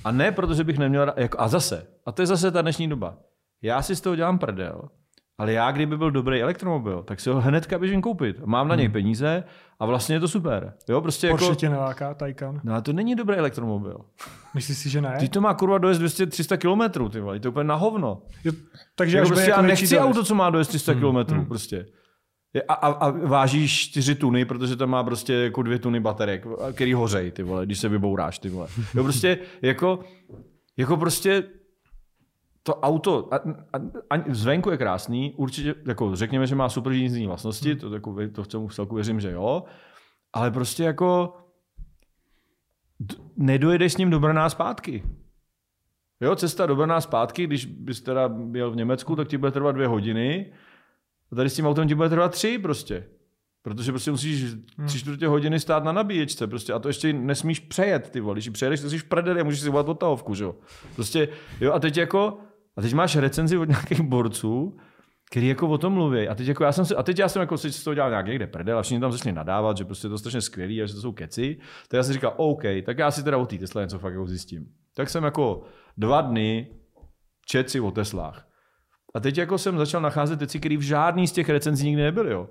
Speaker 2: A ne protože bych neměl, jako, a zase, a to je zase ta dnešní doba. Já si z toho dělám prdel, ale já, kdyby byl dobrý elektromobil, tak si ho hnedka běžím koupit. Mám na něj peníze a vlastně je to super. Jo, prostě
Speaker 1: Porsche
Speaker 2: jako...
Speaker 1: tě neláká, Taycan.
Speaker 2: No a to není dobrý elektromobil.
Speaker 1: Myslíš si, že ne?
Speaker 2: Ty to má kurva dojezd 200-300 km, ty vole, to je úplně na hovno.
Speaker 1: Jo, takže
Speaker 2: Jako prostě
Speaker 1: jako
Speaker 2: já nechci
Speaker 1: dojezd.
Speaker 2: auto, co má dojezd 300 km, prostě. Je- A, a, a, váží 4 tuny, protože tam má prostě jako dvě tuny baterek, který hořej, ty vole, když se vybouráš, ty vole. Jo, prostě jako, jako prostě to auto, a, a, a zvenku je krásný, určitě, jako řekněme, že má super jízdní vlastnosti, to, jako, to v tomu celku věřím, že jo, ale prostě jako nedojedeš s ním do Brna zpátky. Jo, cesta do Brna zpátky, když bys teda byl v Německu, tak ti bude trvat dvě hodiny. A tady s tím autem ti bude trvat tři prostě. Protože prostě musíš tři čtvrtě hodiny stát na nabíječce prostě a to ještě nesmíš přejet, ty vole. Když ji přejedeš, tak jsi v prdeli a můžeš si volat odtahovku, že jo. Prostě, jo, a teď jako, a teď máš recenzi od nějakých borců, který jako o tom mluví. A teď, jako já jsem si, a teď já jsem jako si z toho dělal nějak někde prdel a všichni tam začali nadávat, že prostě je to strašně skvělý a že to jsou keci. Tak já jsem říkal, OK, tak já si teda o té Tesla něco fakt jako zjistím. Tak jsem jako dva dny čet si o Teslách. A teď jako jsem začal nacházet věci, které v žádný z těch recenzí nikdy nebyly. Jo.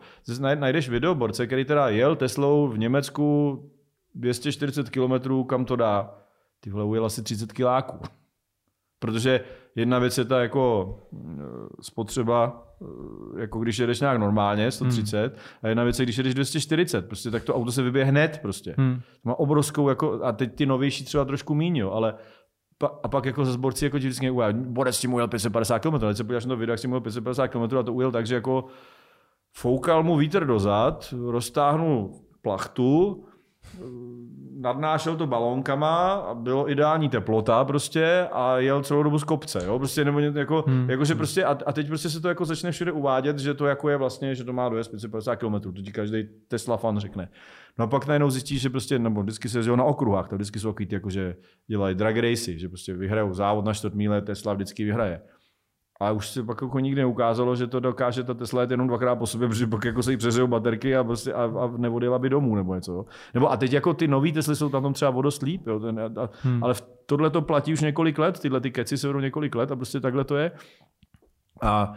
Speaker 2: Najdeš videoborce, který teda jel Teslou v Německu 240 km, kam to dá. Ty vole, ujel asi 30 kiláků. Protože jedna věc je ta jako eh, spotřeba, eh, jako když jedeš nějak normálně, 130, hmm. a jedna věc je, když jedeš 240, prostě tak to auto se vybije hned prostě.
Speaker 3: Hmm.
Speaker 2: To má obrovskou, jako, a teď ty novější třeba trošku míň, jo, ale pa, a pak jako ze zborci jako ti vždycky ujel, Borec s tím ujel 550 km, ale se podíváš na to video, jak s tím ujel 550 km a to ujel tak, že jako foukal mu vítr dozad, roztáhnul plachtu, nadnášel to balónkama a bylo ideální teplota prostě a jel celou dobu z kopce, jo, prostě nebo ně- jako, hmm. jakože prostě a, a, teď prostě se to jako začne všude uvádět, že to jako je vlastně, že to má dojezd 550 km, to ti každý Tesla fan řekne. No a pak najednou zjistíš, že prostě, nebo vždycky se jezdilo na okruhách, to vždycky jsou takový jako, že dělají drag racy, že prostě vyhrajou závod na čtvrt míle, Tesla vždycky vyhraje. A už se pak jako nikdy neukázalo, že to dokáže ta Tesla jet jenom dvakrát po sobě, protože pak jako se jí přeřejou baterky a, prostě a, a neodjela by domů nebo něco. jo. Nebo a teď jako ty nový Tesly jsou tom třeba vodoslíp, jo, ten, a, hmm. ale v- tohle to platí už několik let, tyhle ty keci se vedou několik let a prostě takhle to je. A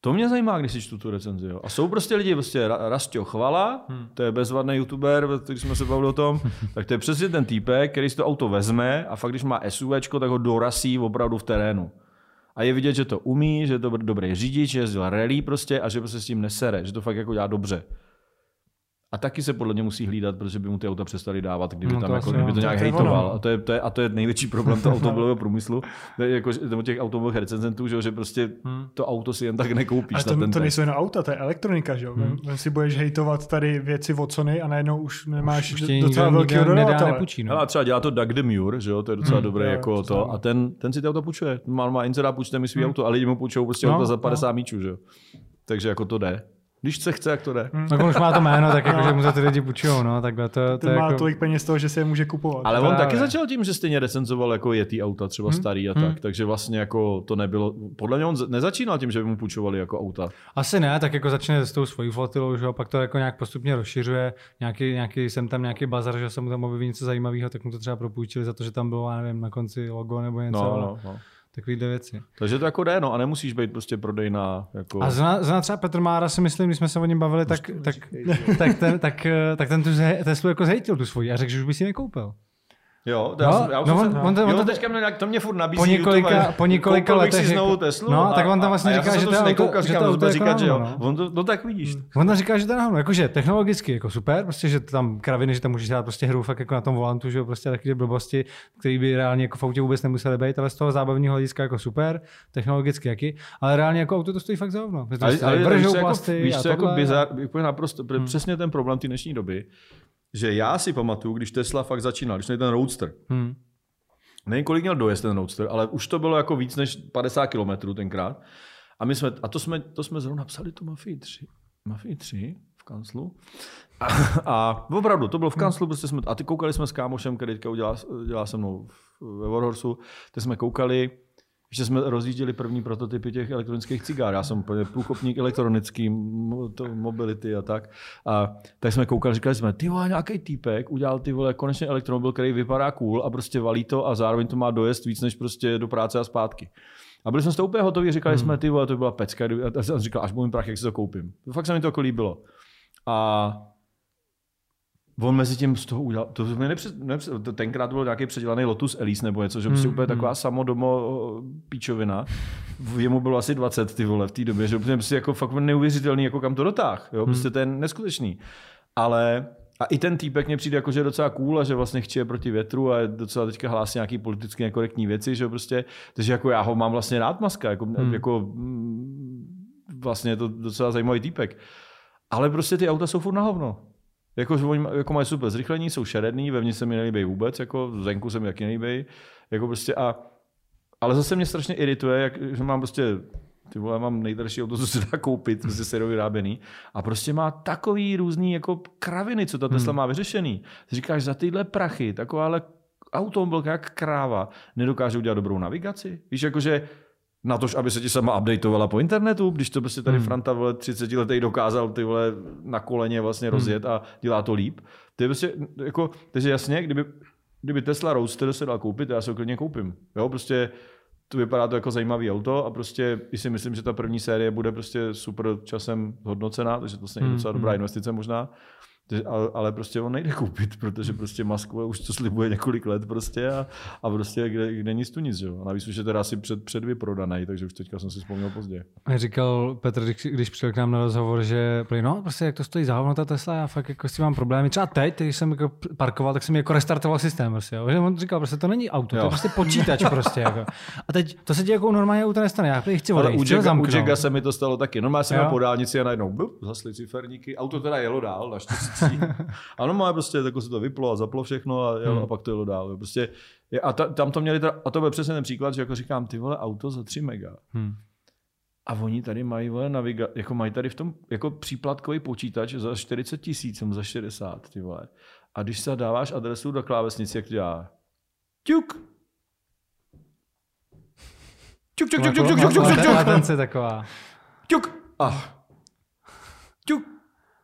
Speaker 2: to mě zajímá, když si čtu tu recenzi. Jo. A jsou prostě lidi, prostě Ra- Rastio Chvala, hmm. to je bezvadný youtuber, když jsme se bavili o tom, tak to je přesně ten týpek, který si to auto vezme a fakt, když má SUVčko, tak ho dorazí opravdu v terénu. A je vidět, že to umí, že je to dobrý řidič, že jezdil rally prostě a že prostě s tím nesere, že to fakt jako dělá dobře. A taky se podle mě musí hlídat, protože by mu ty auta přestali dávat, kdyby,
Speaker 3: No
Speaker 2: no,
Speaker 3: to
Speaker 2: tam jako, kdyby to nějak
Speaker 1: To
Speaker 2: hejtoval.
Speaker 1: no.
Speaker 2: A to je, to, je, a to je největší problém toho automobilového průmyslu, to je jako, nebo těch automobilových recenzentů, že, jo, že prostě
Speaker 3: Hmm.
Speaker 2: to auto si jen tak nekoupíš
Speaker 1: Ale
Speaker 2: na
Speaker 1: to,
Speaker 2: ten
Speaker 1: to nejsou jen auta, to je elektronika, že jo? Hmm. Vem si budeš hejtovat tady věci od Sony a najednou už nemáš
Speaker 3: Už tě
Speaker 1: docela
Speaker 3: nedá,
Speaker 1: dodavatele.
Speaker 3: nepůjčí. No.
Speaker 2: Hele, a třeba dělá to Doug Demure, že jo, to je docela hmm, dobrý
Speaker 1: jo,
Speaker 2: jako
Speaker 1: to
Speaker 2: a ten, ten si ty auta půjčuje. Má, má insera, půjčte mi svý auto, a lidi mu půjčují prostě
Speaker 3: No,
Speaker 2: auta za
Speaker 3: no.
Speaker 2: 50 míčů, že jo. Takže jako to jde. Když se chce, jak to jde.
Speaker 3: Tak on už má to jméno, tak jako, že mu to ty lidi půjčujou, no, takhle to, to
Speaker 1: Ten
Speaker 3: je
Speaker 1: má
Speaker 3: jako...
Speaker 1: tolik peněz z toho, že se je může kupovat.
Speaker 2: Ale on
Speaker 3: Právě.
Speaker 2: taky začal tím, že stejně recenzoval jako Yeti auta, třeba
Speaker 3: Hmm.
Speaker 2: starý a
Speaker 3: Hmm.
Speaker 2: tak. Takže vlastně jako to nebylo, podle mě on nezačínal tím, že by mu půjčovali jako auta.
Speaker 3: Asi ne, tak jako začne s tou svojí flotilou, že jo, pak to jako nějak postupně rozšiřuje, nějaký, nějaký jsem tam nějaký bazar, že se mu tam objeví něco zajímavého, tak mu to třeba propůjčili za to, že tam bylo, já nevím, na konci logo nebo něco,
Speaker 2: No,
Speaker 3: ale
Speaker 2: no, no.
Speaker 3: Takovýhle věci.
Speaker 2: Takže to jako jde, no, a nemusíš být prostě prodejná. Jako...
Speaker 3: A zna, zna třeba Petr Mára si myslím, když jsme se o něm bavili, tak, tak, tak, ten, tak, eh, tak ten tu Teslu jako zhejtil tu svoji a řekl, že už by si nekoupil.
Speaker 2: Jo,
Speaker 3: No,
Speaker 2: já jsem, já
Speaker 3: no on- on to- on
Speaker 2: jo,
Speaker 3: to-
Speaker 2: teďka mě, to mě furt nabízí
Speaker 3: Po několika,
Speaker 2: YouTube,
Speaker 3: po několika letech.
Speaker 2: si znovu
Speaker 3: jako-
Speaker 2: Teslu.
Speaker 3: no, tak on tam
Speaker 2: a-
Speaker 3: vlastně
Speaker 2: a
Speaker 3: říká, že
Speaker 2: to
Speaker 3: to auto-
Speaker 2: nekoukal,
Speaker 3: že to
Speaker 2: to
Speaker 3: auto je
Speaker 2: říkat, že jo.
Speaker 3: jako
Speaker 2: On to, no tak vidíš.
Speaker 3: On tam říká, že to je nahoru, jakože technologicky jako super, prostě, že tam kraviny, že tam můžeš dát prostě hru fakt jako na tom volantu, že jo, prostě takové blbosti, které by reálně jako v autě vůbec nemusely být, ale z toho zábavního hlediska jako super, technologicky jaký, ale reálně jako auto to stojí fakt za hovno.
Speaker 2: Ale,
Speaker 3: prostě
Speaker 2: ale
Speaker 3: vržou
Speaker 2: víš, co jako,
Speaker 3: a
Speaker 2: jako bizar, úplně naprosto, hmm. přesně ten problém té dnešní doby, že já si pamatuju, když Tesla fakt začínal, když ten Roadster,
Speaker 3: Hmm.
Speaker 2: nevím, kolik měl dojezd ten Roadster, ale už to bylo jako víc než 50 kilometrů tenkrát. A my jsme, a to jsme, to jsme zrovna psali tu Mafii 3. Mafii 3 v kanclu. A, a opravdu, to bylo v kanclu, prostě jsme, a ty koukali jsme s kámošem, který teďka udělá, dělá se mnou ve Warhorsu, teď jsme koukali, že jsme rozjížděli první prototypy těch elektronických cigár. Já jsem úplně průkopník elektronický, to, mobility a tak. A tak jsme koukali, říkali jsme, ty vole, nějaký týpek udělal ty vole konečně elektromobil, který vypadá cool a prostě valí to a zároveň to má dojezd víc než prostě do práce a zpátky. A byli jsme z toho úplně hotoví, říkali hmm. jsme, ty vole, to byla pecka. A jsem říkal, až můj prach, jak si to koupím. Fakt se mi to jako líbilo. A on mezi tím z toho udělal, to mě nepřed, nepřed, to tenkrát byl nějaký předělaný Lotus Elise nebo něco, že prostě mm, úplně mm. taková samodomo píčovina. Jemu bylo asi 20 ty vole v té době, že úplně prostě jako fakt neuvěřitelný, jako kam to dotáh. Jo? Prostě mm. to je neskutečný. Ale a i ten týpek mě přijde jako, že je docela cool a že vlastně chce proti větru a docela teďka hlásí nějaký politicky nekorektní věci, že prostě, takže jako já ho mám vlastně rád maska, jako, mm. jako mm, vlastně je to docela zajímavý týpek. Ale prostě ty auta jsou furt na hovno. Jako, oni jako mají super zrychlení, jsou šeredný, vevnitř se mi nelíbí vůbec, jako zvenku se mi taky nelíbí. Jako prostě a, ale zase mě strašně irituje, jak, že mám prostě ty vole, mám nejdražší auto, co se dá koupit, prostě sérově vyráběný. A prostě má takový různý jako kraviny, co ta Tesla hmm. má vyřešený. Říkáš, za tyhle prachy, takováhle automobilka jak kráva, nedokáže udělat dobrou navigaci. Víš, jakože na to, aby se ti sama updateovala po internetu, když to prostě tady hmm. Franta vole 30 letý dokázal ty vole na koleně vlastně hmm. rozjet hmm. a dělá to líp. To je prostě, jako, takže jasně, kdyby, kdyby Tesla Roadster se dal koupit, já se ho klidně koupím. Jo, prostě to vypadá to jako zajímavý auto a prostě i si myslím, že ta první série bude prostě super časem hodnocená, takže to je docela dobrá hmm. investice možná ale, ale prostě on nejde koupit, protože prostě Musk už to slibuje několik let prostě a, a prostě kde, kde nic tu nic, jo. A navíc už je teda asi před, před vyprodaný, takže už teďka jsem si vzpomněl pozdě.
Speaker 3: Říkal Petr, když, přišel k nám na rozhovor, že no prostě jak to stojí za ta Tesla, já fakt jako s tím mám problémy. Třeba teď, když jsem jako parkoval, tak jsem jako restartoval systém. Prostě, jo. Že on říkal, prostě to není auto, jo. to je prostě počítač prostě. Jako. A teď to se ti jako normálně auto nestane, já chci odejít,
Speaker 2: u Jacka, u Jacka se mi to stalo taky. Normálně jsem po dálnici a najednou bup, zasli ciferníky. Auto teda jelo dál, naštěstí prací. ano, normálně prostě jako se to vyplo a zaplo všechno a, jel, hmm. a pak to jelo dál. Prostě, a ta, tam to měli, teda, a to byl přesně ten příklad, že jako říkám, ty vole, auto za 3 mega. Hmm. A oni tady mají, vole, naviga- jako mají tady v tom jako příplatkový počítač za 40 tisíc, za 60, ty vole. A když se dáváš adresu do klávesnice, jak to dělá? Ťuk!
Speaker 3: Ťuk, ťuk, ťuk, ťuk, ťuk, ťuk, ťuk, ťuk.
Speaker 2: taková. Ťuk! Ah,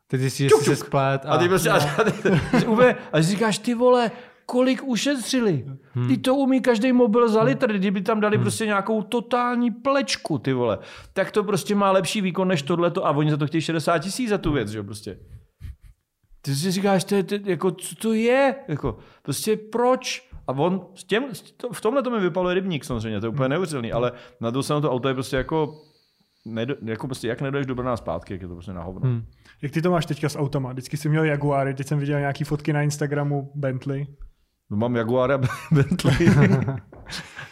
Speaker 3: Teď zjistíš, že jsi se splet.
Speaker 2: A, a ty prostě, no. a, a, a říkáš, ty vole, kolik ušetřili. Hmm. Ty to umí každý mobil za litr, kdyby tam dali hmm. prostě nějakou totální plečku, ty vole. Tak to prostě má lepší výkon než tohleto a oni za to chtějí 60 tisíc za tu věc, že jo, prostě. Ty si říkáš, to je, to, jako, co to je? Jako, prostě proč? A on s těm, v tomhle to mi vypadlo rybník samozřejmě, to je úplně neuvěřitelný, ale na druhou stranu to auto je prostě jako nedo, jako prostě jak nedoješ do Brna zpátky, jak je to prostě na hovno. Hmm.
Speaker 1: Jak ty to máš teďka s automa? Vždycky jsi měl Jaguary, teď jsem viděl nějaký fotky na Instagramu Bentley.
Speaker 2: No mám Jaguar a Bentley.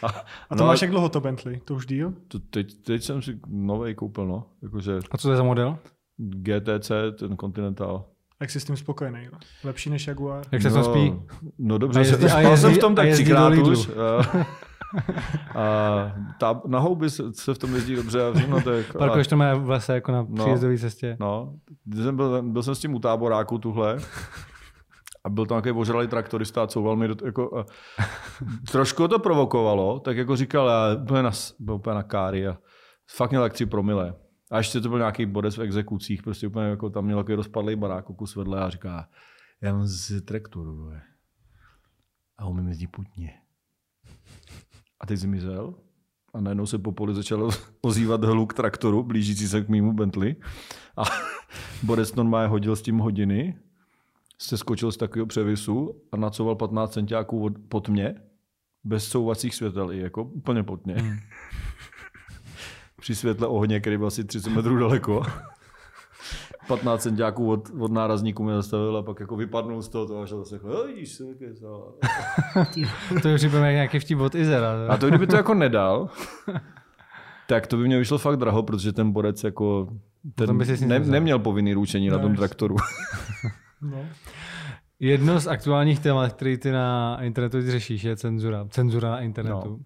Speaker 1: a, a to no, máš jak dlouho to Bentley? To už díl?
Speaker 2: To teď, teď jsem si nový koupil, no. Jakože
Speaker 3: a co to je za model?
Speaker 2: GTC, ten Continental.
Speaker 1: Jak jsi s tím spokojený? Lepší než Jaguar?
Speaker 3: Jak se no, to spí?
Speaker 2: No dobře, a jezdí, a jezdí, jsem v tom tak třikrát už. A ta, na houby se, se v tom jezdí dobře. A všechno to
Speaker 3: je, Parkuješ to má vlastně jako na no, příjezdové cestě.
Speaker 2: No, jsem byl, byl, jsem s tím u táboráku tuhle. A byl tam nějaký ožralý traktorista, co velmi do, jako, a, trošku to provokovalo, tak jako říkal, já byl na, byl úplně na káry a fakt měl tak tři promile. A ještě to byl nějaký bodec v exekucích, prostě úplně jako tam měl takový rozpadlý barák, kus vedle a říká, já mám z traktoru, a umím jezdit putně. A teď zmizel a najednou se po poli začal ozývat hluk traktoru, blížící se k mýmu Bentley. A Borec normálně hodil s tím hodiny, se skočil z takového převisu a nacoval 15 centiáků pod mě, bez souvacích světel, i jako úplně pod mě. Hmm. Při světle ohně, který byl asi 30 metrů daleko. 15 centiáků od, od nárazníku mě zastavil a pak jako vypadnul z toho, to a šel zase jako, vidíš,
Speaker 3: To je připadá nějaký vtip od Izera.
Speaker 2: A to kdyby to jako nedal, tak to by mě vyšlo fakt draho, protože ten borec jako ten ne, neměl povinný ručení no, na tom traktoru.
Speaker 3: no. Jedno z aktuálních témat, který ty na internetu řešíš, je cenzura. Cenzura na internetu. No.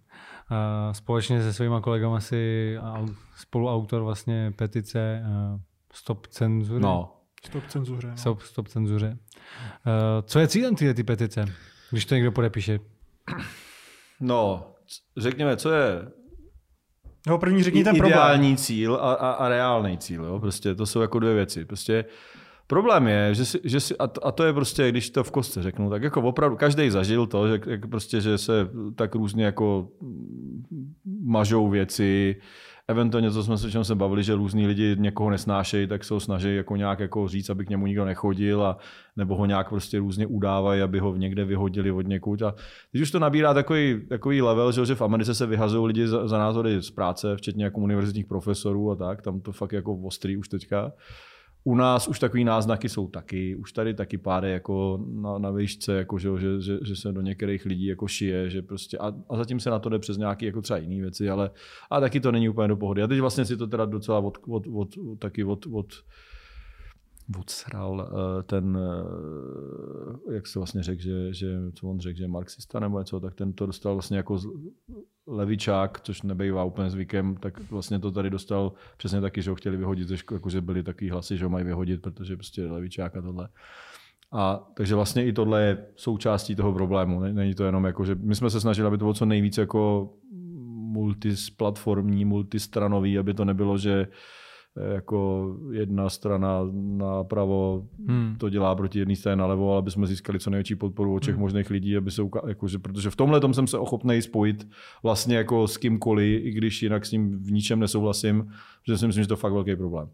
Speaker 3: Společně se svýma kolegama si spoluautor vlastně petice Stop cenzury.
Speaker 2: No,
Speaker 1: Stop cenzuře. No.
Speaker 3: Stop, stop cenzuře. Uh, co je cílem této petice, když to někdo podepíše?
Speaker 2: No, řekněme, co je
Speaker 1: No, první řekni ten
Speaker 2: ideální
Speaker 1: problém.
Speaker 2: cíl a, a, a reálný cíl. Jo? Prostě to jsou jako dvě věci. Prostě Problém je, že si, že si a, to, a to je prostě, když to v kostce řeknu, tak jako opravdu každý zažil to, že, jak prostě, že se tak různě jako mažou věci, eventuálně, co jsme se, čem se bavili, že různí lidi někoho nesnášejí, tak se ho snaží jako nějak jako říct, aby k němu nikdo nechodil a nebo ho nějak prostě různě udávají, aby ho někde vyhodili od někud. A když už to nabírá takový, takový level, že, že v Americe se vyhazují lidi za, za názory z práce, včetně jako univerzitních profesorů a tak, tam to fakt jako ostrý už teďka. U nás už takový náznaky jsou taky, už tady taky páde jako na, na výšce, jako že, že, že, že, se do některých lidí jako šije, že prostě a, a, zatím se na to jde přes nějaké jako třeba jiné věci, ale a taky to není úplně do pohody. A teď vlastně si to teda docela od, od, od, taky od, od odsral eh, ten, eh, jak se vlastně řekl, že, že, co on řekl, že je marxista nebo něco, tak ten to dostal vlastně jako levičák, což nebejvá úplně zvykem, tak vlastně to tady dostal přesně taky, že ho chtěli vyhodit, jako že byli takový hlasy, že ho mají vyhodit, protože prostě levičák a tohle. A takže vlastně i tohle je součástí toho problému. Není to jenom jako, že my jsme se snažili, aby to bylo co nejvíce jako multisplatformní, multistranový, aby to nebylo, že jako jedna strana napravo hmm. to dělá proti jedné straně nalevo, ale aby jsme získali co největší podporu od všech hmm. možných lidí, aby se uka- jakože, protože v tomhle tom jsem se ochopný spojit vlastně jako s kýmkoliv, i když jinak s ním v ničem nesouhlasím, protože si myslím, že to je fakt velký problém.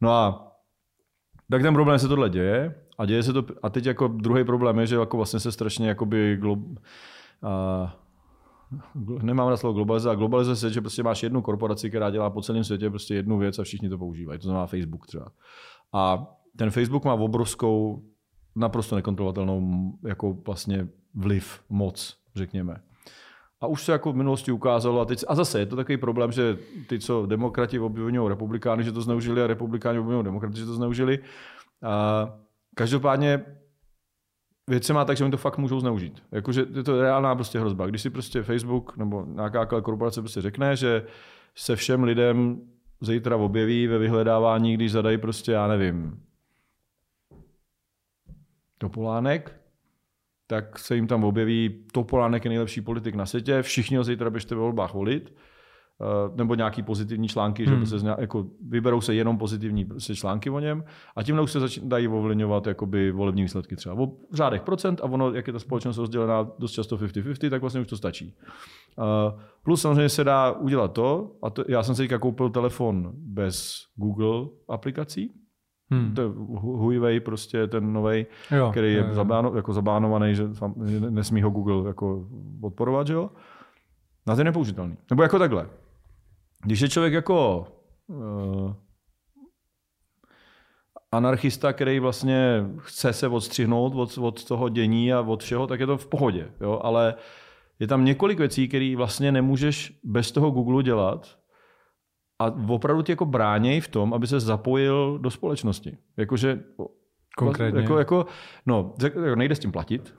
Speaker 2: No a tak ten problém se tohle děje a děje se to, a teď jako druhý problém je, že jako vlastně se strašně jakoby glob, a, nemám na slovo globalizace, a globalizace je, že prostě máš jednu korporaci, která dělá po celém světě prostě jednu věc a všichni to používají. To znamená Facebook třeba. A ten Facebook má obrovskou, naprosto nekontrolovatelnou jako vlastně vliv, moc, řekněme. A už se jako v minulosti ukázalo, a, teď, a zase je to takový problém, že ty, co demokrati obvinují republikány, že to zneužili, a republikáni obvinují demokraty, že to zneužili. A každopádně věci má tak, že oni to fakt můžou zneužít. Jakože je to reálná prostě hrozba. Když si prostě Facebook nebo nějaká korporace prostě řekne, že se všem lidem zítra objeví ve vyhledávání, když zadají prostě, já nevím, Topolánek, tak se jim tam objeví Topolánek je nejlepší politik na světě, všichni ho zítra běžte ve volbách volit nebo nějaký pozitivní články, hmm. že se jako vyberou se jenom pozitivní prostě články o něm a tímhle už se dají ovlivňovat jakoby volební výsledky třeba o řádech procent a ono, jak je ta společnost rozdělená dost často 50-50, tak vlastně už to stačí. Uh, plus samozřejmě se dá udělat to, a to, já jsem si teďka koupil telefon bez Google aplikací, Hmm. To je Huawei prostě ten nový, který je, je, Zabáno, jako zabánovaný, že nesmí ho Google jako podporovat, že jo? Na to je nepoužitelný. Nebo jako takhle. Když je člověk jako uh, anarchista, který vlastně chce se odstřihnout od, od toho dění a od všeho, tak je to v pohodě. Jo? Ale je tam několik věcí, které vlastně nemůžeš bez toho Google dělat a opravdu ti jako bráněj v tom, aby se zapojil do společnosti. Jakože
Speaker 3: Konkrétně.
Speaker 2: Jako, jako, no, nejde s tím platit.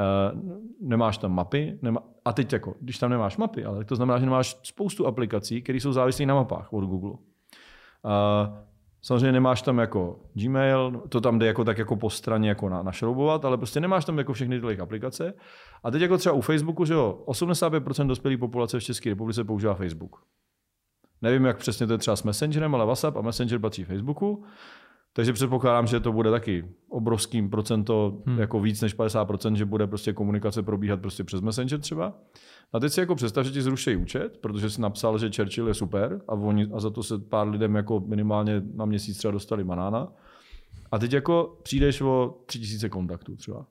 Speaker 2: Eh, nemáš tam mapy, nema, a teď jako, když tam nemáš mapy, ale to znamená, že nemáš spoustu aplikací, které jsou závislé na mapách od Google. Uh, Samozřejmě nemáš tam jako Gmail, to tam jde jako tak jako po straně jako na, našroubovat, ale prostě nemáš tam jako všechny tyhle aplikace. A teď jako třeba u Facebooku, že jo, 85% dospělé populace v České republice používá Facebook. Nevím, jak přesně to je třeba s Messengerem, ale WhatsApp a Messenger patří Facebooku. Takže předpokládám, že to bude taky obrovským procento, hmm. jako víc než 50%, že bude prostě komunikace probíhat prostě přes Messenger třeba. A teď si jako představ, že ti zruší účet, protože jsi napsal, že Churchill je super a, oni, a za to se pár lidem jako minimálně na měsíc třeba dostali banána. A teď jako přijdeš o 3000 kontaktů třeba.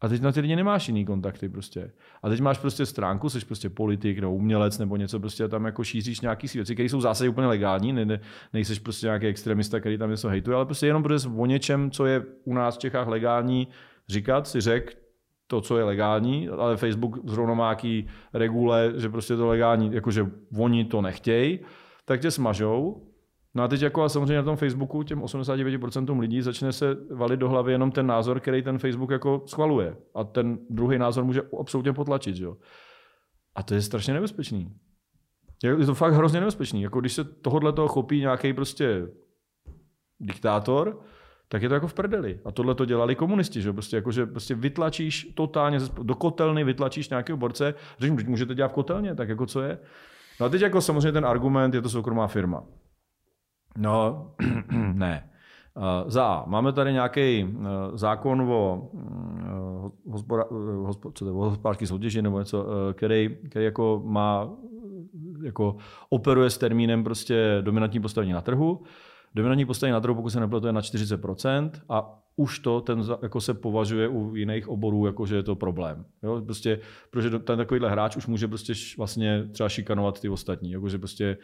Speaker 2: A teď na ty lidi nemáš jiný kontakty prostě. A teď máš prostě stránku, jsi prostě politik nebo umělec nebo něco prostě tam jako šíříš nějaký věci, které jsou v zásadě úplně legální, ne, ne, nejseš prostě nějaký extremista, který tam něco hejtuje, ale prostě jenom protože o něčem, co je u nás v Čechách legální, říkat, si řek to, co je legální, ale Facebook zrovna má nějaký regule, že prostě to legální, jakože oni to nechtějí, tak tě smažou No a teď jako a samozřejmě na tom Facebooku těm 89% lidí začne se valit do hlavy jenom ten názor, který ten Facebook jako schvaluje. A ten druhý názor může absolutně potlačit. Jo? A to je strašně nebezpečný. Je to fakt hrozně nebezpečný. Jako když se tohohle toho chopí nějaký prostě diktátor, tak je to jako v prdeli. A tohle to dělali komunisti, že prostě, jako, že prostě vytlačíš totálně do kotelny, vytlačíš nějakého borce, řeknu, že můžete dělat v kotelně, tak jako co je? No a teď jako samozřejmě ten argument, je to soukromá firma. No, ne. Uh, za A. Máme tady nějaký uh, zákon uh, o hospodářské soutěži nebo něco, který, který jako má jako operuje s termínem prostě dominantní postavení na trhu. Dominantní postavení na trhu, pokud se nepletu, je na 40% a už to ten jako se považuje u jiných oborů, jako že je to problém. Jo? Prostě, protože ten takovýhle hráč už může prostě vlastně třeba šikanovat ty ostatní, jako že prostě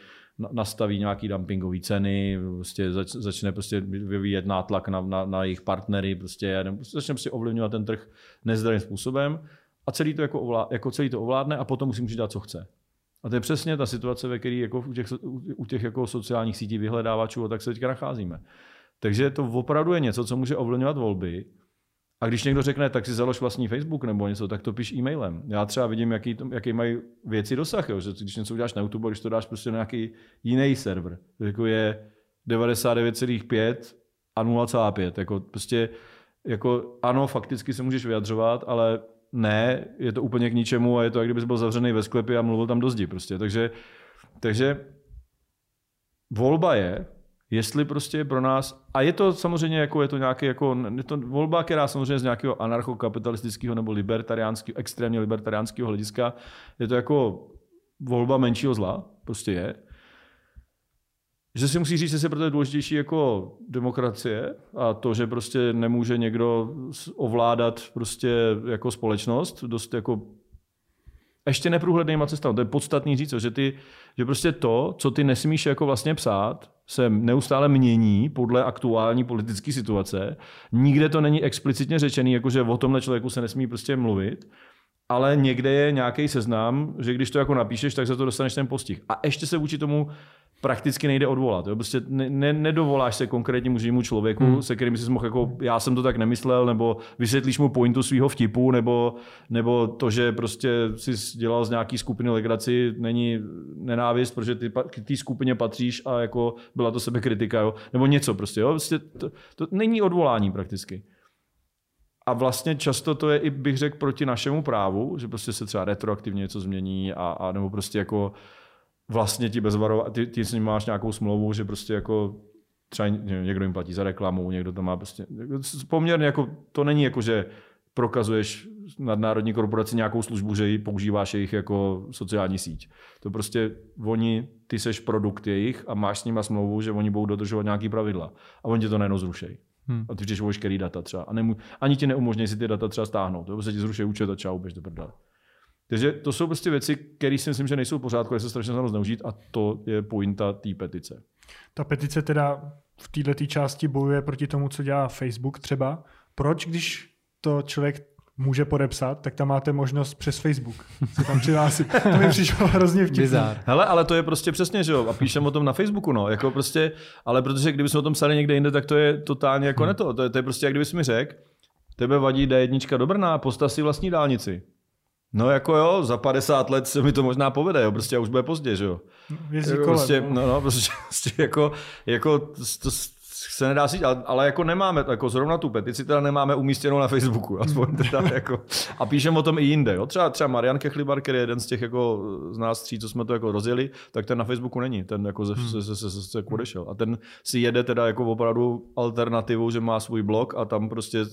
Speaker 2: nastaví nějaký dumpingové ceny, prostě zač, začne prostě vyvíjet nátlak na, na, na jejich partnery, prostě, začne prostě ovlivňovat ten trh nezdravým způsobem a celý to, jako ovlá, jako celý to ovládne a potom musí může dělat, co chce. A to je přesně ta situace, ve které jako u těch, u těch jako sociálních sítí vyhledávačů, tak se teďka nacházíme. Takže to opravdu je něco, co může ovlivňovat volby. A když někdo řekne, tak si založ vlastní Facebook nebo něco, tak to píš e-mailem. Já třeba vidím, jaký, jaký mají věci dosah, jo, že když něco uděláš na YouTube, když to dáš prostě na nějaký jiný server, jako je 99,5 a 0,5. Jako prostě, jako ano, fakticky se můžeš vyjadřovat, ale ne, je to úplně k ničemu a je to, jak kdybys byl zavřený ve sklepě a mluvil tam do zdi prostě. Takže, takže volba je, jestli prostě pro nás, a je to samozřejmě jako, je to nějaký, jako, je to volba, která samozřejmě z nějakého anarchokapitalistického nebo libertariánského, extrémně libertariánského hlediska, je to jako volba menšího zla, prostě je. Že si musí říct, že se proto je důležitější jako demokracie a to, že prostě nemůže někdo ovládat prostě jako společnost dost jako ještě neprůhlednýma cestama. To je podstatný říct, že, ty, že prostě to, co ty nesmíš jako vlastně psát, se neustále mění podle aktuální politické situace. Nikde to není explicitně řečený, jakože o tomhle člověku se nesmí prostě mluvit, ale někde je nějaký seznam, že když to jako napíšeš, tak se to dostaneš ten postih. A ještě se vůči tomu prakticky nejde odvolat. Jo? Prostě ne, ne, nedovoláš se konkrétnímu živému člověku, hmm. se kterým jsi mohl jako, já jsem to tak nemyslel, nebo vysvětlíš mu pointu svého vtipu, nebo, nebo to, že prostě jsi dělal z nějaký skupiny legraci, není nenávist, protože ty k té skupině patříš a jako byla to sebekritika, jo? nebo něco prostě. Jo? prostě to, to není odvolání prakticky. A vlastně často to je i, bych řekl, proti našemu právu, že prostě se třeba retroaktivně něco změní a, a nebo prostě jako vlastně ti bezvarová, ty, ty s ním máš nějakou smlouvu, že prostě jako třeba někdo jim platí za reklamu, někdo to má prostě, poměrně jako, to není jako, že prokazuješ nadnárodní korporaci nějakou službu, že ji používáš jejich jako sociální síť. To prostě oni, ty seš produkt jejich a máš s nimi smlouvu, že oni budou dodržovat nějaký pravidla. A oni tě to najednou zrušejí. Hmm. A ty vždyť veškerý data třeba. A nemů- ani ti neumožní si ty data třeba stáhnout. To prostě ti zruší účet a čau, běž do prdele. Takže to jsou prostě věci, které si myslím, že nejsou v pořádku, se strašně snadno zneužít a to je pointa té petice.
Speaker 1: Ta petice teda v této části bojuje proti tomu, co dělá Facebook třeba. Proč, když to člověk může podepsat, tak tam máte možnost přes Facebook se tam přihlásit. To mi přišlo hrozně vtipné.
Speaker 2: Hele, ale to je prostě přesně, že jo, a píšem o tom na Facebooku, no, jako prostě, ale protože kdybychom o tom psali někde jinde, tak to je totálně jako hmm. neto. To je, to je prostě, jak kdybys mi řekl, tebe vadí D1 do Brna, postav si vlastní dálnici. No jako jo, za 50 let se mi to možná povede, jo, prostě už bude pozdě, že jo.
Speaker 1: Jezdí
Speaker 2: jako
Speaker 1: kolem,
Speaker 2: prostě,
Speaker 1: no.
Speaker 2: no, no, prostě, prostě jako, jako to, to, se nedá říct, ale, ale, jako nemáme, jako zrovna tu petici teda nemáme umístěnou na Facebooku, aspoň teda jako, a píšeme o tom i jinde, jo. Třeba, třeba Marian Kechlibar, který je jeden z těch jako z nás tří, co jsme to jako rozjeli, tak ten na Facebooku není, ten jako se, se, se, se, se odešel. A ten si jede teda jako opravdu alternativu, že má svůj blog a tam prostě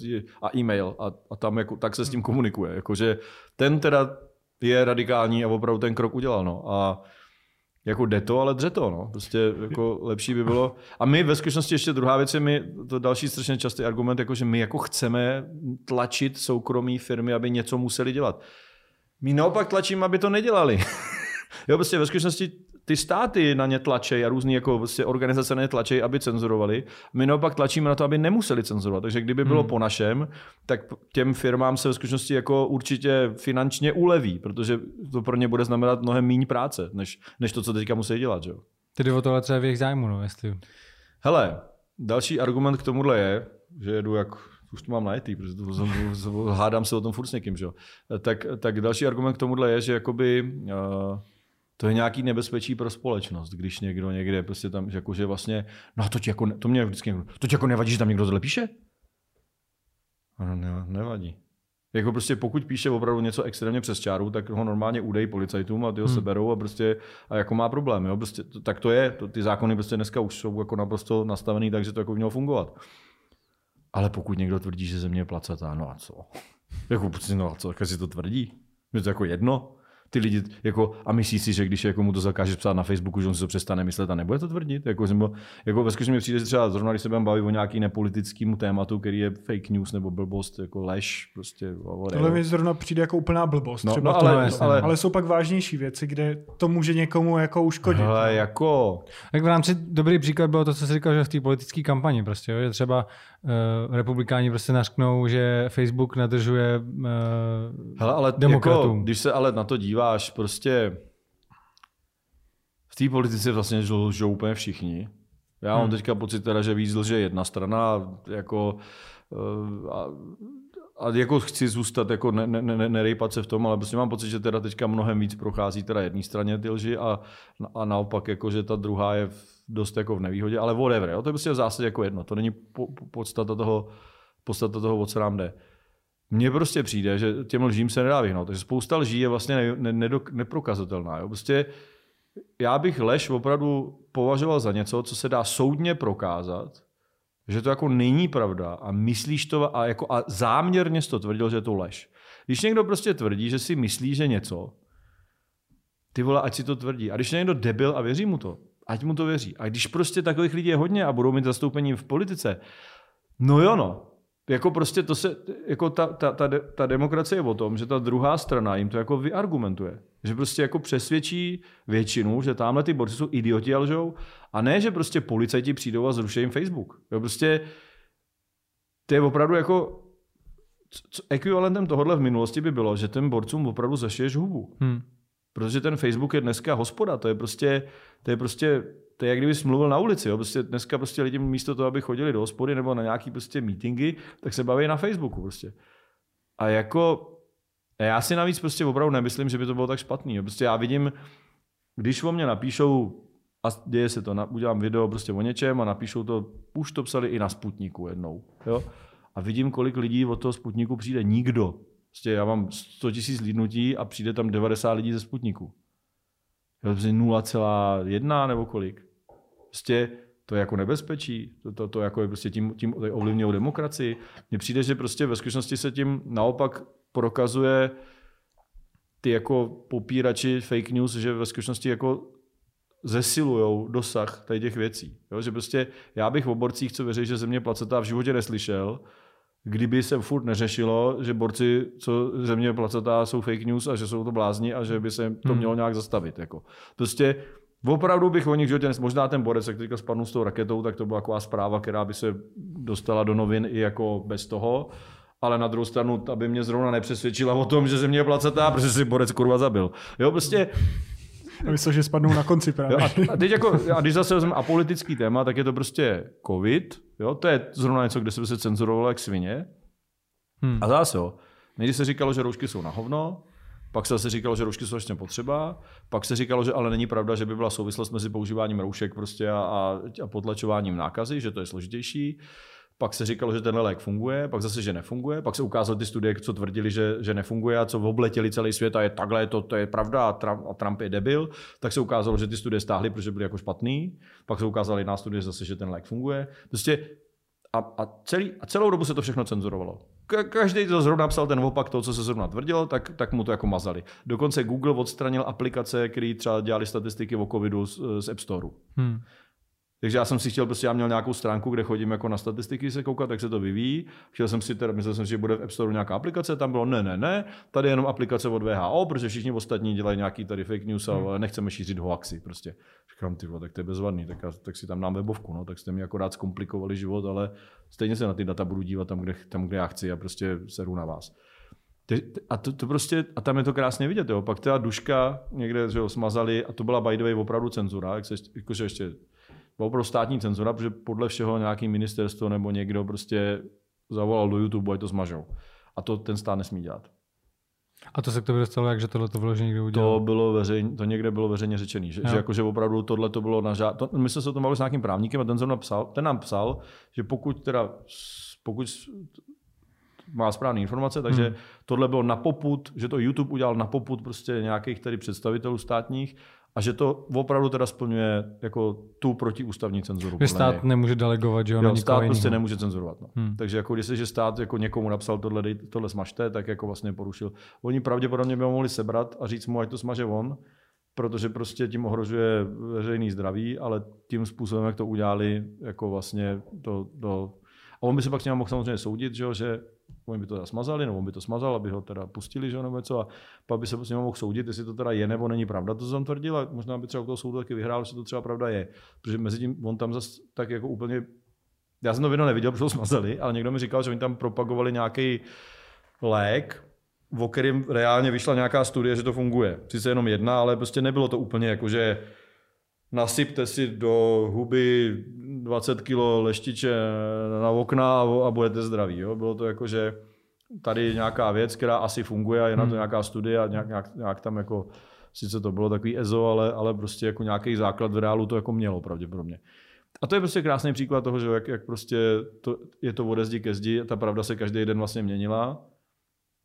Speaker 2: a e-mail a, a tam jako, tak se s tím komunikuje. Jakože ten teda je radikální a opravdu ten krok udělal. No. A jako jde to, ale dře to, no. Prostě jako lepší by bylo. A my ve skutečnosti ještě druhá věc je, my, to další strašně častý argument, jako že my jako chceme tlačit soukromí firmy, aby něco museli dělat. My naopak tlačíme, aby to nedělali. jo, prostě ve skutečnosti ty státy na ně tlačí a různé jako vlastně organizace na ně tlačí, aby cenzurovali. My naopak tlačíme na to, aby nemuseli cenzurovat. Takže kdyby bylo hmm. po našem, tak těm firmám se ve skutečnosti jako určitě finančně uleví, protože to pro ně bude znamenat mnohem méně práce, než, než to, co teďka musí dělat. Že?
Speaker 3: Tedy o tohle třeba v jejich zájmu, no, jestli...
Speaker 2: Hele, další argument k tomuhle je, že jedu jak už to mám najetý, protože to, to, hádám se o tom furt s někým, že? Tak, tak další argument k tomuhle je, že jakoby uh, to je nějaký nebezpečí pro společnost, když někdo někde prostě tam, jako, že vlastně, no to ti jako, to mě vždycky, to ti jako nevadí, že tam někdo tohle píše? Ano, ne, nevadí. Jako prostě pokud píše opravdu něco extrémně přes čáru, tak ho normálně udej policajtům a ty ho hmm. seberou a prostě a jako má problém. Jo? Prostě, to, tak to je. To, ty zákony prostě dneska už jsou jako naprosto nastavený, takže to jako mělo fungovat. Ale pokud někdo tvrdí, že země je placatá, no a co? Jako, prostě, no a co, si to tvrdí? Je to jako jedno? Ty lidi, jako, a myslí si, že když jako mu to zakážeš psát na Facebooku, že on si to přestane myslet a nebude to tvrdit. Jako, nebo, jako ve skutečnosti mi přijde, že třeba zrovna, když se budeme bavit o nějaký nepolitickému tématu, který je fake news nebo blbost, jako lež, prostě.
Speaker 1: Tohle mi zrovna přijde jako úplná blbost. No, třeba no, ale, to, ale, ale, jsou pak vážnější věci, kde to může někomu jako uškodit.
Speaker 2: Ale jako...
Speaker 3: Tak v rámci dobrý příklad bylo to, co jsi říkal, že v té politické kampani prostě, jo, že třeba uh, republikáni prostě nařknou, že Facebook nadržuje uh, Hele, ale demokratům. Jako,
Speaker 2: když se ale na to díváš, prostě v té politice vlastně lžou úplně všichni. Já mám hmm. teďka pocit teda, že víc lže jedna strana, jako uh, a, a jako chci zůstat, jako ne, ne, ne, nerejpat se v tom, ale prostě mám pocit, že teda teďka mnohem víc prochází teda jedné straně ty lži a, a naopak, jako, že ta druhá je dost jako v nevýhodě, ale whatever, jo? to je prostě v zásadě jako jedno, to není po, po, podstata toho, podstata toho, o co nám jde. Mně prostě přijde, že těm lžím se nedá vyhnout, takže spousta lží je vlastně ne, ne, ne, neprokazatelná. Jo? Prostě já bych lež opravdu považoval za něco, co se dá soudně prokázat, že to jako není pravda a myslíš to a, jako a záměrně jsi to tvrdil, že je to lež. Když někdo prostě tvrdí, že si myslí, že něco, ty vole, ať si to tvrdí. A když je někdo debil a věří mu to, ať mu to věří. A když prostě takových lidí je hodně a budou mít zastoupení v politice, no jo no, jako prostě to se, jako ta, ta, ta, ta demokracie je o tom, že ta druhá strana jim to jako vyargumentuje. Že prostě jako přesvědčí většinu, že tamhle ty borci jsou idioti a lžou. A ne, že prostě policajti přijdou a zruší jim Facebook. Jo, prostě to je opravdu jako co, ekvivalentem tohohle v minulosti by bylo, že ten borcům opravdu zašiješ hubu. Hmm. Protože ten Facebook je dneska hospoda, to je prostě, to je prostě, to je jak kdyby mluvil na ulici. Jo? Prostě dneska prostě lidi místo toho, aby chodili do hospody nebo na nějaký prostě meetingy, tak se baví na Facebooku prostě. A jako, já si navíc prostě opravdu nemyslím, že by to bylo tak špatný. Jo? Prostě já vidím, když o mě napíšou, a děje se to, udělám video prostě o něčem a napíšou to, už to psali i na Sputniku jednou. Jo? A vidím, kolik lidí od toho Sputniku přijde. Nikdo. Prostě já mám 100 tisíc lidnutí a přijde tam 90 lidí ze Sputniku. Prostě 0,1 nebo kolik. Prostě to je jako nebezpečí, to, to, to jako je prostě tím, tím ovlivňují demokracii. Mně přijde, že prostě ve skutečnosti se tím naopak prokazuje ty jako popírači fake news, že ve skutečnosti jako zesilujou dosah tady těch věcí. Jo? Že prostě já bych v oborcích, co věří, že země placetá v životě neslyšel, kdyby se furt neřešilo, že borci, co země placatá, jsou fake news a že jsou to blázni a že by se to hmm. mělo nějak zastavit. Jako. Prostě Opravdu bych o nich životě, možná ten borec, jak teďka spadnul s tou raketou, tak to byla taková zpráva, která by se dostala do novin i jako bez toho. Ale na druhou stranu, aby mě zrovna nepřesvědčila o tom, že země je placatá, protože si borec kurva zabil. Jo, prostě
Speaker 1: a myslel, že spadnou na konci právě.
Speaker 2: Jo, a, teď jako, a když zase vezmeme apolitický téma, tak je to prostě covid. Jo? To je zrovna něco, kde se se cenzurovalo jak svině. Hmm. A zase jo. Nejdřív se říkalo, že roušky jsou na hovno, pak se zase říkalo, že roušky jsou ještě potřeba, pak se říkalo, že ale není pravda, že by byla souvislost mezi používáním roušek prostě a, a, a potlačováním nákazy, že to je složitější. Pak se říkalo, že tenhle lék funguje, pak zase, že nefunguje, pak se ukázaly ty studie, co tvrdili, že, že nefunguje a co obletěli celý svět a je takhle, to, to je pravda a Trump, a Trump je debil, tak se ukázalo, že ty studie stáhly, protože byly jako špatný, pak se ukázala jiná studie zase, že ten lék funguje. Prostě a, a, celý, a celou dobu se to všechno cenzurovalo. Každý, kdo zrovna psal ten opak toho, co se zrovna tvrdilo, tak, tak mu to jako mazali. Dokonce Google odstranil aplikace, které třeba dělali statistiky o covidu z, z App Store. Hmm. Takže já jsem si chtěl, prostě já měl nějakou stránku, kde chodím jako na statistiky se koukat, tak se to vyvíjí. Chtěl jsem si teda, myslel jsem si, že bude v App Store nějaká aplikace, tam bylo ne, ne, ne, tady je jenom aplikace od VHO, protože všichni ostatní dělají nějaký tady fake news a hmm. nechceme šířit hoaxy prostě. Říkám, ty tak to je bezvadný, tak, já, tak si tam dám webovku, no, tak jste mi akorát zkomplikovali život, ale stejně se na ty data budu dívat tam, kde, tam, kde já chci a prostě seru na vás. A to, to prostě, a tam je to krásně vidět, jo. Pak ta duška někde, že ho smazali a to byla by the way opravdu cenzura, jak se, jakože ještě opravdu státní cenzura, protože podle všeho nějaký ministerstvo nebo někdo prostě zavolal do YouTube, ať to zmažou. A to ten stát nesmí dělat.
Speaker 3: A to se k tobě dostalo, jak že tohle to vložení někdo udělal?
Speaker 2: To, bylo veřejně, to někde bylo veřejně řečený, že, že, jako, že opravdu tohle to bylo na žád... To, my jsme se o tom bavili s nějakým právníkem a ten, zrovna psal, ten nám psal, že pokud teda pokud má správné informace, takže hmm. tohle bylo na poput, že to YouTube udělal na poput prostě nějakých tady představitelů státních a že to opravdu teda splňuje jako tu protiústavní cenzuru.
Speaker 3: Že stát něj. nemůže delegovat, že
Speaker 2: jo, stát prostě jiného. nemůže cenzurovat. No. Hmm. Takže jako když se, že stát jako někomu napsal tohle, tohle smažte, tak jako vlastně porušil. Oni pravděpodobně by ho mohli sebrat a říct mu, ať to smaže on, protože prostě tím ohrožuje veřejný zdraví, ale tím způsobem, jak to udělali, jako vlastně to, to a on by se pak s ním mohl samozřejmě soudit, že, že oni by to smazali, nebo on by to smazal, aby ho teda pustili, že nebo něco, a pak by se s ním mohl soudit, jestli to teda je nebo není pravda, to jsem tvrdil, a možná by třeba u toho soudu taky vyhrál, že to třeba pravda je. Protože mezi tím on tam zase tak jako úplně já jsem to video neviděl, protože ho smazali, ale někdo mi říkal, že oni tam propagovali nějaký lék, o kterém reálně vyšla nějaká studie, že to funguje. Sice jenom jedna, ale prostě nebylo to úplně jako, že nasypte si do huby 20 kg leštiče na okna a, budete zdraví. Jo? Bylo to jako, že tady nějaká věc, která asi funguje a je na to hmm. nějaká studie a nějak, nějak, nějak tam jako, sice to bylo takový EZO, ale, ale prostě jako nějaký základ v reálu to jako mělo pravděpodobně. A to je prostě krásný příklad toho, že jak, jak prostě to, je to ode zdi ke zdi, ta pravda se každý den vlastně měnila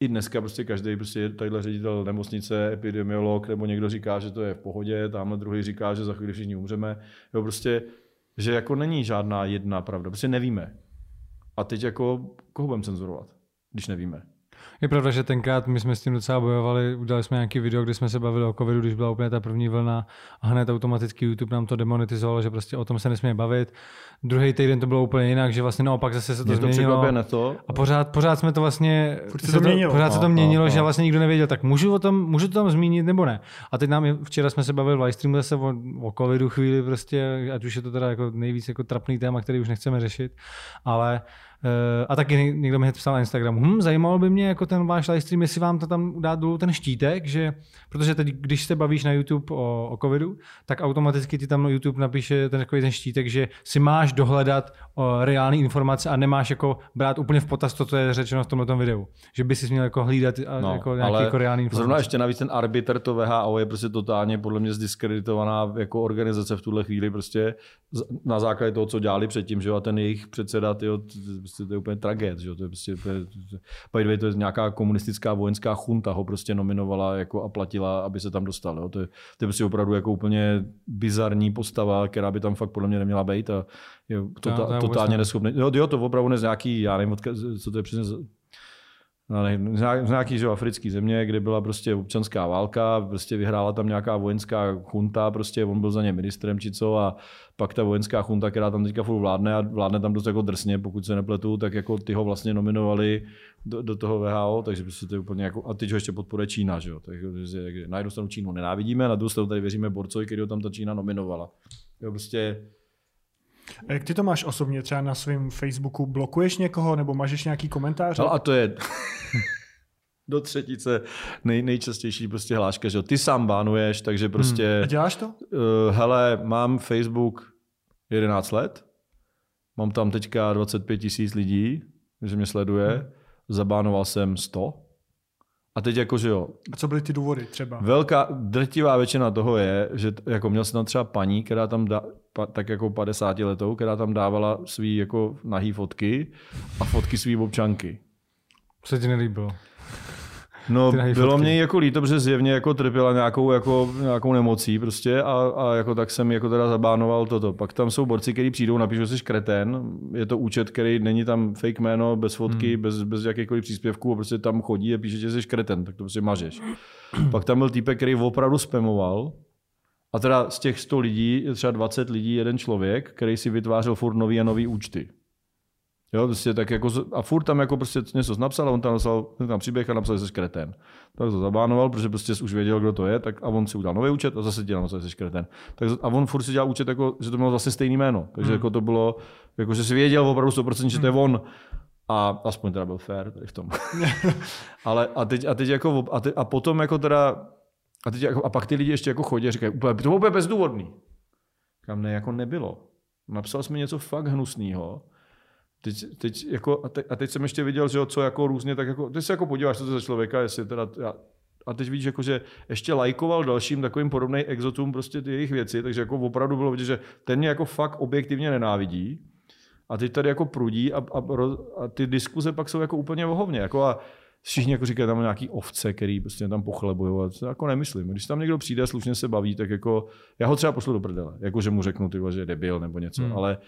Speaker 2: i dneska prostě každý prostě tadyhle ředitel nemocnice, epidemiolog, nebo někdo říká, že to je v pohodě, tamhle druhý říká, že za chvíli všichni umřeme. Jo, prostě, že jako není žádná jedna pravda, prostě nevíme. A teď jako koho budeme cenzurovat, když nevíme?
Speaker 3: Je pravda, že tenkrát my jsme s tím docela bojovali, udělali jsme nějaký video, kde jsme se bavili o covidu, když byla úplně ta první vlna a hned automaticky YouTube nám to demonetizovalo, že prostě o tom se nesmíme bavit. Druhý týden to bylo úplně jinak, že vlastně naopak zase se to Mě změnilo.
Speaker 2: To to.
Speaker 3: A pořád, pořád jsme to vlastně,
Speaker 1: se to měnilo.
Speaker 3: pořád se to měnilo, no, že no. vlastně nikdo nevěděl, tak můžu, o tom, můžu to tam zmínit nebo ne. A teď nám, včera jsme se bavili v livestreamu zase o, o covidu chvíli prostě, ať už je to teda jako nejvíc jako trapný téma, který už nechceme řešit, ale a taky někdo mi psal na Instagramu, hm, zajímalo by mě jako ten váš livestream, jestli vám to tam dá dolů ten štítek, že, protože teď, když se bavíš na YouTube o, o covidu, tak automaticky ti tam YouTube napíše ten, takový ten štítek, že si máš dohledat o, reální informace a nemáš jako brát úplně v potaz to, co je řečeno v tomto videu. Že by si měl jako hlídat a, no, jako nějaký ale jako reální informace.
Speaker 2: Zrovna ještě navíc ten arbitr to VHO je prostě totálně podle mě zdiskreditovaná jako organizace v tuhle chvíli prostě na základě toho, co dělali předtím, že jo, a ten jejich předseda, tyjo, prostě to je úplně tragéd, že? To je prostě, to je, to je nějaká komunistická vojenská chunta ho prostě nominovala jako a platila, aby se tam dostal. Jo? To, je, to je prostě opravdu jako úplně bizarní postava, která by tam fakt podle mě neměla být a je to, to, to totálně neschopný. Jo, jo, to opravdu z nějaký, já nevím, co to je přesně ne, z nějaký že, africký země, kde byla prostě občanská válka, prostě vyhrála tam nějaká vojenská chunta, prostě on byl za ně ministrem či co a pak ta vojenská chunta, která tam teďka furt vládne a vládne tam dost jako drsně, pokud se nepletu, tak jako ty ho vlastně nominovali do, do toho VHO, takže prostě to je úplně jako, a teď ho ještě podporuje Čína, že jo, takže na jednu stranu Čínu nenávidíme, na druhou stranu tady věříme Borcovi, který ho tam ta Čína nominovala. Jo, prostě
Speaker 1: jak ty to máš osobně třeba na svém Facebooku? Blokuješ někoho nebo mažeš nějaký komentář?
Speaker 2: No a to je do třetice nej, nejčastější prostě hláška, že ty sám bánuješ, takže prostě... Hmm.
Speaker 1: A děláš to?
Speaker 2: Uh, hele, mám Facebook 11 let, mám tam teďka 25 tisíc lidí, že mě sleduje, hmm. zabánoval jsem 100, a teď jako, že jo.
Speaker 1: A co byly ty důvody třeba?
Speaker 2: Velká, drtivá většina toho je, že jako měl jsem tam třeba paní, která tam dá, pa, tak jako 50 letou, která tam dávala svý jako nahý fotky a fotky svý občanky.
Speaker 3: Co ti nelíbilo?
Speaker 2: No, bylo mě jako líto, protože zjevně jako trpěla nějakou, jako, nějakou nemocí prostě a, a jako tak jsem jako teda zabánoval toto. Pak tam jsou borci, kteří přijdou, napíšou, že jsi kreten, je to účet, který není tam fake jméno, bez fotky, hmm. bez, bez jakýchkoliv příspěvků a prostě tam chodí a píše, že jsi kreten, tak to prostě mažeš. Pak tam byl týpek, který opravdu spamoval, a teda z těch 100 lidí je třeba 20 lidí jeden člověk, který si vytvářel furt nový a nový účty. Jo, prostě tak jako, a furt tam jako prostě něco napsal a on tam napsal tam příběh a napsal, že jsi kreten. Tak to zabánoval, protože prostě už věděl, kdo to je, tak a on si udělal nový účet a zase ti napsal, že jsi kreten. Tak, a on furt si dělal účet, jako, že to bylo vlastně stejný jméno. Takže hmm. jako to bylo, jako, že si věděl opravdu 100%, že to je hmm. on. A aspoň teda byl fair tady v tom. Ale a teď, a teď jako, a, teď, a potom jako teda, a, teď jako, a pak ty lidi ještě jako chodí a říkají, to bylo úplně bezdůvodný. Kam ne, jako nebylo. Napsal jsi mi něco fakt hnusného Teď, teď jako, a, teď, a teď jsem ještě viděl, že jo, co jako různě, tak jako, ty se jako podíváš, co to za člověka, jestli teda, já, a teď vidíš, jako, že ještě lajkoval dalším takovým podobným exotům prostě ty jejich věci, takže jako opravdu bylo vidět, že ten mě jako fakt objektivně nenávidí. A teď tady jako prudí a, a, a ty diskuze pak jsou jako úplně vohovně. Jako a všichni jako říkají tam nějaký ovce, který prostě tam pochlebují. To jako nemyslím. Když tam někdo přijde a slušně se baví, tak jako já ho třeba pošlu do prdele. Jako, že mu řeknu, ty, že je debil nebo něco. Hmm. Ale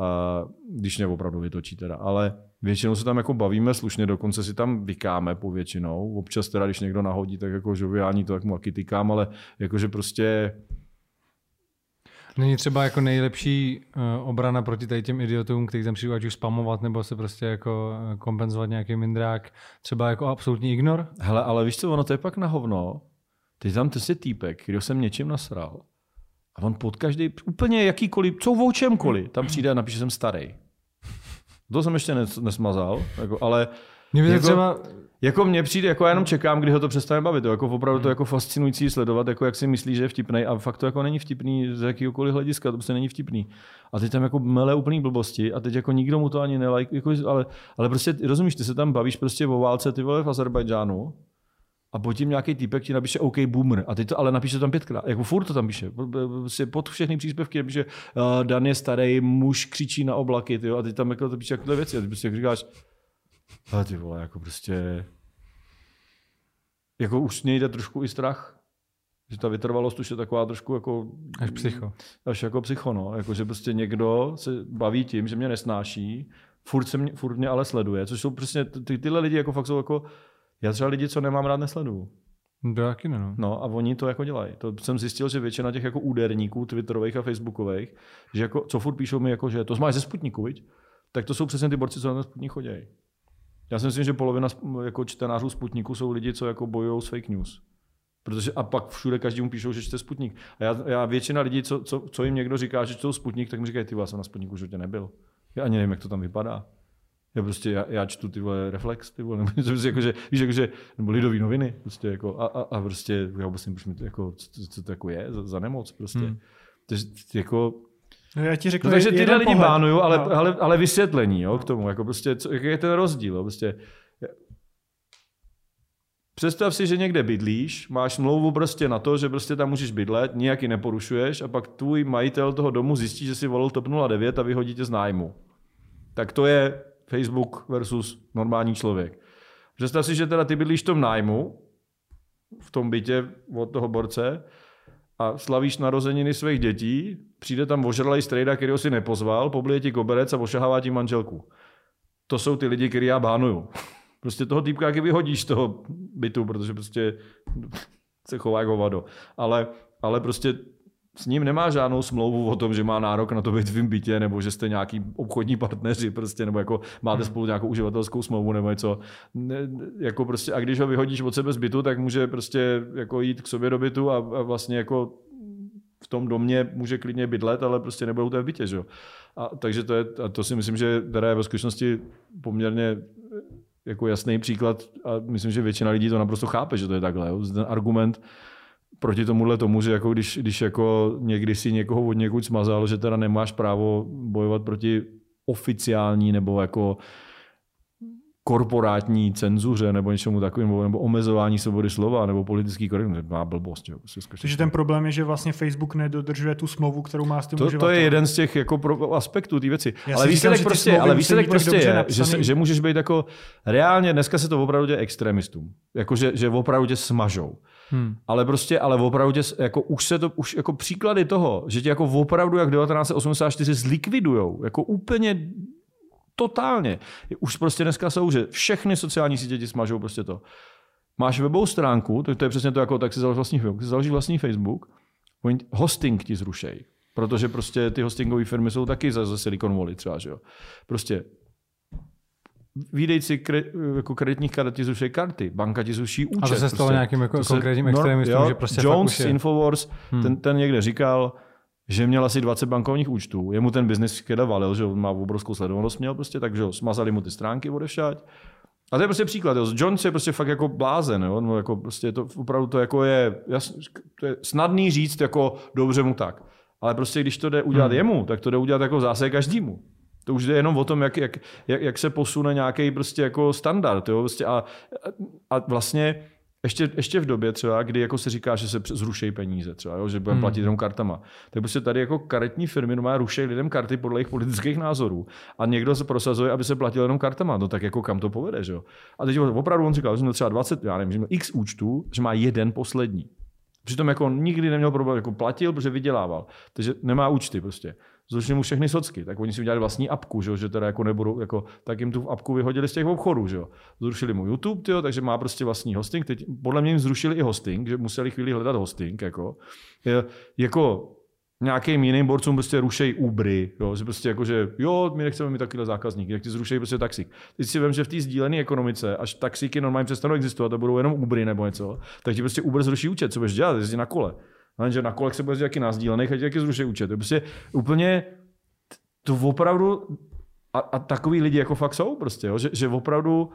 Speaker 2: a, když mě opravdu vytočí teda. Ale většinou se tam jako bavíme slušně, dokonce si tam vykáme po většinou. Občas teda, když někdo nahodí, tak jako žoviální to tak mu taky tykám, ale jakože prostě
Speaker 3: Není třeba jako nejlepší uh, obrana proti tady těm idiotům, kteří tam přijdou ať už spamovat, nebo se prostě jako eh, kompenzovat nějaký mindrák, třeba jako absolutní ignor?
Speaker 2: Hele, ale víš co, ono to je pak na hovno. Teď tam ty si týpek, který jsem něčím nasral. A on pod každý, úplně jakýkoliv, co o čemkoliv, tam přijde a napíše, jsem starý. To jsem ještě nesmazal, jako, ale
Speaker 3: mě
Speaker 2: jako,
Speaker 3: třeba...
Speaker 2: Jako mně přijde, jako já jenom čekám, kdy ho to přestane bavit. To, jako opravdu to hmm. jako fascinující sledovat, jako jak si myslí, že je vtipný a fakt to jako není vtipný z jakýkoliv hlediska, to prostě není vtipný. A teď tam jako mele úplný blbosti a teď jako nikdo mu to ani nelajk, jako, ale, ale prostě rozumíš, ty se tam bavíš prostě o válce ty vole v Azerbajdžánu a pod tím nějaký týpek ti napíše OK boomer. A teď to ale napíše tam pětkrát. Jako furt to tam píše. Prostě pod všechny příspěvky napíše uh, Dan je starý, muž křičí na oblaky. Tyjo, a teď tam jako to píše takové věci. A ty prostě říkáš, ale ty vole, jako prostě... Jako už mě jde trošku i strach. Že ta vytrvalost už je taková trošku jako...
Speaker 3: Až psycho.
Speaker 2: Až jako psycho, no. Jako, že prostě někdo se baví tím, že mě nesnáší, furt, se mě, furt mě ale sleduje, což jsou prostě, ty, tyhle lidi jako fakt jsou jako, já třeba lidi, co nemám rád, nesleduju.
Speaker 3: To taky ne, no.
Speaker 2: no. a oni to jako dělají. To jsem zjistil, že většina těch jako úderníků twitterových a facebookových, že jako, co furt píšou mi jako, že to máš ze Sputniku, viď? tak to jsou přesně ty borci, co na Sputnik chodí. Já si myslím, že polovina jako čtenářů Sputniku jsou lidi, co jako bojují s fake news. Protože a pak všude každému píšou, že čte Sputnik. A já, já většina lidí, co, co, co, jim někdo říká, že čtou Sputnik, tak mi říkají, ty já jsem na Sputniku životě nebyl. Já ani nevím, jak to tam vypadá. Já prostě, já, já čtu ty vole reflex, ty vole, nebo prostě jako, že, víš, jako, že, nebo lidový noviny, prostě jako, a, a, a prostě, já vůbec nevím, to, jako, co, co, to jako je za, za nemoc, prostě. Hmm. Takže jako,
Speaker 1: No já ti řeknu
Speaker 2: no, takže tyhle lidi bánuju, ale, no. ale, ale, vysvětlení jo, k tomu, jako prostě, co, jaký je ten rozdíl, jo, prostě, Představ si, že někde bydlíš, máš smlouvu prostě na to, že prostě tam můžeš bydlet, nijaký neporušuješ a pak tvůj majitel toho domu zjistí, že si volil TOP 09 a vyhodí tě z nájmu. Tak to je Facebook versus normální člověk. Představ si, že teda ty bydlíš v tom nájmu, v tom bytě od toho borce a slavíš narozeniny svých dětí, přijde tam ožralej strejda, který si nepozval, poblije ti koberec a ošahává ti manželku. To jsou ty lidi, který já bánuju. Prostě toho týpka jak vyhodíš z toho bytu, protože prostě se chová jako vado. Ale, ale prostě s ním nemá žádnou smlouvu o tom, že má nárok na to být v tvým bytě, nebo že jste nějaký obchodní partneři, prostě, nebo jako máte hmm. spolu nějakou uživatelskou smlouvu nebo něco. Ne, jako prostě, a když ho vyhodíš od sebe z bytu, tak může prostě jako jít k sobě do bytu a, a vlastně jako v tom domě může klidně bydlet, ale prostě nebudou to v bytě. Že? A, takže to, je, a to si myslím, že teda je ve skutečnosti poměrně jako jasný příklad a myslím, že většina lidí to naprosto chápe, že to je takhle. Jo. Ten argument proti tomuhle tomu, že jako když, když jako někdy si někoho od někud smazal, že teda nemáš právo bojovat proti oficiální nebo jako korporátní cenzuře nebo něčemu takovému, nebo omezování svobody slova, nebo politický korektnost, má blbost. Jo.
Speaker 1: Takže ten problém je, že vlastně Facebook nedodržuje tu smlouvu, kterou má s tím
Speaker 2: to, to je jeden z těch jako pro, aspektů té věci. Já ale výsledek prostě, ale výsledek prostě je, že, že, můžeš být jako reálně, dneska se to opravdu děje extremistům. Jako, že, že opravdu tě smažou. Hmm. Ale prostě, ale opravdu tě, jako už se to, už jako příklady toho, že tě jako opravdu jak 1984 zlikvidujou, jako úplně totálně. Už prostě dneska jsou, že všechny sociální sítě ti smažou prostě to. Máš webovou stránku, to, to je přesně to, jako tak si založíš vlastní Facebook, si založíš vlastní Facebook, hosting ti zrušej. Protože prostě ty hostingové firmy jsou taky za, za Silicon Valley třeba, že jo. Prostě výdejci kre, jako kreditních karet ti zruší karty, banka ti zruší účet. A
Speaker 3: to se stalo prostě, nějakým jako konkrétním extremistům, že prostě
Speaker 2: Jones, Infowars, hmm. ten, ten někde říkal, že měl asi 20 bankovních účtů. Jemu ten biznis keda valil, že on má obrovskou sledovanost, měl prostě, takže smazali mu ty stránky odešať. A to je prostě příklad. Jo. Jones je prostě fakt jako blázen. Jo. No, jako prostě to, opravdu to jako je, jasný, to je snadný říct jako dobře mu tak. Ale prostě když to jde udělat hmm. jemu, tak to jde udělat jako zase každému. To už jde jenom o tom, jak, jak, jak, jak se posune nějaký prostě jako standard. Jo? Prostě a, a vlastně ještě, ještě v době třeba, kdy jako se říká, že se zrušejí peníze, třeba, jo, že budeme hmm. platit jenom kartama. Tak prostě tady jako karetní firmy no ruší lidem karty podle jejich politických názorů. A někdo se prosazuje, aby se platil jenom kartama. No tak jako kam to povede, že jo? A teď opravdu on říkal, že měl třeba 20, já nevím, že měl x účtů, že má jeden poslední. Přitom jako nikdy neměl problém, jako platil, protože vydělával. Takže nemá účty prostě zrušili mu všechny socky, tak oni si udělali vlastní apku, že, že teda jako nebudou, jako, tak jim tu apku vyhodili z těch obchodů, že Zrušili mu YouTube, tyjo, takže má prostě vlastní hosting. Teď podle mě jim zrušili i hosting, že museli chvíli hledat hosting, jako, je, jako nějakým jiným borcům prostě rušejí Ubery, jo, že prostě jako, že jo, my nechceme mít takovýhle zákazníky, jak ti zrušejí prostě taxík. Teď si vím, že v té sdílené ekonomice, až taxíky normálně přestanou existovat a budou jenom Ubery nebo něco, tak ti prostě Uber zruší účet, co budeš dělat, jezdí na kole. Lenže na kolech se bude jaký na sdílených a jaký zruší účet. To je prostě úplně, to opravdu, a, a takový lidi jako fakt jsou prostě, jo, že, že opravdu,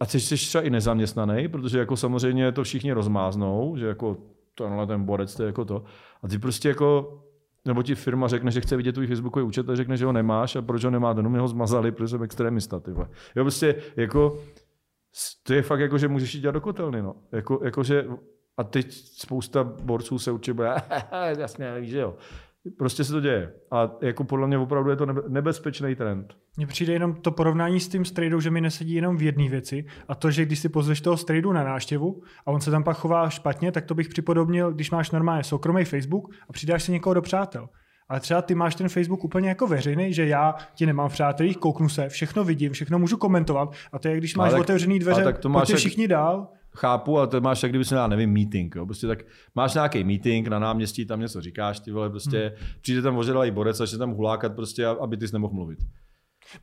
Speaker 2: a ty jsi třeba i nezaměstnaný, protože jako samozřejmě to všichni rozmáznou, že jako tenhle ten borec, to je jako to. A ty prostě jako, nebo ti firma řekne, že chce vidět tvůj Facebookový účet a řekne, že ho nemáš a proč ho nemá, no mě ho zmazali, protože jsem extremista, ty Jo, prostě jako, to je fakt jako, že můžeš jít dělat do kotelny, no. Jako, jako že a teď spousta borců se určitě bude, jasně, víš, že jo. Prostě se to děje. A jako podle mě opravdu je to nebezpečný trend.
Speaker 1: Mně přijde jenom to porovnání s tím strejdou, že mi nesedí jenom v jedné věci. A to, že když si pozveš toho strejdu na návštěvu a on se tam pak chová špatně, tak to bych připodobnil, když máš normálně soukromý Facebook a přidáš si někoho do přátel. Ale třeba ty máš ten Facebook úplně jako veřejný, že já ti nemám v přátelích, kouknu se, všechno vidím, všechno můžu komentovat. A to je, když máš tak, otevřený dveře, tak to máš jak... všichni dál
Speaker 2: chápu, ale to máš tak, kdyby se já nevím, meeting. Jo. Prostě tak máš nějaký meeting na náměstí, tam něco říkáš, ty vole, prostě hmm. přijde tam ožralý borec a tam hulákat prostě, aby ty jsi nemohl mluvit.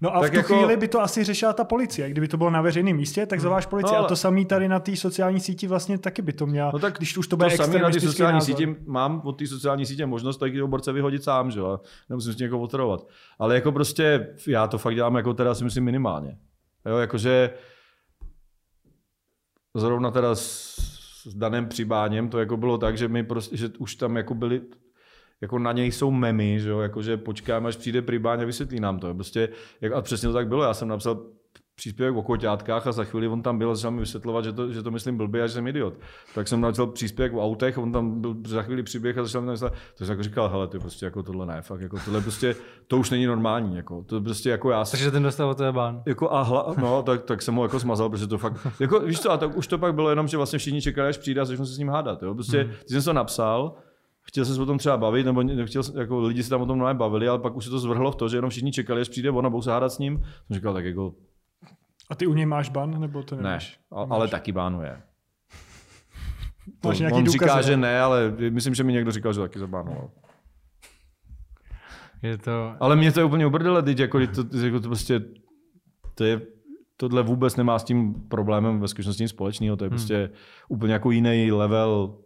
Speaker 1: No a tak v tu jako... chvíli by to asi řešila ta policie. Kdyby to bylo na veřejném místě, tak zaváš hmm. policii. No, ale... A to samý tady na té sociální síti vlastně taky by to měla.
Speaker 2: No tak když už to bude to samý na té sociální názor. síti mám od té sociální sítě možnost taky borce vyhodit sám, že jo. Nemusím s někoho otrovat. Ale jako prostě já to fakt dělám jako teda si myslím minimálně. Jo, jakože zrovna teda s, s Danem Přibáněm to jako bylo tak, že my prostě, že už tam jako byli, jako na něj jsou memy, že jo, jakože počkáme, až přijde Přibáň a vysvětlí nám to. Prostě, jak, a přesně to tak bylo, já jsem napsal příspěvek o koťátkách a za chvíli on tam byl a začal mi vysvětlovat, že to, že to myslím blbě a že jsem idiot. Tak jsem napsal příspěvek o autech, on tam byl za chvíli příběh a začal mi vysvětlovat, to jsem jako říkal, hele, ty prostě jako tohle ne, fakt, jako tohle prostě, to už není normální, jako, to prostě jako já.
Speaker 3: Takže ten dostal to je bán.
Speaker 2: Jako a hla, no, tak, tak, jsem ho jako smazal, protože to fakt, jako víš co, a tak už to pak bylo jenom, že vlastně všichni čekali, až přijde a začnou se s ním hádat, jo, prostě, hmm. ty jsem to napsal, chtěl jsem se o tom třeba bavit, nebo nechtěl, jako lidi se tam o tom bavili, ale pak už se to zvrhlo v to, že jenom všichni čekali, až přijde on a budou se hádat s ním. Jsem říkal, tak jako
Speaker 1: a ty u něj máš ban, nebo to
Speaker 2: nemáš? Ne, ale taky bánuje. To, máš nějaký on důkazy, říká, ne? že ne, ale myslím, že mi někdo říkal, že taky zabánoval.
Speaker 3: Je to...
Speaker 2: Ale mě to je úplně ubrdele, teď jako to, jako to prostě, to je, tohle vůbec nemá s tím problémem ve skutečnosti společného, to je hmm. prostě úplně jako jiný level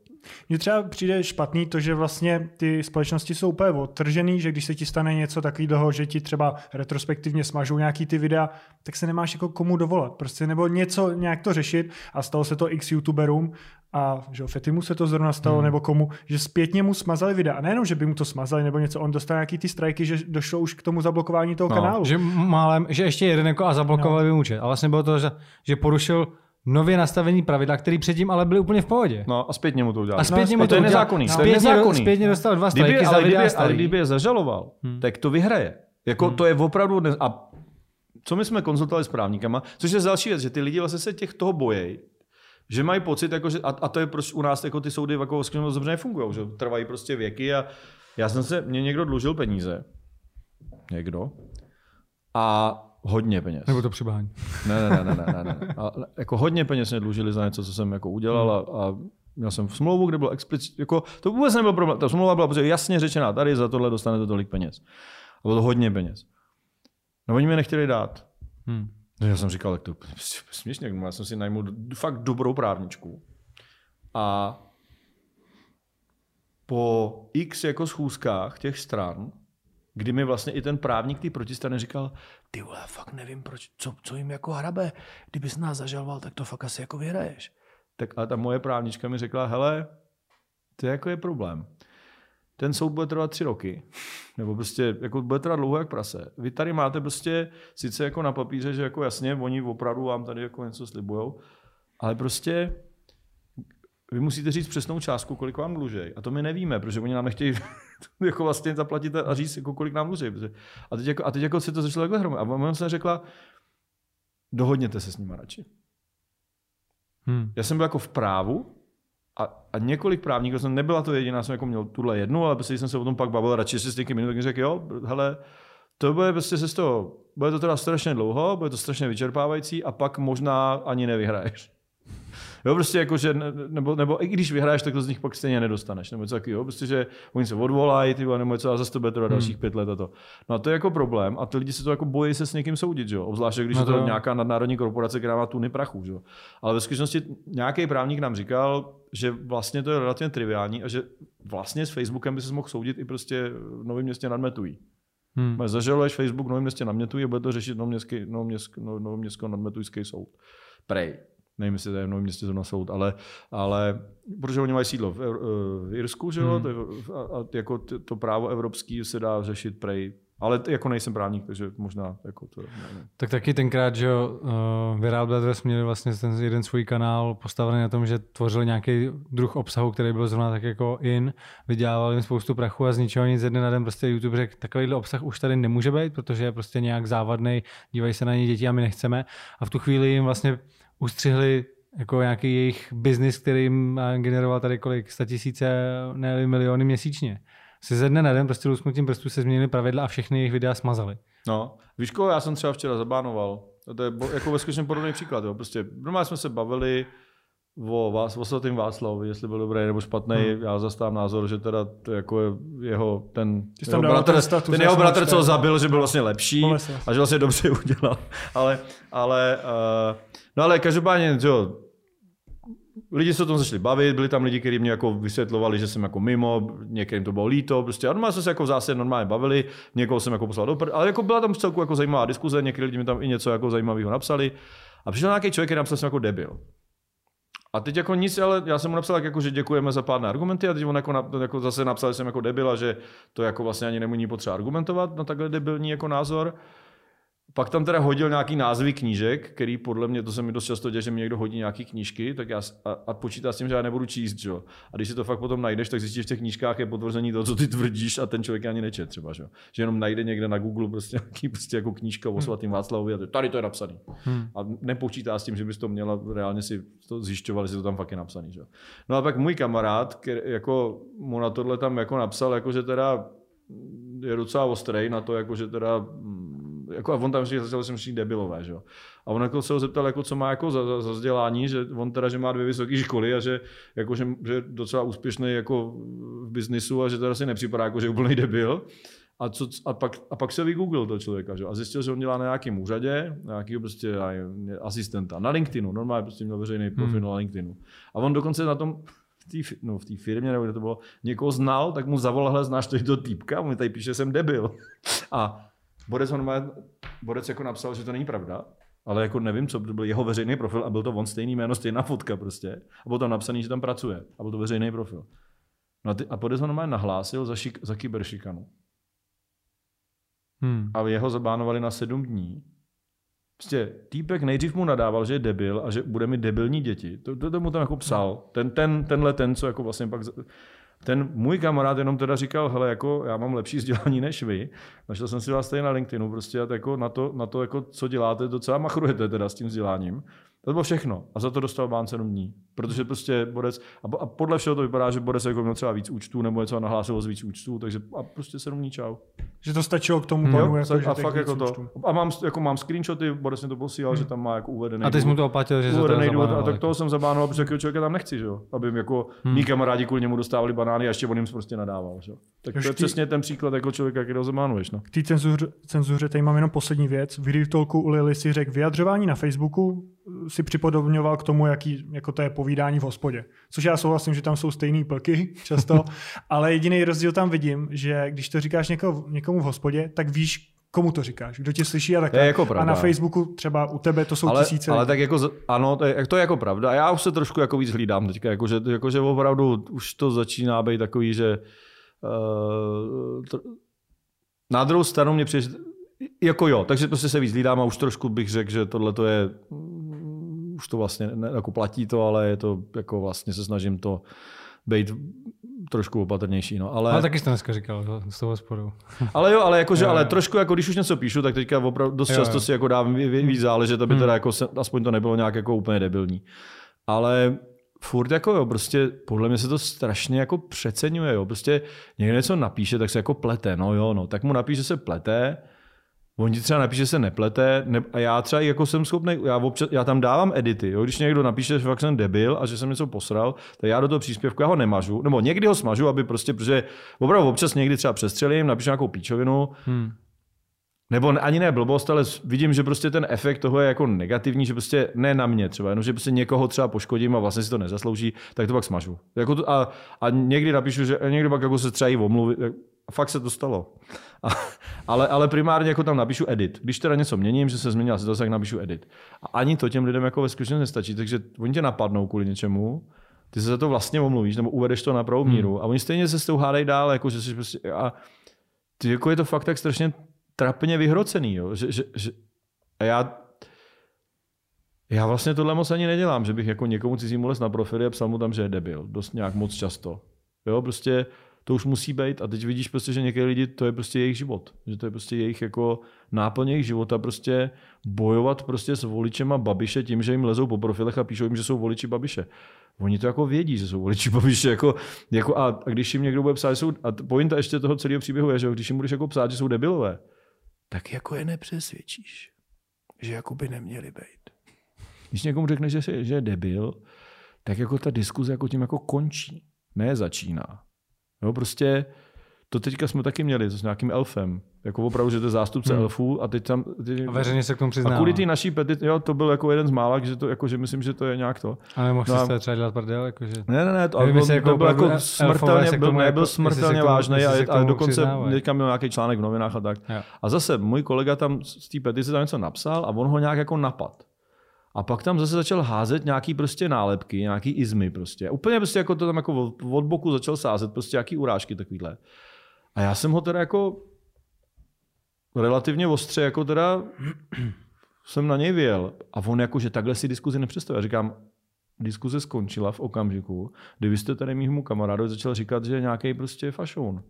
Speaker 1: mně třeba přijde špatný to, že vlastně ty společnosti jsou úplně odtržený, že když se ti stane něco takového, že ti třeba retrospektivně smažou nějaký ty videa, tak se nemáš jako komu dovolat. Prostě nebo něco nějak to řešit a stalo se to x youtuberům a že Fetimu se to zrovna stalo, hmm. nebo komu, že zpětně mu smazali videa. A nejenom, že by mu to smazali nebo něco, on dostal nějaký ty strajky, že došlo už k tomu zablokování toho
Speaker 3: no,
Speaker 1: kanálu.
Speaker 3: Že, málem, že ještě jeden jako a zablokovali no. účet. A vlastně bylo to, že, že porušil nově nastavení pravidla, který předtím ale byly úplně v pohodě.
Speaker 2: No a zpětně mu to udělal.
Speaker 3: A zpětně
Speaker 2: no,
Speaker 3: mu to,
Speaker 2: je nezákonný.
Speaker 3: No. Zpětně, nezákonný. zpětně dostal dva strajky kdyby,
Speaker 2: za ale, kdyby, ale kdyby je zažaloval, hmm. tak to vyhraje. Jako hmm. to je opravdu... Ne... A co my jsme konzultovali s právníkama, což je další věc, že ty lidi vlastně se těch toho bojejí, že mají pocit, jako, že, a, a, to je proč u nás jako ty soudy jako dobře nefungují, že trvají prostě věky a já jsem se, mě někdo dlužil peníze, někdo, a Hodně peněz.
Speaker 3: Nebo to přibání.
Speaker 2: Ne, ne, ne, ne, ne, ne. A, jako hodně peněz mě dlužili za něco, co jsem jako udělal a, a měl jsem v smlouvu, kde bylo explicitně, jako, to vůbec nebyl problém. Ta smlouva byla prostě jasně řečená, tady za tohle dostanete tolik peněz. A bylo to hodně peněz. No oni mi nechtěli dát. Hmm. No, já jsem říkal, tak to směšně, já jsem si najmul fakt dobrou právničku. A po x jako schůzkách těch stran, kdy mi vlastně i ten právník té protistrany říkal, ty vole, fakt nevím, proč, co, co jim jako hrabe, kdybys nás zažaloval, tak to fakt asi jako vyhraješ. Tak a ta moje právnička mi řekla, hele, to jako je problém. ten soud bude trvat tři roky. Nebo prostě jako bude trvat dlouho jak prase. Vy tady máte prostě sice jako na papíře, že jako jasně, oni opravdu vám tady jako něco slibujou, ale prostě vy musíte říct přesnou částku, kolik vám dlužej. A to my nevíme, protože oni nám nechtějí jako vlastně zaplatit a říct, jako kolik nám dlužej. A teď jako, a teď jako se to začalo takhle hromadit. A ona se řekla, dohodněte se s nimi radši. Hmm. Já jsem byl jako v právu a, a několik právníků, jsem nebyla to jediná, jsem jako měl tuhle jednu, ale prostě jsem se o tom pak bavil radši si s někým jiným, tak řekl, jo, hele, to bude prostě se z toho, bude to teda strašně dlouho, bude to strašně vyčerpávající a pak možná ani nevyhraješ. Jo, prostě jako, že, nebo, nebo i když vyhraješ, tak to z nich pak stejně nedostaneš. Nebo něco takového. Prostě, že oni se odvolají, ty nebo něco a zase to bude trvat hmm. dalších pět let a to. No a to je jako problém a ty lidi se to jako bojí se s někým soudit, že jo? Obzvláště když no to... je to nějaká nadnárodní korporace, která má tuny prachu, že jo? Ale ve skutečnosti nějaký právník nám říkal, že vlastně to je relativně triviální a že vlastně s Facebookem by se mohl soudit i prostě v Novém městě nad Metují. Hmm. Zažaluješ Facebook v Novém městě nad Metují a bude to řešit Novoměstsko nadmetujský soud. Prej nevím, jestli to je v Novém městě zrovna soud, ale, ale protože oni mají sídlo v, v Irsku, že jo, hmm. a, a jako to, to právo evropské se dá řešit prej ale jako nejsem právník, takže možná jako to... Ne,
Speaker 3: Tak taky tenkrát, že uh, Viral Brothers měli vlastně ten jeden svůj kanál postavený na tom, že tvořili nějaký druh obsahu, který byl zrovna tak jako in, vydělávali jim spoustu prachu a z ničeho nic dne na den prostě YouTube řekl, takovýhle obsah už tady nemůže být, protože je prostě nějak závadný, dívají se na ně děti a my nechceme. A v tu chvíli jim vlastně ustřihli jako nějaký jejich biznis, který jim generoval tady kolik, tisíce, ne miliony měsíčně. Si ze dne na den prostě lusknutím prstů se změnili pravidla a všechny jejich videa smazali.
Speaker 2: No, víš koho, já jsem třeba včera zabánoval. To je jako ve skutečně podobný příklad. Jo. Prostě normálně jsme se bavili o, vás, o svatým Václavovi, jestli byl dobrý nebo špatný. Hmm. Já zastávám názor, že teda to jako je jeho, ten, jeho bratr, status, ten jeho bratr, co ho zabil, že byl vlastně lepší a že vlastně dobře udělal. Ale, ale, uh, no ale každopádně, jo, lidi se o tom začali bavit, byli tam lidi, kteří mě jako vysvětlovali, že jsem jako mimo, některým to bylo líto, prostě a normálně jsme se jako v zásadě normálně bavili, někoho jsem jako poslal do pr- ale jako byla tam celku jako zajímavá diskuze, někteří lidi mi tam i něco jako zajímavého napsali a přišel nějaký člověk, který napsal jsem jako debil. A teď jako nic, ale já jsem mu napsal jako, že děkujeme za pár argumenty a teď on jako, jako zase napsal, že jsem jako debila, že to jako vlastně ani nemůže potřeba argumentovat na takhle debilní jako názor. Pak tam teda hodil nějaký názvy knížek, který podle mě, to se mi dost často děje, že mi někdo hodí nějaký knížky, tak já a, a počítá s tím, že já nebudu číst, že? A když si to fakt potom najdeš, tak zjistíš, že v těch knížkách je potvrzení toho, co ty tvrdíš a ten člověk ani nečet třeba, že? že jenom najde někde na Google prostě nějaký prostě jako knížka o hmm. svatým Václavovi a tady to je napsaný. Hmm. A nepočítá s tím, že bys to měla, reálně si to zjišťovali, že to tam fakt je napsaný, že? No a pak můj kamarád, který, jako mu na tohle tam jako napsal, jako že teda je docela ostrý na to, jako že teda mm, jako a on tam říkal, že jsem všichni debilové, že? A on jako se ho zeptal, jako, co má jako za, za, za vzdělání, že on teda, že má dvě vysoké školy a že, jako, že, že je docela úspěšný jako v biznisu a že teda si nepřipadá jako, že je úplný debil. A, co, a, pak, a pak se vygooglil to člověka, že? a zjistil, že on dělá na nějakém úřadě, nějakého prostě asistenta, na LinkedInu, normálně prostě měl veřejný profil hmm. na LinkedInu. A on dokonce na tom, v té no, v firmě, nebo kde to bylo, někoho znal, tak mu zavolal, hele, znáš to týpka, on mi tady píše, že jsem debil. A Borec, on má, Borec jako napsal, že to není pravda, ale jako nevím, co to byl jeho veřejný profil a byl to on stejný jméno, stejná fotka prostě. A bylo tam napsaný, že tam pracuje. A byl to veřejný profil. No a, ty, a Borec ho nahlásil za, šik, za kyberšikanu. Hmm. A jeho zabánovali na sedm dní. Prostě týpek nejdřív mu nadával, že je debil a že bude mít debilní děti. To, to, to mu tam jako psal. Ten, ten, tenhle ten, co jako vlastně pak ten můj kamarád jenom teda říkal, hele, jako já mám lepší vzdělání než vy. Našel jsem si vás tady na LinkedInu prostě a jako na to, na to jako, co děláte, docela machrujete teda s tím vzděláním. To bylo všechno. A za to dostal bán 7 dní. Protože prostě Borec, a podle všeho to vypadá, že Borec jako měl třeba víc účtů, nebo něco nahlásil z víc účtů, takže a prostě 7 dní čau.
Speaker 1: Že to stačilo k tomu panu, jako,
Speaker 2: že a fakt jako to. A mám, jako mám screenshoty, Borec mi to posílal, hmm. že tam má jako uvedený.
Speaker 3: A ty jsi mu to oplatil, že
Speaker 2: uvedený důvod, A tak toho jsem zabánoval, protože takového člověka tam nechci, že jo. Aby jim jako hmm. mý kamarádi kvůli němu dostávali banány a ještě on jim prostě nadával. Že? Tak Još to je tý... přesně ten příklad jako člověka, kterého zabánuješ. No.
Speaker 1: K té cenzuře, cenzuře tady mám jenom poslední věc. V Real u Lily si řekl, vyjadřování na Facebooku si připodobňoval k tomu, jaký, jako to je povídání v hospodě. Což já souhlasím, že tam jsou stejné plky často, ale jediný rozdíl tam vidím, že když to říkáš někoho, někomu v hospodě, tak víš, komu to říkáš, kdo tě slyší a tak.
Speaker 2: jako
Speaker 1: a na Facebooku třeba u tebe to jsou
Speaker 2: ale,
Speaker 1: tisíce.
Speaker 2: Ale tak jako, ano, to je, to je jako pravda. A já už se trošku jako víc hlídám teďka, jako, že, jako, že opravdu už to začíná být takový, že Uh, na druhou stranu mě přijde, jako jo, takže prostě se víc lídám a už trošku bych řekl, že tohle to je, už to vlastně ne, jako platí to, ale je to jako vlastně se snažím to být trošku opatrnější. No. Ale,
Speaker 3: ale taky jsi to dneska říkal z toho sporu.
Speaker 2: ale jo, ale, jakože, ale trošku, jako když už něco píšu, tak teďka opravdu dost jo, často jo. si jako dám víc záležet, aby hmm. teda jako se, aspoň to nebylo nějak jako úplně debilní. Ale furt jako jo, prostě podle mě se to strašně jako přeceňuje, jo. Prostě někdo něco napíše, tak se jako plete, no jo, no. Tak mu napíše, že se plete, On ti třeba napíše, že se neplete, ne, a já třeba jako jsem schopný, já, občas, já tam dávám edity, jo? když někdo napíše, že fakt jsem debil a že jsem něco posral, tak já do toho příspěvku já ho nemažu, nebo někdy ho smažu, aby prostě, protože opravdu občas někdy třeba přestřelím, napíšu nějakou píčovinu, hmm. Nebo ani ne blbost, ale vidím, že prostě ten efekt toho je jako negativní, že prostě ne na mě třeba, jenom že prostě někoho třeba poškodím a vlastně si to nezaslouží, tak to pak smažu. Jako to, a, a, někdy napíšu, že někdy pak jako se třeba i omluvit, a fakt se to stalo. A, ale, ale primárně jako tam napíšu edit. Když teda něco měním, že se změnila situace, tak napíšu edit. A ani to těm lidem jako ve skutečnosti nestačí, takže oni tě napadnou kvůli něčemu, ty se za to vlastně omluvíš, nebo uvedeš to na pravou míru hmm. a oni stejně se s tou hádají dál, jako že jsi prostě, a ty, jako je to fakt tak strašně trapně vyhrocený, jo? Že, že, že, a já já vlastně tohle moc ani nedělám, že bych jako někomu cizímu les na profily a psal mu tam, že je debil. Dost nějak moc často. Jo, prostě to už musí být a teď vidíš prostě, že některé lidi, to je prostě jejich život. Že to je prostě jejich jako náplň jejich života prostě bojovat prostě s voličema Babiše tím, že jim lezou po profilech a píšou jim, že jsou voliči Babiše. Oni to jako vědí, že jsou voliči Babiše. Jako, jako a, a, když jim někdo bude psát, že jsou, a pointa ještě toho celého příběhu je, že když jim budeš jako psát, že jsou debilové, tak jako je nepřesvědčíš, že jako by neměli být. Když někomu řekneš, že, že je debil, tak jako ta diskuze jako tím jako končí, ne začíná. Jo, prostě to teďka jsme taky měli s nějakým elfem. Jako opravdu, že to je zástupce hmm. elfů a teď tam... Teď,
Speaker 3: a veřejně se k tomu přiznává.
Speaker 2: A kvůli té naší petici, jo, to byl jako jeden z mála, že, to, jako, že myslím, že to je nějak to.
Speaker 3: A nemohl no, jsi třeba dělat prdel? Jako, že...
Speaker 2: Ne, ne, ne, to, byl, jako to byl jako smrtelně, byl, ne, byl jako- smrtelně vážný a, a dokonce teďka měl nějaký článek v novinách a tak. Jo. A zase můj kolega tam z té petice tam něco napsal a on ho nějak jako napad. A pak tam zase začal házet nějaký prostě nálepky, nějaký izmy prostě. Úplně prostě jako to tam jako od boku začal sázet prostě nějaký urážky takovýhle. A já jsem ho teda jako relativně ostře jako teda jsem na něj vyjel. A on jako, že takhle si diskuzi nepředstavuje. Já říkám, diskuze skončila v okamžiku, kdy vy jste tady mýmu kamarádovi začal říkat, že je nějaký prostě fašoun.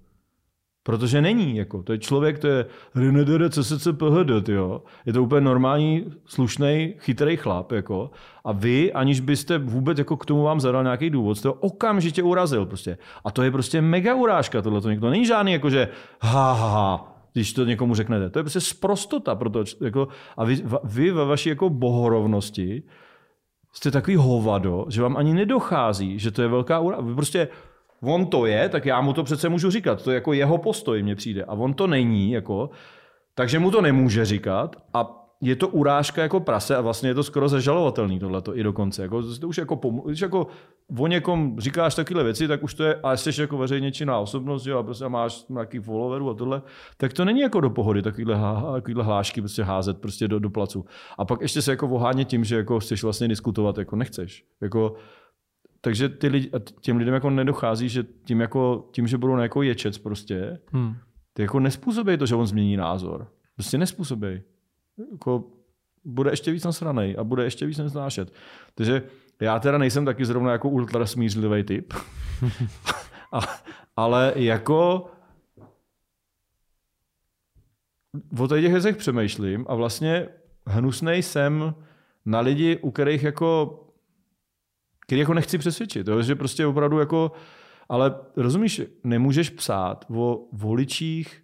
Speaker 2: Protože není, jako, to je člověk, to je Renedere CCCPHD, jo. Je to úplně normální, slušný, chytrý chlap, jako. A vy, aniž byste vůbec jako k tomu vám zadal nějaký důvod, jste ho okamžitě urazil, prostě. A to je prostě mega urážka, tohle to někdo. Není žádný, jako že ha, ha, ha, když to někomu řeknete. To je prostě sprostota. Proto, jako, a vy, vy ve vaší jako bohorovnosti jste takový hovado, že vám ani nedochází, že to je velká urážka. Vy prostě on to je, tak já mu to přece můžu říkat. To je jako jeho postoj mně přijde. A on to není, jako, takže mu to nemůže říkat. A je to urážka jako prase a vlastně je to skoro zažalovatelný tohleto i dokonce. Jako, to už jako, když jako o někom říkáš takové věci, tak už to je, a jsi jako veřejně činná osobnost, jo, a prostě máš nějaký followerů a tohle, tak to není jako do pohody takovýhle hlášky prostě házet prostě do, do placu. A pak ještě se jako voháně tím, že jako chceš vlastně diskutovat, jako nechceš. Jako, takže ty lidi, těm lidem jako nedochází, že tím, jako, tím že budou na jako ječec prostě, hmm. ty jako nespůsobí to, že on změní názor. Prostě nespůsobí. Jako, bude ještě víc nasranej a bude ještě víc neznášet. Takže já teda nejsem taky zrovna jako ultra smířlivý typ, a, ale jako o těch věcech přemýšlím a vlastně hnusnej jsem na lidi, u kterých jako který jako nechci přesvědčit. Jo? Že prostě opravdu jako, ale rozumíš, nemůžeš psát o voličích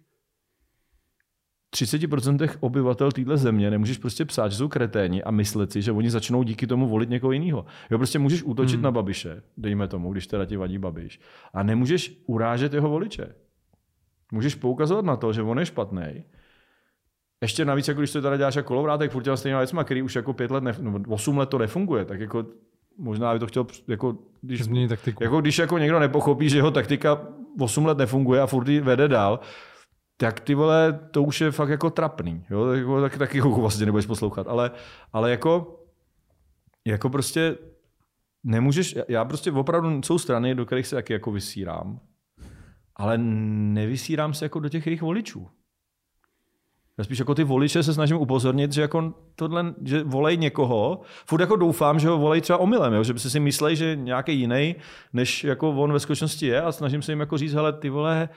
Speaker 2: 30% obyvatel téhle země nemůžeš prostě psát, že jsou kreténi a myslet si, že oni začnou díky tomu volit někoho jiného. Jo, prostě můžeš útočit hmm. na Babiše, dejme tomu, když teda ti vadí Babiš. A nemůžeš urážet jeho voliče. Můžeš poukazovat na to, že on je špatný. Ještě navíc, jako když to teda děláš jako kolovrátek, furt stejná věcma, který už jako pět let, ne, no, 8 let to nefunguje, tak jako možná by to chtěl, jako když,
Speaker 3: Změnit taktiku.
Speaker 2: Jako když jako někdo nepochopí, že jeho taktika 8 let nefunguje a furt ji vede dál, tak ty vole, to už je fakt jako trapný. Jo? Jako, tak, taky jako vlastně nebudeš poslouchat. Ale, ale jako, jako prostě nemůžeš, já prostě opravdu jsou strany, do kterých se taky jako vysírám. ale nevysírám se jako do těch jejich voličů. Já spíš jako ty voliče se snažím upozornit, že jako tohle, že volej někoho, furt jako doufám, že ho volej třeba omylem, jo? že by si mysleli, že nějaký jiný, než jako on ve skutečnosti je a snažím se jim jako říct, hele, ty vole,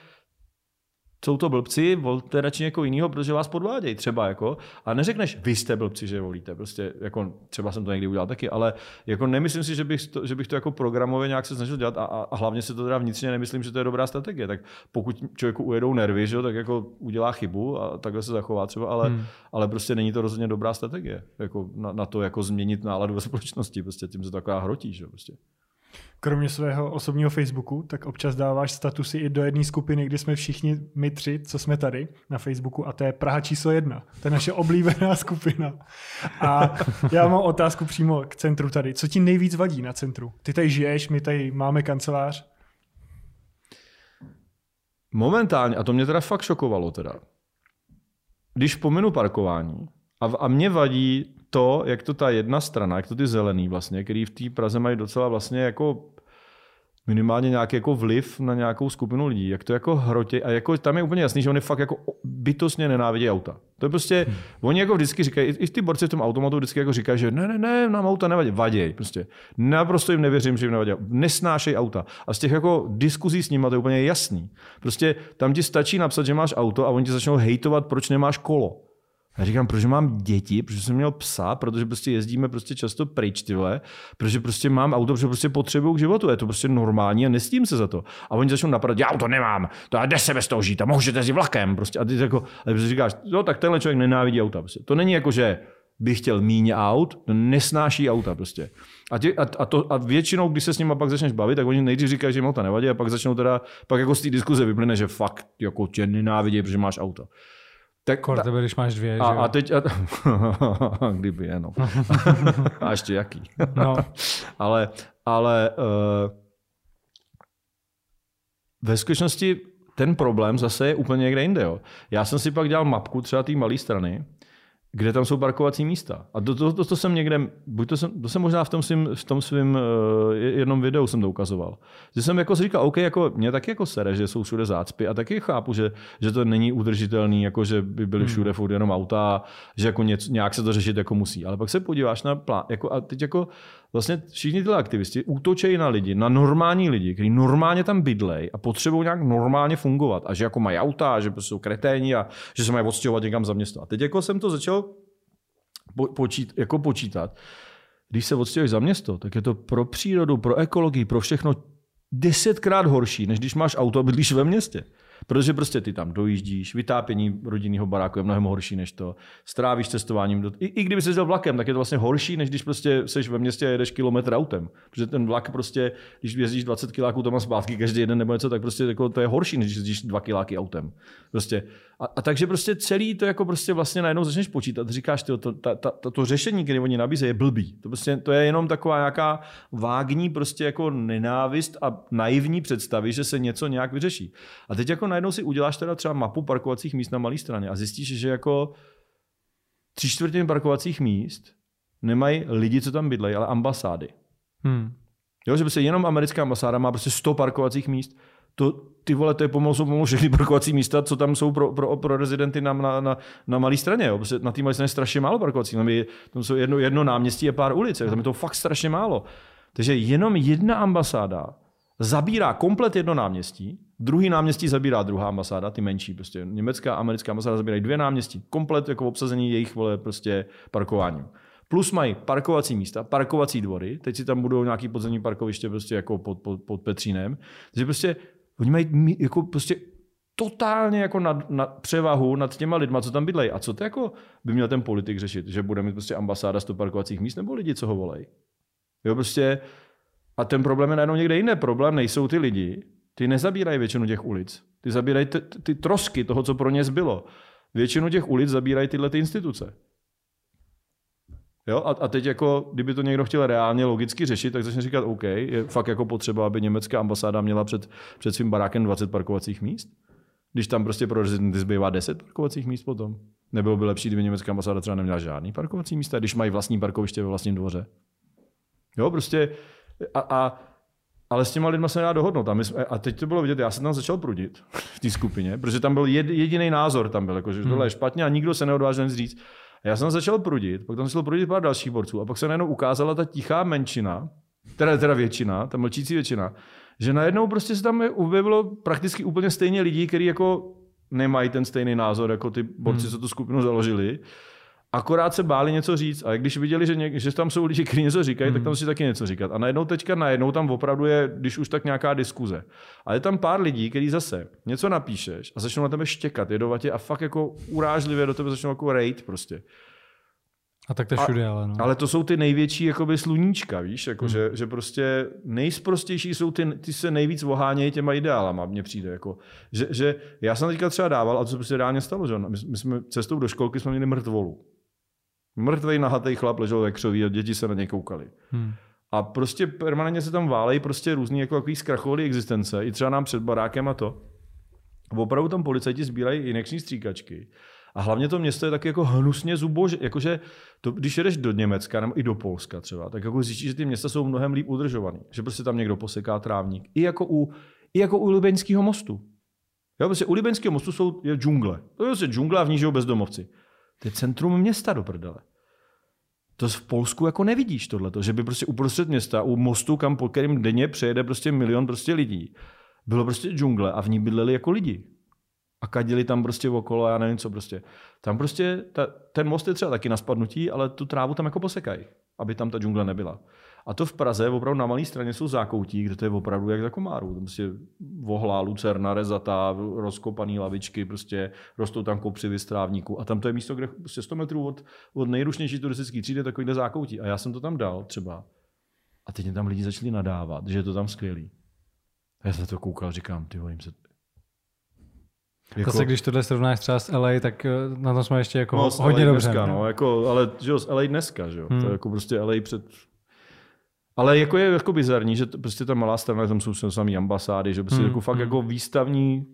Speaker 2: jsou to blbci, volte radši někoho jiného, protože vás podvádějí třeba. Jako, a neřekneš, vy jste blbci, že volíte. Prostě, jako, třeba jsem to někdy udělal taky, ale jako nemyslím si, že bych to, že bych to jako programově nějak se snažil dělat a, a, hlavně si to teda vnitřně nemyslím, že to je dobrá strategie. Tak pokud člověku ujedou nervy, že, tak jako udělá chybu a takhle se zachová třeba, ale, hmm. ale prostě není to rozhodně dobrá strategie. Jako na, na, to jako změnit náladu ve společnosti. Prostě tím se taková hrotí. Že, prostě.
Speaker 1: Kromě svého osobního Facebooku, tak občas dáváš statusy i do jedné skupiny, kde jsme všichni my tři, co jsme tady na Facebooku, a to je Praha číslo jedna. To je naše oblíbená skupina. A já mám otázku přímo k centru tady. Co ti nejvíc vadí na centru? Ty tady žiješ, my tady máme kancelář.
Speaker 2: Momentálně, a to mě teda fakt šokovalo teda, když pominu parkování, a, a mě vadí to, jak to ta jedna strana, jak to ty zelený vlastně, který v té Praze mají docela vlastně jako minimálně nějaký jako vliv na nějakou skupinu lidí, jak to jako hrotě a jako tam je úplně jasný, že oni fakt jako bytostně nenávidí auta. To je prostě, hmm. oni jako vždycky říkají, i ty borci v tom automatu vždycky jako říkají, že ne, ne, ne, nám auta nevadí, vaděj prostě. Naprosto jim nevěřím, že jim nevadí. Nesnášej auta. A z těch jako diskuzí s nimi to je úplně jasný. Prostě tam ti stačí napsat, že máš auto a oni ti začnou hejtovat, proč nemáš kolo. Já říkám, protože mám děti, protože jsem měl psa, protože prostě jezdíme prostě často pryč, ty vole, protože prostě mám auto, protože prostě potřebuju k životu. Je to prostě normální a nestím se za to. A oni začnou napadat, já auto nemám, to jde se bez toho žít a můžete jezdit vlakem. Prostě. A ty jako, a ty říkáš, no tak tenhle člověk nenávidí auta. Prostě. To není jako, že by chtěl míň aut, to nesnáší auta prostě. A, tě, a, a, to, a většinou, když se s nimi pak začneš bavit, tak oni nejdřív říkají, že jim auta nevadí a pak začnou teda, pak jako z té diskuze vyplyne, že fakt jako tě nenávidí, protože máš auto.
Speaker 3: Tak, Kor tebe, když máš dvě,
Speaker 2: a,
Speaker 3: že
Speaker 2: a teď, a, kdyby jenom. a ještě jaký. no. ale ale uh, ve skutečnosti ten problém zase je úplně někde jinde. Jo. Já jsem si pak dělal mapku třeba té malé strany kde tam jsou parkovací místa. A to, to, to, to jsem někde, buď to jsem, to jsem možná v tom svým, v tom svým uh, jednom videu jsem to ukazoval. Že jsem jako si říkal, OK, jako mě taky jako sere, že jsou všude zácpy a taky chápu, že, že to není udržitelný, jako že by byly všude hmm. furt jenom auta, že jako něco, nějak se to řešit jako musí. Ale pak se podíváš na plán, jako a teď jako vlastně všichni tyhle aktivisti útočejí na lidi, na normální lidi, kteří normálně tam bydlej a potřebují nějak normálně fungovat. A že jako mají auta, že prostě jsou kreténi a že se mají odstěhovat někam za město. A teď jako jsem to začal počít, jako počítat. Když se odstěhuješ za město, tak je to pro přírodu, pro ekologii, pro všechno desetkrát horší, než když máš auto a bydlíš ve městě. Protože prostě ty tam dojíždíš, vytápění rodinného baráku je mnohem horší než to, strávíš cestováním. Do... I, I kdyby se jel vlakem, tak je to vlastně horší, než když prostě seš ve městě a jedeš kilometr autem. Protože ten vlak prostě, když jezdíš 20 kiláků tam a zpátky každý jeden nebo něco, tak prostě jako to je horší, než když jezdíš 2 kiláky autem. Prostě. A, a, takže prostě celý to jako prostě vlastně najednou začneš počítat. Říkáš, tyjo, to, ta, ta, ta, to řešení, které oni nabízejí, je blbý. To, prostě, to je jenom taková nějaká vágní prostě jako nenávist a naivní představy, že se něco nějak vyřeší. A teď jako najednou si uděláš teda třeba mapu parkovacích míst na malé straně a zjistíš, že jako tři čtvrtiny parkovacích míst nemají lidi, co tam bydlejí, ale ambasády. Hmm. Jo, že prostě jenom americká ambasáda má prostě 100 parkovacích míst. To, ty vole, to je pomalu, jsou pomalu všechny parkovací místa, co tam jsou pro, pro, pro rezidenty na, na, na, na malé straně. Jo. Na té malé straně je strašně málo parkovacích. Tam, je, tam jsou jedno, jedno náměstí a pár ulic. Tam je to fakt strašně málo. Takže jenom jedna ambasáda zabírá komplet jedno náměstí, druhý náměstí zabírá druhá ambasáda, ty menší, prostě německá a americká ambasáda zabírají dvě náměstí, komplet jako obsazení jejich vole prostě parkováním. Plus mají parkovací místa, parkovací dvory, teď si tam budou nějaký podzemní parkoviště prostě jako pod, pod, pod Petřínem. Takže prostě oni mají jako prostě totálně jako nad, nad převahu nad těma lidma, co tam bydlejí. A co to jako by měl ten politik řešit? Že bude mít prostě ambasáda z parkovacích míst nebo lidi, co ho volají? Jo, prostě a ten problém je najednou někde jiný. Problém nejsou ty lidi, ty nezabírají většinu těch ulic. Ty zabírají ty, ty trosky toho, co pro ně zbylo. Většinu těch ulic zabírají tyhle ty instituce. Jo? A, a teď jako, kdyby to někdo chtěl reálně logicky řešit, tak začne říkat, OK, je fakt jako potřeba, aby německá ambasáda měla před, před svým barákem 20 parkovacích míst? Když tam prostě pro rezidenty zbývá 10 parkovacích míst potom? Nebylo by lepší, kdyby německá ambasáda třeba neměla žádný parkovací místa, když mají vlastní parkoviště ve vlastním dvoře? Jo, prostě a, a, ale s těma lidma se nedá dohodnout. A, my jsme, a teď to bylo vidět, já jsem tam začal prudit v té skupině, protože tam byl jed, jediný názor, tam byl, jako, že tohle je špatně a nikdo se neodvážil nic říct. A já jsem začal prudit, pak tam začal prudit pár dalších borců a pak se najednou ukázala ta tichá menšina, teda, teda většina, ta mlčící většina, že najednou prostě se tam objevilo prakticky úplně stejně lidí, kteří jako nemají ten stejný názor, jako ty borci, hmm. co tu skupinu založili. Akorát se báli něco říct a když viděli, že, něk, že tam jsou lidi, kteří něco říkají, hmm. tak tam si taky něco říkat. A najednou teďka najednou tam opravdu je, když už tak nějaká diskuze. A je tam pár lidí, kteří zase něco napíšeš a začnou na tebe štěkat, jedovatě a fakt jako urážlivě do tebe začnou jako rejt prostě.
Speaker 3: A tak to všude, ale no.
Speaker 2: Ale to jsou ty největší jakoby sluníčka, víš, jako, hmm. že, že prostě nejsprostější jsou ty, ty se nejvíc vohánějí těma ideálama, mně přijde. Jako, že, že, já jsem teďka třeba dával, a to se prostě reálně stalo, že my, my jsme cestou do školky jsme měli mrtvolu. Mrtvej nahatý chlap ležel ve křoví a děti se na něj koukali. Hmm. A prostě permanentně se tam válejí prostě různý jako takový zkrachovalý existence, i třeba nám před barákem a to. Opravdu tam policajti sbírají injekční stříkačky. A hlavně to město je tak jako hnusně zubože, jakože to, když jedeš do Německa nebo i do Polska třeba, tak jako zjistíš, že ty města jsou mnohem líp udržovaný. Že prostě tam někdo poseká trávník. I jako u, i jako u Libeňského mostu. Jo, prostě u Libeňského mostu jsou je džungle. To je prostě džungle a v ní žijou bezdomovci. To je centrum města do prdele. To v Polsku jako nevidíš tohleto, že by prostě uprostřed města, u mostu, kam po kterým denně přejede prostě milion prostě lidí, bylo prostě džungle a v ní bydleli jako lidi a kadili tam prostě okolo, já nevím co prostě. Tam prostě, ta, ten most je třeba taky na spadnutí, ale tu trávu tam jako posekají, aby tam ta džungle nebyla. A to v Praze, opravdu na malé straně jsou zákoutí, kde to je opravdu jak za komáru. Tam prostě vohlá, lucerna, rezatá, rozkopaný lavičky, prostě rostou tam kopři vystrávníku. A tam to je místo, kde prostě 100 metrů od, od nejrušnější turistické třídy takovýhle zákoutí. A já jsem to tam dal třeba. A teď mě tam lidi začali nadávat, že je to tam skvělý. A já jsem to koukal, říkám, ty jim se,
Speaker 3: jako... Zase, když tohle srovnáš třeba s LA, tak eh, na to jsme ještě jako no, hodně dobře.
Speaker 2: Dneska, no, jako, ale že jo, LA dneska, že jo. Hmm. To je jako prostě LA před ale jako je jako bizarní, že to, prostě ta malá strana, tam jsou samé ambasády, že prostě hmm. jako fakt hmm. jako výstavní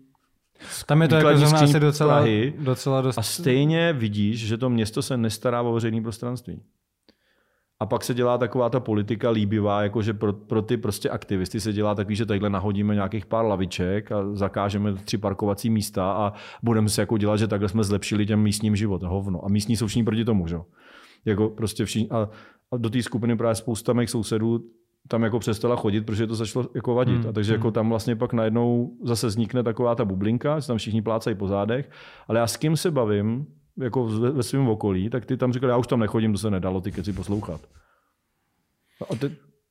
Speaker 3: tam je to jako zrovna asi docela, Prahy, docela dost...
Speaker 2: A stejně vidíš, že to město se nestará o veřejné prostranství. A pak se dělá taková ta politika líbivá, jakože pro, pro ty prostě aktivisty se dělá takový, že tadyhle nahodíme nějakých pár laviček a zakážeme tři parkovací místa a budeme se jako dělat, že takhle jsme zlepšili těm místním život. Hovno. A místní jsou všichni proti tomu, že? Jako prostě všichni, a, a do té skupiny právě spousta mých sousedů tam jako přestala chodit, protože to začalo jako vadit. Hmm. A takže jako hmm. tam vlastně pak najednou zase vznikne taková ta bublinka, že tam všichni plácají po zádech. Ale já s kým se bavím, jako ve, ve svém okolí, tak ty tam říkali, já už tam nechodím, to se nedalo ty keci poslouchat.
Speaker 1: A ty,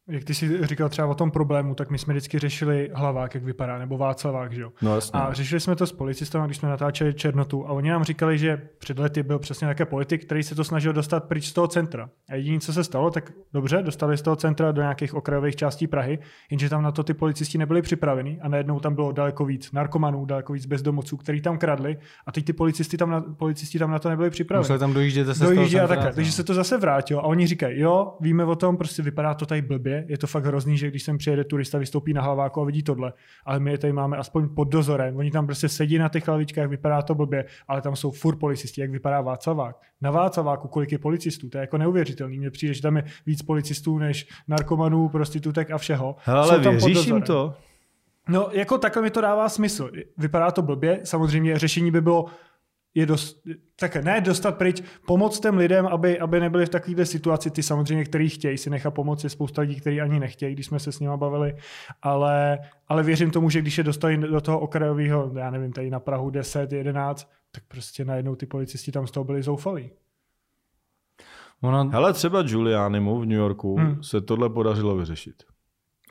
Speaker 1: jak ty jsi říkal třeba o tom problému, tak my jsme vždycky řešili hlavák, jak vypadá, nebo Václavák, že jo?
Speaker 2: No, jasně.
Speaker 1: A řešili jsme to s policistama, když jsme natáčeli Černotu a oni nám říkali, že před lety byl přesně také politik, který se to snažil dostat pryč z toho centra. A jediné, co se stalo, tak dobře, dostali z toho centra do nějakých okrajových částí Prahy, jenže tam na to ty policisti nebyli připraveni a najednou tam bylo daleko víc narkomanů, daleko víc bezdomovců, který tam kradli a teď ty policisti tam na, policisti tam na to nebyli připraveni.
Speaker 3: Museli tam dojíždět zase
Speaker 1: Dojíždě a takhle. Takže se to zase vrátilo a oni říkají, jo, víme o tom, prostě vypadá to tady blbě, je to fakt hrozný, že když sem přijede turista, vystoupí na hlaváku a vidí tohle. Ale my je tady máme aspoň pod dozorem. Oni tam prostě sedí na těch hlavičkách, vypadá to blbě, ale tam jsou furt policisti, jak vypadá Václavák. Na Václaváku kolik je policistů, to je jako neuvěřitelný. Mně přijde, že tam je víc policistů než narkomanů, prostitutek a všeho.
Speaker 2: Ale věříš jim to?
Speaker 1: No, jako takhle mi to dává smysl. Vypadá to blbě, samozřejmě řešení by bylo je dost, tak ne dostat pryč, pomoct těm lidem, aby, aby nebyli v takovéhle situaci, ty samozřejmě, který chtějí si nechat pomoct, je spousta lidí, kteří ani nechtějí, když jsme se s nimi bavili, ale, ale věřím tomu, že když je dostali do toho okrajového, já nevím, tady na Prahu 10, 11, tak prostě najednou ty policisti tam z toho byli zoufalí.
Speaker 2: Ono... Hele, třeba Giulianimu v New Yorku hmm. se tohle podařilo vyřešit.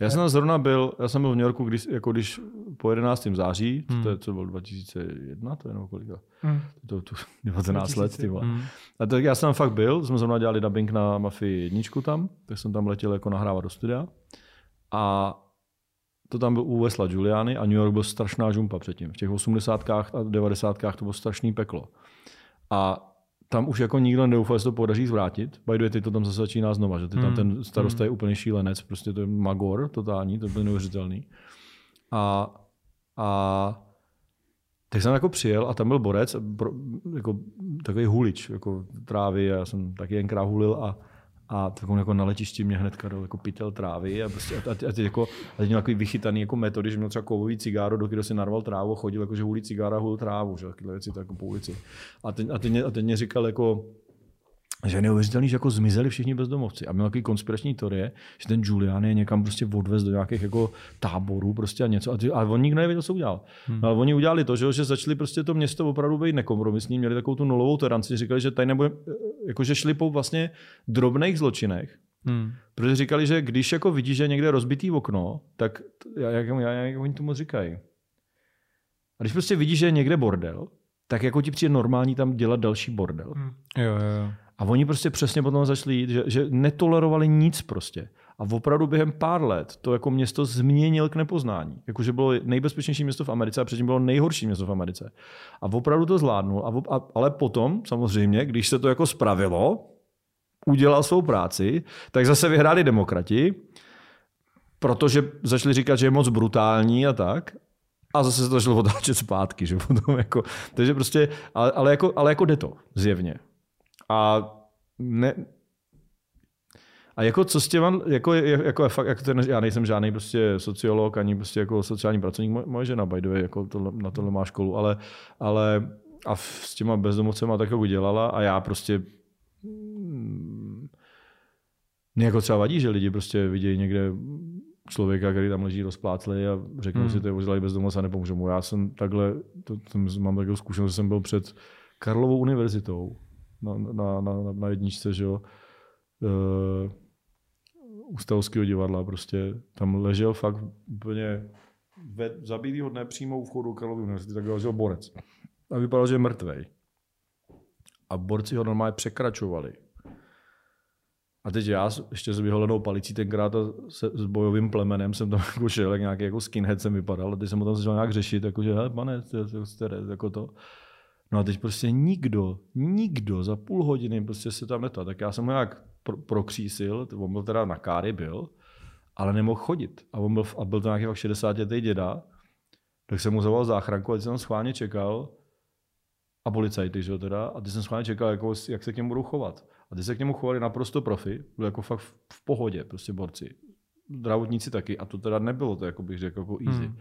Speaker 2: Já jsem zrovna byl, já jsem byl v New Yorku, když, jako když po 11. září, hmm. to je co bylo 2001, to je nebo kolika, hmm. to, to, 19 let, ty hmm. A tak já jsem tam fakt byl, jsme zrovna dělali dubbing na Mafii jedničku tam, tak jsem tam letěl jako nahrávat do studia. A to tam byl u Vesla Giuliani a New York byl strašná žumpa předtím. V těch 80. a 90. to bylo strašný peklo. A tam už jako nikdo nedoufal, že to podaří zvrátit. By the way, teď to tam zase začíná znova, že ty tam hmm. ten starosta je hmm. úplně šílenec, prostě to je magor totální, to byl neuvěřitelný. A, a tak jsem jako přijel a tam byl borec, jako takový hulič, jako trávy, já jsem taky jenkrát hulil a, a takovou jako na letišti mě hnedka dal jako pytel trávy a, prostě, a, a, teď jako, a měl takový vychytaný jako metody, že měl třeba kovový cigáro, do kterého si narval trávu, chodil jako, že hulí cigára, hul trávu, že takové věci tak jako po ulici. A teď, a teď, mě, a teď mě říkal jako, že je neuvěřitelný, že jako zmizeli všichni bezdomovci. A měl takový konspirační teorie, že ten Julian je někam prostě odvez do nějakých jako táborů prostě a něco. A, ty, a on nikdo nevěděl, co udělal. Hmm. No, ale oni udělali to, že, že začali prostě to město opravdu být nekompromisní, měli takovou tu nulovou toleranci, říkali, že tady nebude, jako že šli po vlastně drobných zločinech, Hmm. Protože říkali, že když jako vidíš, že je někde rozbitý okno, tak jak, jak, jak oni tomu říkají. A když prostě vidíš, že je někde bordel, tak jako ti přijde normální tam dělat další bordel. Hmm.
Speaker 3: Jo, jo, jo.
Speaker 2: A oni prostě přesně potom začali jít, že, že netolerovali nic prostě. A opravdu během pár let to jako město změnil k nepoznání. Jakože bylo nejbezpečnější město v Americe a předtím bylo nejhorší město v Americe. A opravdu to zvládnul. A, a, ale potom, samozřejmě, když se to jako spravilo, udělal svou práci, tak zase vyhráli demokrati, protože začali říkat, že je moc brutální a tak. A zase se to začalo otáčet zpátky. Že potom jako, takže prostě, ale, ale, jako, ale jako jde to, zjevně. A ne, a jako co s těma, jako, jako, fakt, jako ten, já nejsem žádný prostě sociolog, ani prostě jako sociální pracovník, moje žena by the way, jako to, na tohle má školu, ale, ale a s těma bezdomovcema tak jako dělala a já prostě mě jako třeba vadí, že lidi prostě vidějí někde člověka, který tam leží rozpláclý a řeknou hmm. si, to je ožilý bezdomovec a nepomůžu mu. Já jsem takhle, to, to, mám takovou zkušenost, že jsem byl před Karlovou univerzitou na, na, na, na jedničce, že jo, uh, u divadla prostě. Tam ležel fakt úplně ve zabitýho dne přímo u vchodu Karlovy univerzity, tak ležel borec. A vypadal, že je mrtvej. A borci ho normálně překračovali. A teď já ještě s vyholenou palicí tenkrát a se, s bojovým plemenem jsem tam jako šel, jak nějaký jako skinhead jsem vypadal. A teď jsem ho tam začal nějak řešit, jakože, hele, pane, jste, jako to. No a teď prostě nikdo, nikdo za půl hodiny prostě se tam netal. Tak já jsem ho nějak pro, prokřísil, on byl teda na káry byl, ale nemohl chodit. A, on byl, a byl to nějaký fakt 60 letý děda, tak jsem mu zavolal záchranku a jsem tam schválně čekal a policajty, že jo, teda, a ty jsem schválně čekal, jako, jak se k němu budou chovat. A ty se k němu chovali naprosto profi, byl jako fakt v, pohodě, prostě borci. Zdravotníci taky, a to teda nebylo to, jako bych řekl, jako easy. Hmm.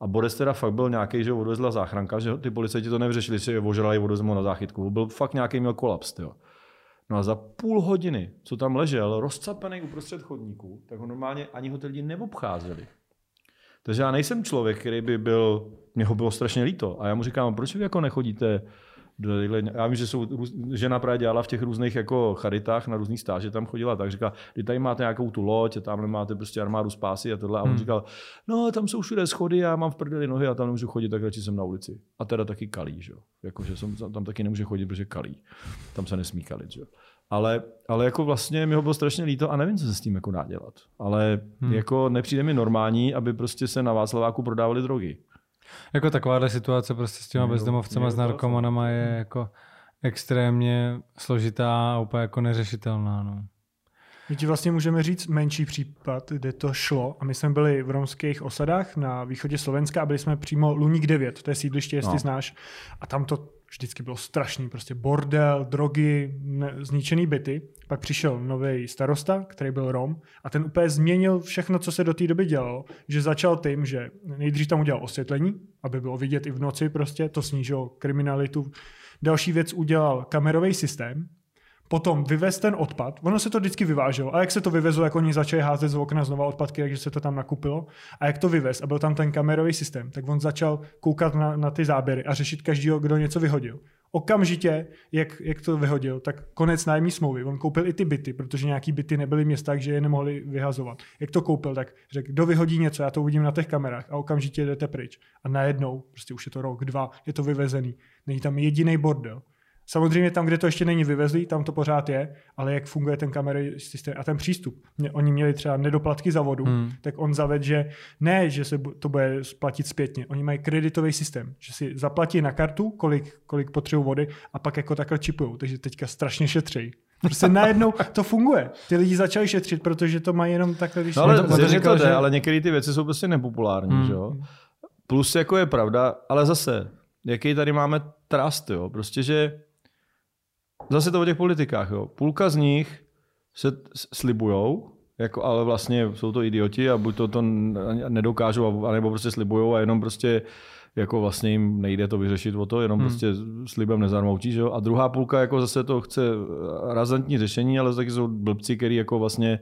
Speaker 2: A Boris teda fakt byl nějaký, že odvezla záchranka, že ty policajti to nevyřešili, že je ožrali odvezmu na záchytku. Byl fakt nějaký měl kolaps. Tyjo. No a za půl hodiny, co tam ležel, rozcapený uprostřed chodníku, tak ho normálně ani ho ty lidi neobcházeli. Takže já nejsem člověk, který by byl, mě ho bylo strašně líto. A já mu říkám, proč vy jako nechodíte já vím, že jsou, žena právě dělala v těch různých jako charitách na různých stáže, tam chodila tak, říká, kdy tady máte nějakou tu loď, a tam máte prostě armádu spásy a tohle. A on hmm. říkal, no tam jsou všude schody, já mám v prdeli nohy a tam nemůžu chodit, tak radši jsem na ulici. A teda taky kalí, že jo. Jako, že jsem, tam taky nemůže chodit, protože kalí. Tam se nesmí kalit, že jo. Ale, ale jako vlastně mi ho bylo strašně líto a nevím, co se s tím jako dá dělat. Ale hmm. jako nepřijde mi normální, aby prostě se na Václaváku prodávali drogy.
Speaker 3: Jako takováhle situace prostě s těma bezdomovcema, s narkomanama je jako extrémně složitá a úplně jako neřešitelná. No.
Speaker 1: My ti vlastně můžeme říct menší případ, kde to šlo. A my jsme byli v romských osadách na východě Slovenska a byli jsme přímo Luník 9, to je sídliště, jestli no. znáš. A tam to vždycky bylo strašný, prostě bordel, drogy, ne, zničený byty. Pak přišel nový starosta, který byl Rom a ten úplně změnil všechno, co se do té doby dělalo, že začal tím, že nejdřív tam udělal osvětlení, aby bylo vidět i v noci prostě, to snížilo kriminalitu. Další věc udělal kamerový systém, potom vyvez ten odpad. Ono se to vždycky vyváželo. A jak se to vyvezlo, jak oni začali házet z okna znova odpadky, takže se to tam nakupilo. A jak to vyvez a byl tam ten kamerový systém, tak on začal koukat na, na ty záběry a řešit každého, kdo něco vyhodil. Okamžitě, jak, jak to vyhodil, tak konec nájemní smlouvy. On koupil i ty byty, protože nějaký byty nebyly města, takže je nemohli vyhazovat. Jak to koupil, tak řekl, kdo vyhodí něco, já to uvidím na těch kamerách a okamžitě jdete pryč. A najednou, prostě už je to rok, dva, je to vyvezený. Není tam jediný bordel. Samozřejmě tam, kde to ještě není vyvezlý, tam to pořád je, ale jak funguje ten kamerový systém a ten přístup. Oni měli třeba nedoplatky za vodu, hmm. tak on zaved, že ne, že se to bude splatit zpětně. Oni mají kreditový systém, že si zaplatí na kartu, kolik, kolik potřebují vody a pak jako takhle čipují. Takže teďka strašně šetří. Prostě najednou to funguje. Ty lidi začali šetřit, protože to mají jenom takhle, když...
Speaker 2: No, ale, to, to říkal, že... ale některé ty věci jsou prostě nepopulární, hmm. že jo? Plus jako je pravda, ale zase, jaký tady máme trust, jo? Prostě, že Zase to o těch politikách. Jo. Půlka z nich se slibujou, jako, ale vlastně jsou to idioti a buď to, to nedokážou, anebo prostě slibujou a jenom prostě jako vlastně jim nejde to vyřešit o to, jenom hmm. prostě slibem nezarmoutí, že jo? A druhá půlka jako zase to chce razantní řešení, ale taky jsou blbci, který jako vlastně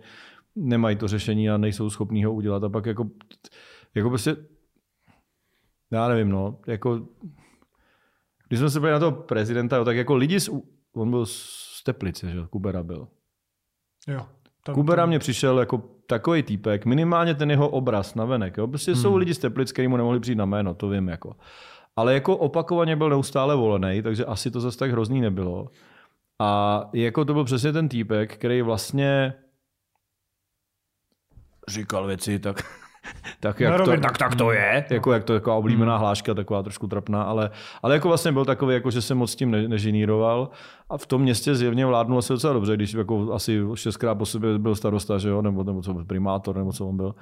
Speaker 2: nemají to řešení a nejsou schopní ho udělat a pak jako, jako prostě já nevím, no, jako když jsme se byli na toho prezidenta, jo, tak jako lidi, z, on byl z Teplice, že Kubera byl.
Speaker 1: Jo.
Speaker 2: Tam, Kubera tam... mě přišel jako takový týpek, minimálně ten jeho obraz na venek. Jo? Prostě hmm. jsou lidi z Teplic, kteří mu nemohli přijít na jméno, to vím. Jako. Ale jako opakovaně byl neustále volený, takže asi to zase tak hrozný nebylo. A jako to byl přesně ten týpek, který vlastně říkal věci tak tak, jak to, tak, tak to je, no. jako jak to taková oblíbená hmm. hláška, taková trošku trapná, ale, ale jako vlastně byl takový, jako že se moc tím ne, nežiníroval a v tom městě zjevně vládnul se docela dobře, když jako asi šestkrát po sobě byl starosta, že jo, nebo, nebo co byl primátor, nebo co on byl.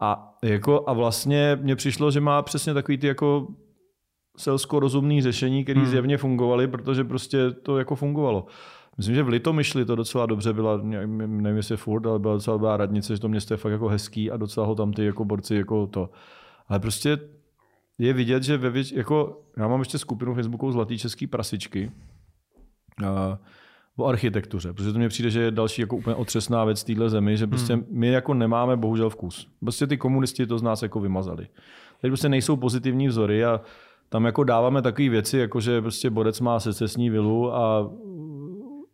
Speaker 2: A, jako, a vlastně mně přišlo, že má přesně takový ty jako selsko-rozumný řešení, které hmm. zjevně fungovaly, protože prostě to jako fungovalo. Myslím, že v Litomyšli to docela dobře byla, nevím jestli furt, ale byla docela dobrá radnice, že to město je fakt jako hezký a docela ho tam ty jako borci jako to. Ale prostě je vidět, že ve věč, jako, já mám ještě skupinu Facebooku Zlatý český prasičky, a, o architektuře, protože to mně přijde, že je další jako úplně otřesná věc téhle zemi, že prostě hmm. my jako nemáme bohužel vkus. Prostě ty komunisti to z nás jako vymazali. Teď prostě nejsou pozitivní vzory a tam jako dáváme takové věci, jako že prostě Borec má secesní vilu a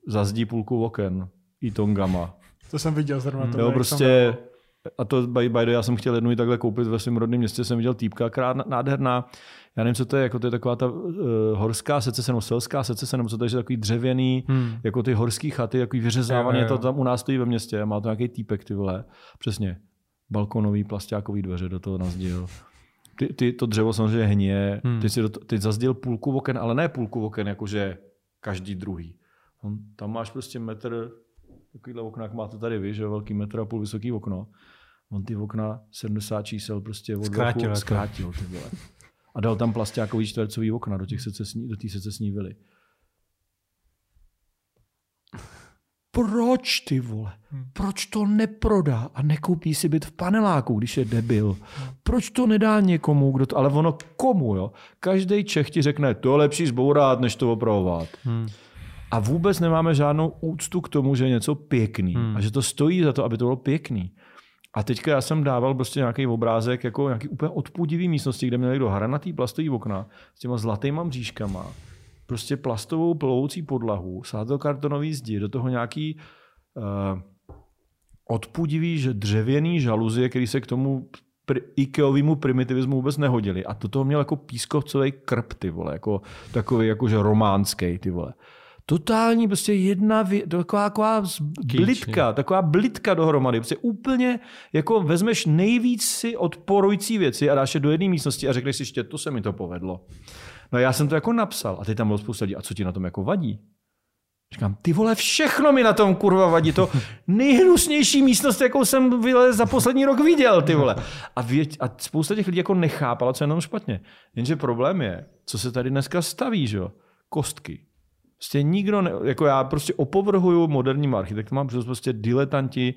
Speaker 2: zazdí půlku oken i tongama.
Speaker 1: To jsem viděl zrovna. To
Speaker 2: jo, prostě, a to by, by the, já jsem chtěl jednu i takhle koupit ve svém rodném městě, jsem viděl týpka, krát nádherná, já nevím, co to je, jako to je taková ta uh, horská secese, nebo selská secese, nebo co to je, že takový dřevěný, hmm. jako ty horské chaty, takový vyřezávaný, to tam u nás stojí ve městě, má to nějaký týpek, ty vole, přesně, balkonový plastákový dveře do toho nazdíl. Ty, ty, to dřevo samozřejmě hně, hmm. ty si do to, ty zazdil půlku oken, ale ne půlku oken, jakože každý druhý. On, tam máš prostě metr, takovýhle okna, jak máte tady vy, že velký metr a půl vysoký okno. On ty okna 70 čísel prostě od zkrátil, jako. zkrátil ty vole. A dal tam plastákový čtvercový okna do těch secesní, do té secesní vily. Proč ty vole? Hmm. Proč to neprodá a nekoupí si byt v paneláku, když je debil? Proč to nedá někomu, kdo to... Ale ono komu, jo? Každý Čech ti řekne, to je lepší zbourat, než to opravovat. Hmm. A vůbec nemáme žádnou úctu k tomu, že je něco pěkný hmm. a že to stojí za to, aby to bylo pěkný. A teďka já jsem dával prostě nějaký obrázek, jako nějaký úplně odpudivý místnosti, kde měli do hranatý plastový okna s těma zlatýma mřížkama, prostě plastovou plovoucí podlahu, sátelkartonový zdi, do toho nějaký uh, odpudivý že dřevěný žaluzie, který se k tomu pr- Ikeovému primitivismu vůbec nehodili. A do toho měl jako pískovcový krp, ty vole, jako takový jakože románský, ty vole totální prostě jedna, taková, taková blitka, taková blitka dohromady. Prostě úplně jako vezmeš nejvíc si odporující věci a dáš je do jedné místnosti a řekneš si ještě, to se mi to povedlo. No já jsem to jako napsal a teď tam bylo spousta lidí, a co ti na tom jako vadí? Říkám, ty vole, všechno mi na tom kurva vadí. To nejhnusnější místnost, jakou jsem za poslední rok viděl, ty vole. A, věď, a spousta těch lidí jako nechápala, co je jenom špatně. Jenže problém je, co se tady dneska staví, že jo? Kostky. Prostě nikdo, ne, jako já prostě opovrhuju moderním architektama, protože prostě diletanti,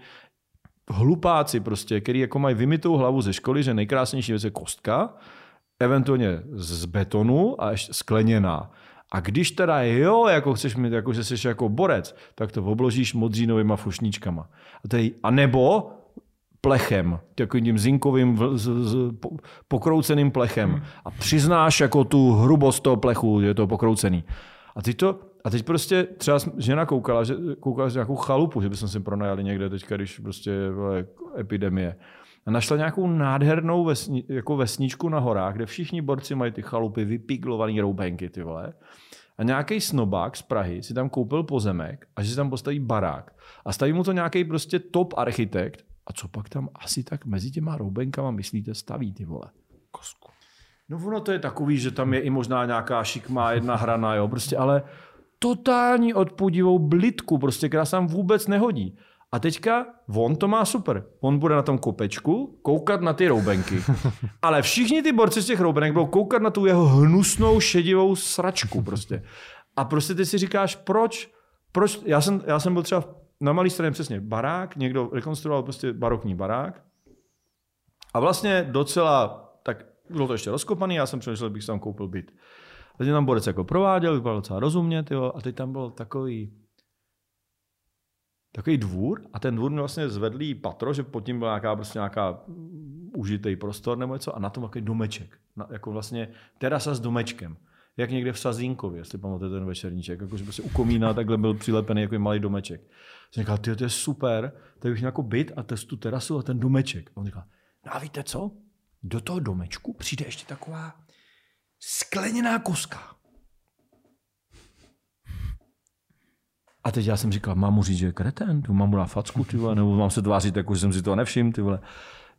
Speaker 2: hlupáci prostě, který jako mají vymitou hlavu ze školy, že nejkrásnější věc je kostka, eventuálně z betonu a ještě skleněná. A když teda jo, jako chceš mít, jako že jsi jako borec, tak to obložíš modřínovými fušníčkama. A, tady, a nebo plechem, takovým tím zinkovým z, z, pokrouceným plechem. Hmm. A přiznáš jako tu hrubost toho plechu, že je to pokroucený. A ty to, a teď prostě třeba žena koukala, že koukala že nějakou chalupu, že bychom si pronajali někde teďka, když prostě je epidemie. A našla nějakou nádhernou vesni, jako vesničku na horách, kde všichni borci mají ty chalupy, vypiglovaný roubenky, ty vole. A nějaký snobák z Prahy si tam koupil pozemek a že si tam postaví barák. A staví mu to nějaký prostě top architekt. A co pak tam asi tak mezi těma roubenkama myslíte staví, ty vole? Kosku. No ono to je takový, že tam je i možná nějaká šikmá jedna hrana, jo, prostě, ale totální odpudivou blitku, prostě, která se tam vůbec nehodí. A teďka on to má super. On bude na tom kopečku koukat na ty roubenky. Ale všichni ty borci z těch roubenek budou koukat na tu jeho hnusnou šedivou sračku prostě. A prostě ty si říkáš, proč? proč? Já, jsem, já jsem byl třeba na malý straně přesně barák, někdo rekonstruoval prostě barokní barák a vlastně docela, tak bylo to ještě rozkopaný, já jsem přemýšlel, bych si tam koupil byt. Teď tam Borec jako prováděl, vypadal docela rozumně, tyjo, a teď tam byl takový takový dvůr a ten dvůr měl vlastně zvedlý patro, že pod tím byla nějaká, prostě nějaká užitý prostor nebo něco a na tom takový domeček. Na, jako vlastně terasa s domečkem. Jak někde v Sazínkově, jestli pamatujete ten večerníček, jakože prostě u komína takhle byl přilepený jako malý domeček. Jsem říkal, ty to je super, tak bych měl jako byt a tu terasu a ten domeček. A on říkal, no a víte co? Do toho domečku přijde ještě taková skleněná koska. A teď já jsem říkal, mám mu říct, že je kreten, tu mám mu na facku, ty vole, nebo mám se tvářit jako, že jsem si to nevšiml, ty vole.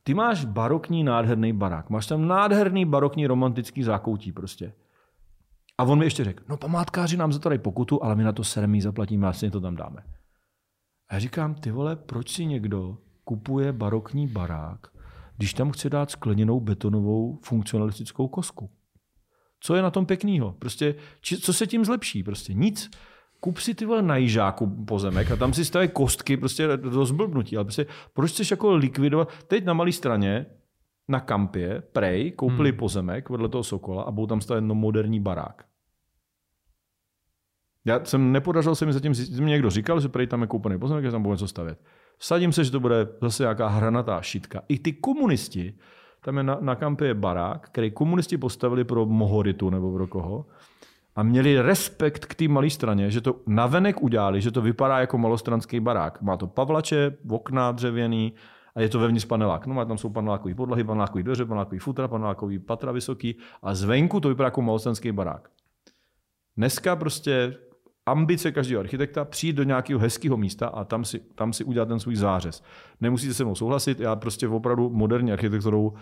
Speaker 2: Ty máš barokní nádherný barák, máš tam nádherný barokní romantický zákoutí prostě. A on mi ještě řekl, no památkáři nám za to dají pokutu, ale my na to sermí zaplatíme a si to tam dáme. A já říkám, ty vole, proč si někdo kupuje barokní barák, když tam chce dát skleněnou betonovou funkcionalistickou kosku? Co je na tom pěkného? Prostě, či, co se tím zlepší? Prostě nic kup si ty vole na jižáku pozemek a tam si staví kostky, prostě do zblbnutí. Ale prostě, proč chceš jako likvidovat? Teď na malé straně, na kampě, prej, koupili hmm. pozemek vedle toho Sokola a budou tam stavět no moderní barák. Já jsem nepodařil se mi zatím, mi někdo říkal, že prej tam je koupený pozemek, že tam bude něco stavět. Vsadím se, že to bude zase nějaká hranatá šitka. I ty komunisti, tam je na, na kampě je barák, který komunisti postavili pro Mohoritu nebo pro koho a měli respekt k té malé straně, že to navenek udělali, že to vypadá jako malostranský barák. Má to pavlače, okna dřevěný a je to vevnitř panelák. No, má tam jsou panelákový podlahy, panelákový dveře, panelákový futra, panelákový patra vysoký a zvenku to vypadá jako malostranský barák. Dneska prostě ambice každého architekta přijít do nějakého hezkého místa a tam si, tam si udělat ten svůj zářez. Nemusíte se mnou souhlasit, já prostě opravdu moderní architekturou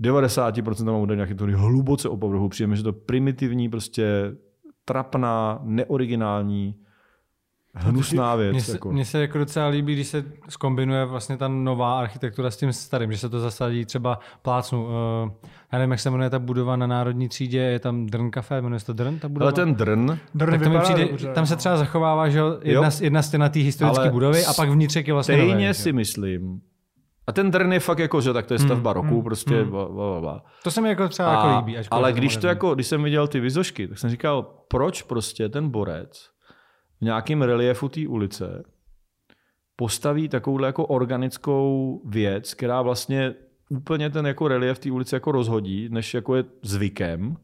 Speaker 2: 90% moderní architektury hluboce opovrhu. Přijeme, že to primitivní, prostě trapná, neoriginální, hnusná věc.
Speaker 3: Mně se,
Speaker 2: jako.
Speaker 3: mně se jako docela líbí, když se skombinuje vlastně ta nová architektura s tím starým, že se to zasadí třeba plácnu. Uh, já nevím, jak se jmenuje ta budova na Národní třídě, je tam Drn Café, jmenuje se to Drn, ta budova?
Speaker 2: Ale ten Drn,
Speaker 1: Drn
Speaker 3: tak to mi přijde,
Speaker 1: dobře,
Speaker 3: tam se
Speaker 1: no.
Speaker 3: třeba zachovává, že jedna,
Speaker 2: Jo.
Speaker 3: jedna stěna té historické budovy a pak vnitřek je vlastně
Speaker 2: stejně
Speaker 3: nové,
Speaker 2: si
Speaker 3: že?
Speaker 2: myslím, a ten Drn je fakt jako, že tak to je stavba roku,
Speaker 3: hmm,
Speaker 2: prostě
Speaker 3: hmm.
Speaker 2: bla, bla, bla.
Speaker 3: To se mi jako třeba
Speaker 2: A,
Speaker 3: jako líbí.
Speaker 2: ale když to jako, když jsem viděl ty vizošky, tak jsem říkal, proč prostě ten borec v nějakém reliefu té ulice postaví takovouhle jako organickou věc, která vlastně úplně ten jako relief té ulice jako rozhodí, než jako je zvykem.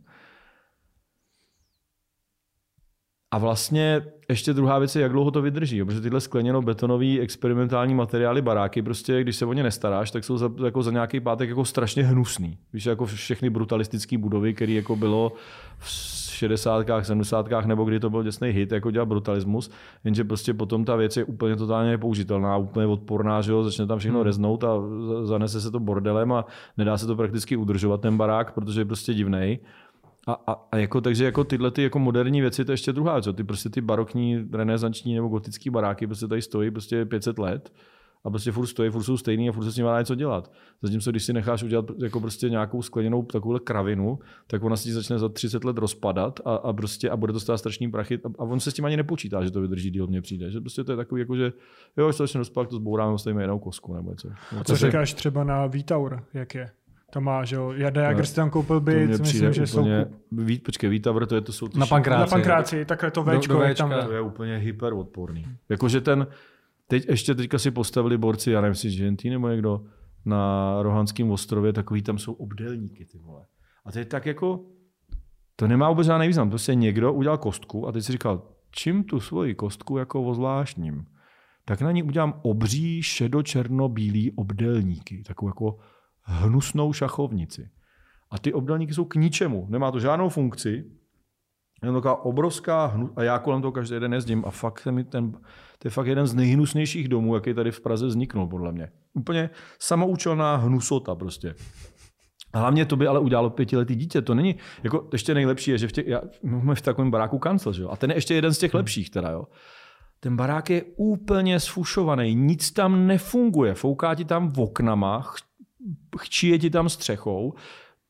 Speaker 2: A vlastně ještě druhá věc je, jak dlouho to vydrží, protože tyhle skleněno betonový experimentální materiály baráky, prostě když se o ně nestaráš, tak jsou za, jako za nějaký pátek jako strašně hnusný. Víš, jako všechny brutalistické budovy, které jako bylo v 60. 70. nebo kdy to byl děsný hit, jako dělat brutalismus, jenže prostě potom ta věc je úplně totálně nepoužitelná, úplně odporná, že jo, začne tam všechno
Speaker 3: Hmm.
Speaker 2: reznout a za- zanese se to bordelem a nedá se to prakticky udržovat ten barák, protože je prostě divnej. A, a, a jako, takže jako tyhle ty jako moderní věci, to je ještě druhá jo. Ty prostě ty barokní, renesanční nebo gotický baráky prostě tady stojí prostě 500 let a prostě furt stojí, furt jsou stejný a furt se s nimi dá něco dělat. Zatímco když si necháš udělat jako prostě nějakou skleněnou takovouhle kravinu, tak ona se ti začne za 30 let rozpadat a, a, prostě, a bude to stát strašný prachy a, a on se s tím ani nepočítá, že to vydrží díl, mně přijde. Že prostě to je takový, jako, že jo, až to začne rozpadat, to zbouráme, stavíme jinou kosku nebo něco.
Speaker 1: A co říkáš třeba na V-Tower, jak je? To má, že jo, Jada Jagr si tam koupil byt,
Speaker 2: přijde
Speaker 1: myslím, že jsou
Speaker 2: úplně, ví, počkej, Vítavr, to je to jsou ty
Speaker 3: Na Pankráci.
Speaker 1: na pankráci, takhle to
Speaker 3: Do-
Speaker 1: Včko,
Speaker 3: do
Speaker 1: jak tam.
Speaker 2: To je úplně hyperodporný. Jakože ten, teď ještě teďka si postavili borci, já nevím, jestli Gentý nebo někdo, na Rohanském ostrově, takový tam jsou obdélníky, ty vole. A to je tak jako, to nemá vůbec žádný význam. Prostě někdo udělal kostku a teď si říkal, čím tu svoji kostku jako ozvláštním, tak na ní udělám obří šedo-černo-bílý obdélníky, takovou jako hnusnou šachovnici. A ty obdélníky jsou k ničemu. Nemá to žádnou funkci, Jenom taková obrovská hnu... a já kolem toho každý den jezdím a fakt se mi ten, to je fakt jeden z nejhnusnějších domů, jaký tady v Praze vzniknul, podle mě. Úplně samoučelná hnusota prostě. A hlavně to by ale udělalo pětiletý dítě. To není, jako ještě nejlepší je, že v těch, já, máme v takovém baráku kancel, že jo? A ten je ještě jeden z těch lepších teda, jo. Ten barák je úplně sfušovaný, nic tam nefunguje, fouká ti tam v oknama, ch- chčíje ti tam střechou,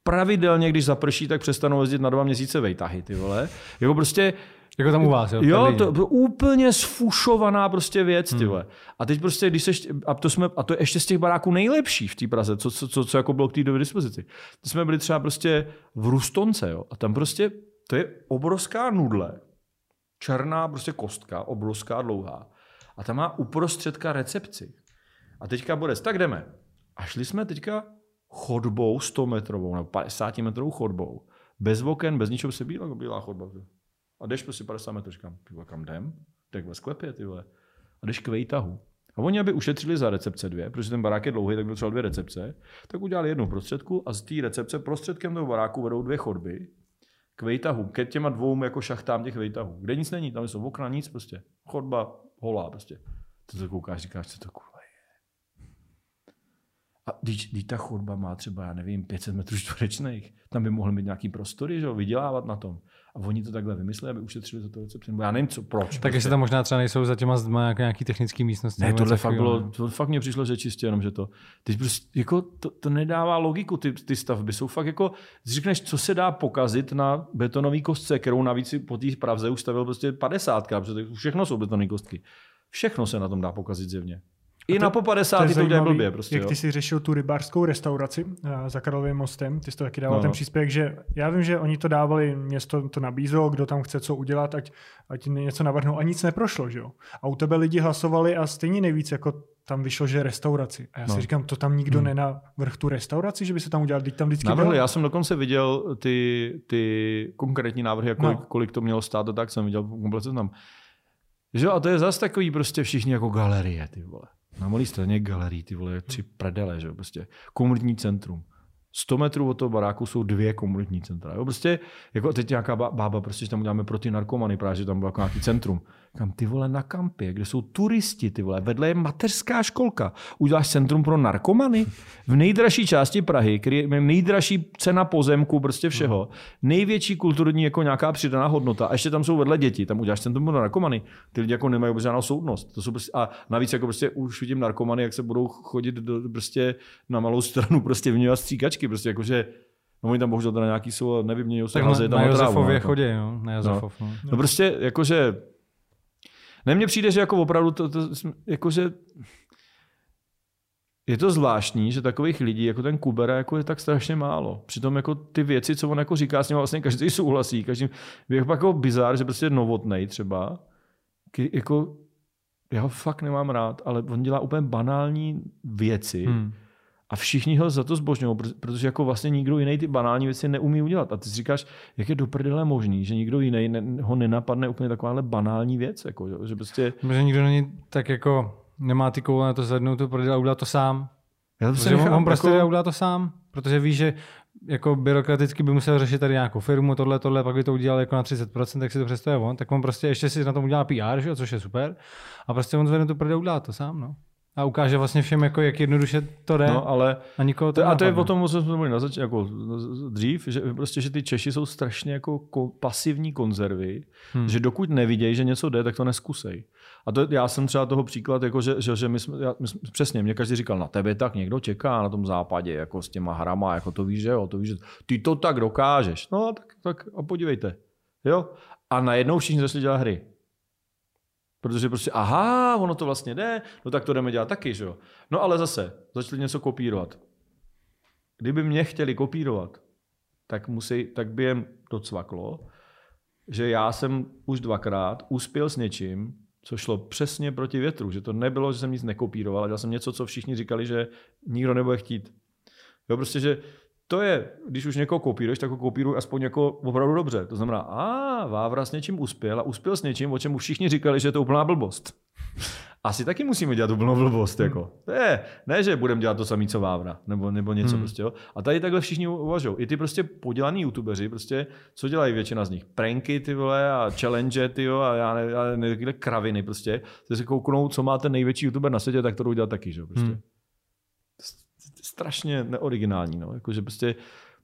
Speaker 2: pravidelně, když zaprší, tak přestanou jezdit na dva měsíce vejtahy, ty vole. Jako prostě
Speaker 3: Jako tam u vás, jo?
Speaker 2: Jo, to bylo úplně sfušovaná prostě věc, ty
Speaker 3: Hmm.
Speaker 2: vole. A teď prostě, když seš, a to, jsme, a to je ještě z těch baráků nejlepší v té Praze, co, co, co, co jako bylo k té době dispozici. Teď jsme byli třeba prostě v Rustonce, jo, a tam prostě, to je obrovská nudle, černá prostě kostka, obrovská, dlouhá. A tam má uprostředka recepci. A teďka bude, tak jdeme. A šli jsme teďka chodbou 100 metrovou, nebo 50 metrovou chodbou. Bez oken, bez ničeho se bílá, bílá chodba. A jdeš prostě 50 metrů, říkám, vole, kam jdem? Tak ve sklepě, ty vole. A jdeš k vejtahu. A oni, aby ušetřili za recepce dvě, protože ten barák je dlouhý, tak byl třeba dvě recepce, tak udělali jednu prostředku a z té recepce prostředkem toho baráku vedou dvě chodby k vejtahu, ke těma dvou jako šachtám těch vejtahů, kde nic není, tam jsou okna, nic prostě. Chodba holá prostě. Ty to koukáš, říkáš, co to kurva je. A když, když ta chodba má třeba, já nevím, 500 metrů čtverečných, tam by mohly mít nějaký prostory, že jo, vydělávat na tom. A oni to takhle vymysleli, aby ušetřili za to recepci. Nebo já nevím, co, proč.
Speaker 3: Tak jestli tam možná třeba nejsou za těma zdma jako nějaký technický místnosti.
Speaker 2: Ne, tohle fakt bylo, to fakt mně přišlo, že čistě jenom, že to, teď prostě, jako, to, to nedává logiku, ty, ty stavby jsou fakt jako, řekneš, co se dá pokazit na betonové kostce, kterou navíc si po té Pravze už stavil prostě 50, protože to všechno jsou betonové kostky. Všechno se na tom dá pokazit zjevně. I
Speaker 1: to-
Speaker 2: na po 50 to, to udělají
Speaker 1: zajímavý,
Speaker 2: blbě prostě,
Speaker 1: Jak
Speaker 2: jo.
Speaker 1: ty si řešil tu rybářskou restauraci eh, za Karlovým mostem, ty jsi to taky dával
Speaker 2: No,
Speaker 1: ten
Speaker 2: no.
Speaker 1: příspěvek, že já vím, že oni to dávali, město to nabízelo, kdo tam chce co udělat, ať, ať něco navrhnou a nic neprošlo, že jo. A u tebe lidi hlasovali a stejně nejvíc jako tam vyšlo, že restauraci. A já si
Speaker 2: No.
Speaker 1: říkám, to tam nikdo
Speaker 2: Hmm.
Speaker 1: nenavrh tu restauraci, že by se tam udělal, teď tam vždycky
Speaker 2: Navrhli,
Speaker 1: bylo.
Speaker 2: já jsem dokonce viděl ty, ty konkrétní návrhy, jak kolik,
Speaker 1: No.
Speaker 2: kolik to mělo stát, a tak jsem viděl komplet seznam. Že jo, a to je zase takový prostě všichni jako galerie, ty vole. Na malé straně galerii, ty vole, tři prdele, že jo, prostě. Komunitní centrum. 100 metrů od toho baráku jsou dvě komunitní centra. Jo? Prostě, jako teď nějaká bá- bába, prostě že tam uděláme pro ty narkomany, právě, že tam bylo jako nějaký centrum. Kam ty vole na kampě, kde jsou turisti, ty vole, vedle je mateřská školka. Uděláš centrum pro narkomany v nejdražší části Prahy, který je nejdražší cena pozemku, prostě všeho. Největší kulturní jako nějaká přidaná hodnota. A ještě tam jsou vedle děti, tam uděláš centrum pro narkomany. Ty lidi jako nemají vůbec žádnou soudnost. To jsou prostě, a navíc jako prostě už vidím narkomany, jak se budou chodit do, prostě na malou stranu, prostě vyměňovat stříkačky, prostě jakože No oni tam bohužel teda nějaký jsou, nevyměňují se
Speaker 3: Tak
Speaker 2: házejí
Speaker 3: na,
Speaker 2: tam
Speaker 3: na
Speaker 2: na
Speaker 3: Josefově
Speaker 2: jako.
Speaker 3: chodí, no. Na Josefov, no.
Speaker 2: No prostě jakože, ne, mně přijde, že jako opravdu to, to jakože, je to zvláštní, že takových lidí jako ten Kubera jako je tak strašně málo. Přitom jako ty věci, co on jako říká, s ním vlastně každý souhlasí, každý je jako bizár, že prostě novotnej třeba, Ky- jako já ho fakt nemám rád, ale on dělá úplně banální věci
Speaker 3: Hmm.
Speaker 2: A všichni ho za to zbožňují, protože jako vlastně nikdo jiný ty banální věci neumí udělat. A ty si říkáš, jak je do prdele možný, že nikdo jiný ne, ho nenapadne úplně takováhle banální věc, jako, že- prostě
Speaker 3: Že nikdo není tak jako, nemá ty koule na to zvednout to prodej a udělat to sám.
Speaker 2: já to
Speaker 3: Protože on, on prostě
Speaker 2: jako,
Speaker 3: udělá to sám, protože ví, že jako byrokraticky by musel řešit tady nějakou firmu, tohle, tohle, pak by to udělal jako na 30%, tak si to představuje on, tak on prostě ještě si na tom udělá PR, že? což je super, a prostě on zvedne to prodej a udělá to sám, no. A ukáže vlastně všem, jako, jak jednoduše to jde
Speaker 2: no, ale
Speaker 3: a nikoho to
Speaker 2: to, a to je o tom, co jsme mluvili na zač- jako dřív, že prostě, že ty Češi jsou strašně jako ko- pasivní konzervy,
Speaker 3: hmm.
Speaker 2: že dokud nevidějí, že něco jde, tak to neskusej. A to, já jsem třeba toho příklad, jako že, že, že my, jsme, já, my jsme, přesně, mě každý říkal, na tebe tak někdo čeká na tom západě, jako s těma hrama, jako to víš, že jo, to víš, že ty to tak dokážeš. No tak, tak a podívejte. Jo? A najednou všichni začali dělat hry. Protože prostě, aha, ono to vlastně jde, no tak to jdeme dělat taky, že jo. No ale zase, začali něco kopírovat. Kdyby mě chtěli kopírovat, tak, musí, tak by jim docvaklo, že já jsem už dvakrát uspěl s něčím, co šlo přesně proti větru. Že to nebylo, že jsem nic nekopíroval, ale dělal jsem něco, co všichni říkali, že nikdo nebude chtít. Jo, prostě, že to je, když už někoho kopíruješ, tak ho kopíruj aspoň jako opravdu dobře. To znamená, a Vávra s něčím uspěl a uspěl s něčím, o čem už všichni říkali, že je to úplná blbost. Asi taky musíme dělat úplnou blbost. Jako. To je, ne, že budeme dělat to samé, co Vávra, nebo, nebo něco
Speaker 3: Hmm.
Speaker 2: prostě. Jo. A tady takhle všichni uvažují. I ty prostě podělaný youtubeři, prostě, co dělají většina z nich? Pranky, ty vole, a challenge, ty jo, a já ne, já ne takové kraviny prostě. Se kouknou, co má ten největší youtuber na světě, tak to jdou dělat taky, že jo, prostě.
Speaker 3: Hmm.
Speaker 2: Strašně neoriginální, no. Jako, že prostě,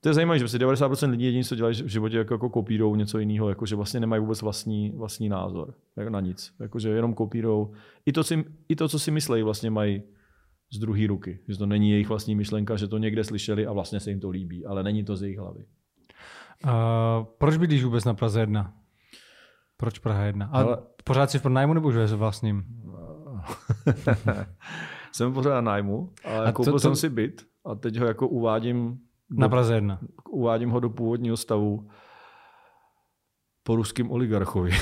Speaker 2: to je zajímavé, že prostě 90% lidí jediný, co dělají v životě, jako, jako kopírou něco jiného, jako, že vlastně nemají vůbec vlastní, vlastní názor jako na nic. Jako, že jenom kopírou. I to, si, I to, co si myslejí, vlastně mají z druhé ruky. Že to není jejich vlastní myšlenka, že to někde slyšeli a vlastně se jim to líbí, ale není to z jejich hlavy.
Speaker 3: Uh, proč bydlíš vůbec na Praze 1? Proč Praha 1? A
Speaker 2: Ale-
Speaker 3: pořád si v pronájmu nebo už je vlastním?
Speaker 2: jsem pořád na nájmu, ale
Speaker 3: A
Speaker 2: koupil
Speaker 3: to- to-
Speaker 2: jsem si byt a teď ho jako uvádím,
Speaker 3: Na
Speaker 2: do,
Speaker 3: Praze 1.
Speaker 2: uvádím ho do původního stavu po ruským oligarchovi.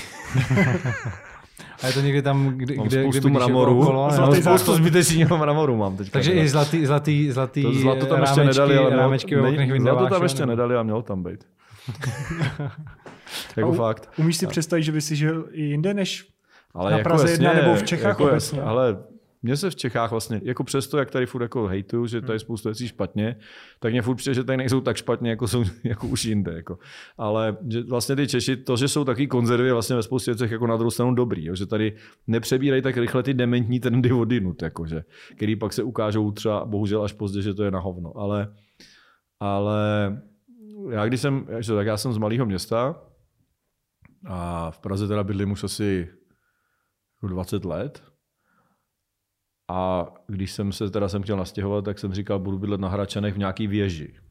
Speaker 3: A je to někde tam, kde,
Speaker 2: Mám
Speaker 3: kde,
Speaker 2: spoustu
Speaker 3: kde jako
Speaker 2: mramoru.
Speaker 3: okolo,
Speaker 1: Zlatý
Speaker 2: spoustu
Speaker 1: záchod.
Speaker 2: zbytečného mramoru mám teď.
Speaker 3: Takže i zlatý, zlatý, zlatý
Speaker 2: to zlato tam ještě
Speaker 3: rámečky,
Speaker 2: nedali, ale
Speaker 3: rámečky oknech
Speaker 2: ne, zlato tam ještě
Speaker 3: nebo-
Speaker 2: nedali a mělo tam být. jako
Speaker 1: u-
Speaker 2: fakt.
Speaker 1: Umíš si představit, že by si žil i jinde než
Speaker 2: Ale
Speaker 1: Na
Speaker 2: jako
Speaker 1: Praze
Speaker 2: jasně,
Speaker 1: jedna nebo v Čechách
Speaker 2: jako,
Speaker 1: obecně?
Speaker 2: Ale mně se v Čechách vlastně, jako přesto, jak tady furt jako hejtuju, že
Speaker 1: Hmm.
Speaker 2: tady je spoustu věcí špatně, tak mě furt přijde, že tady nejsou tak špatně, jako jsou jako už jinde. Jako. Ale že vlastně ty Češi, to, že jsou taky konzervy, vlastně ve spoustě věcech jako na druhou stranu dobrý. Jo? Že tady nepřebírají tak rychle ty dementní trendy odinut, jakože, který pak se ukážou třeba bohužel až pozdě, že to je na hovno. Ale, ale já když jsem, že tak já jsem z malého města a v Praze teda bydlím už asi jako 20 let. A když jsem se teda jsem chtěl nastěhovat, tak jsem říkal, budu bydlet na Hračanech v nějaký věži.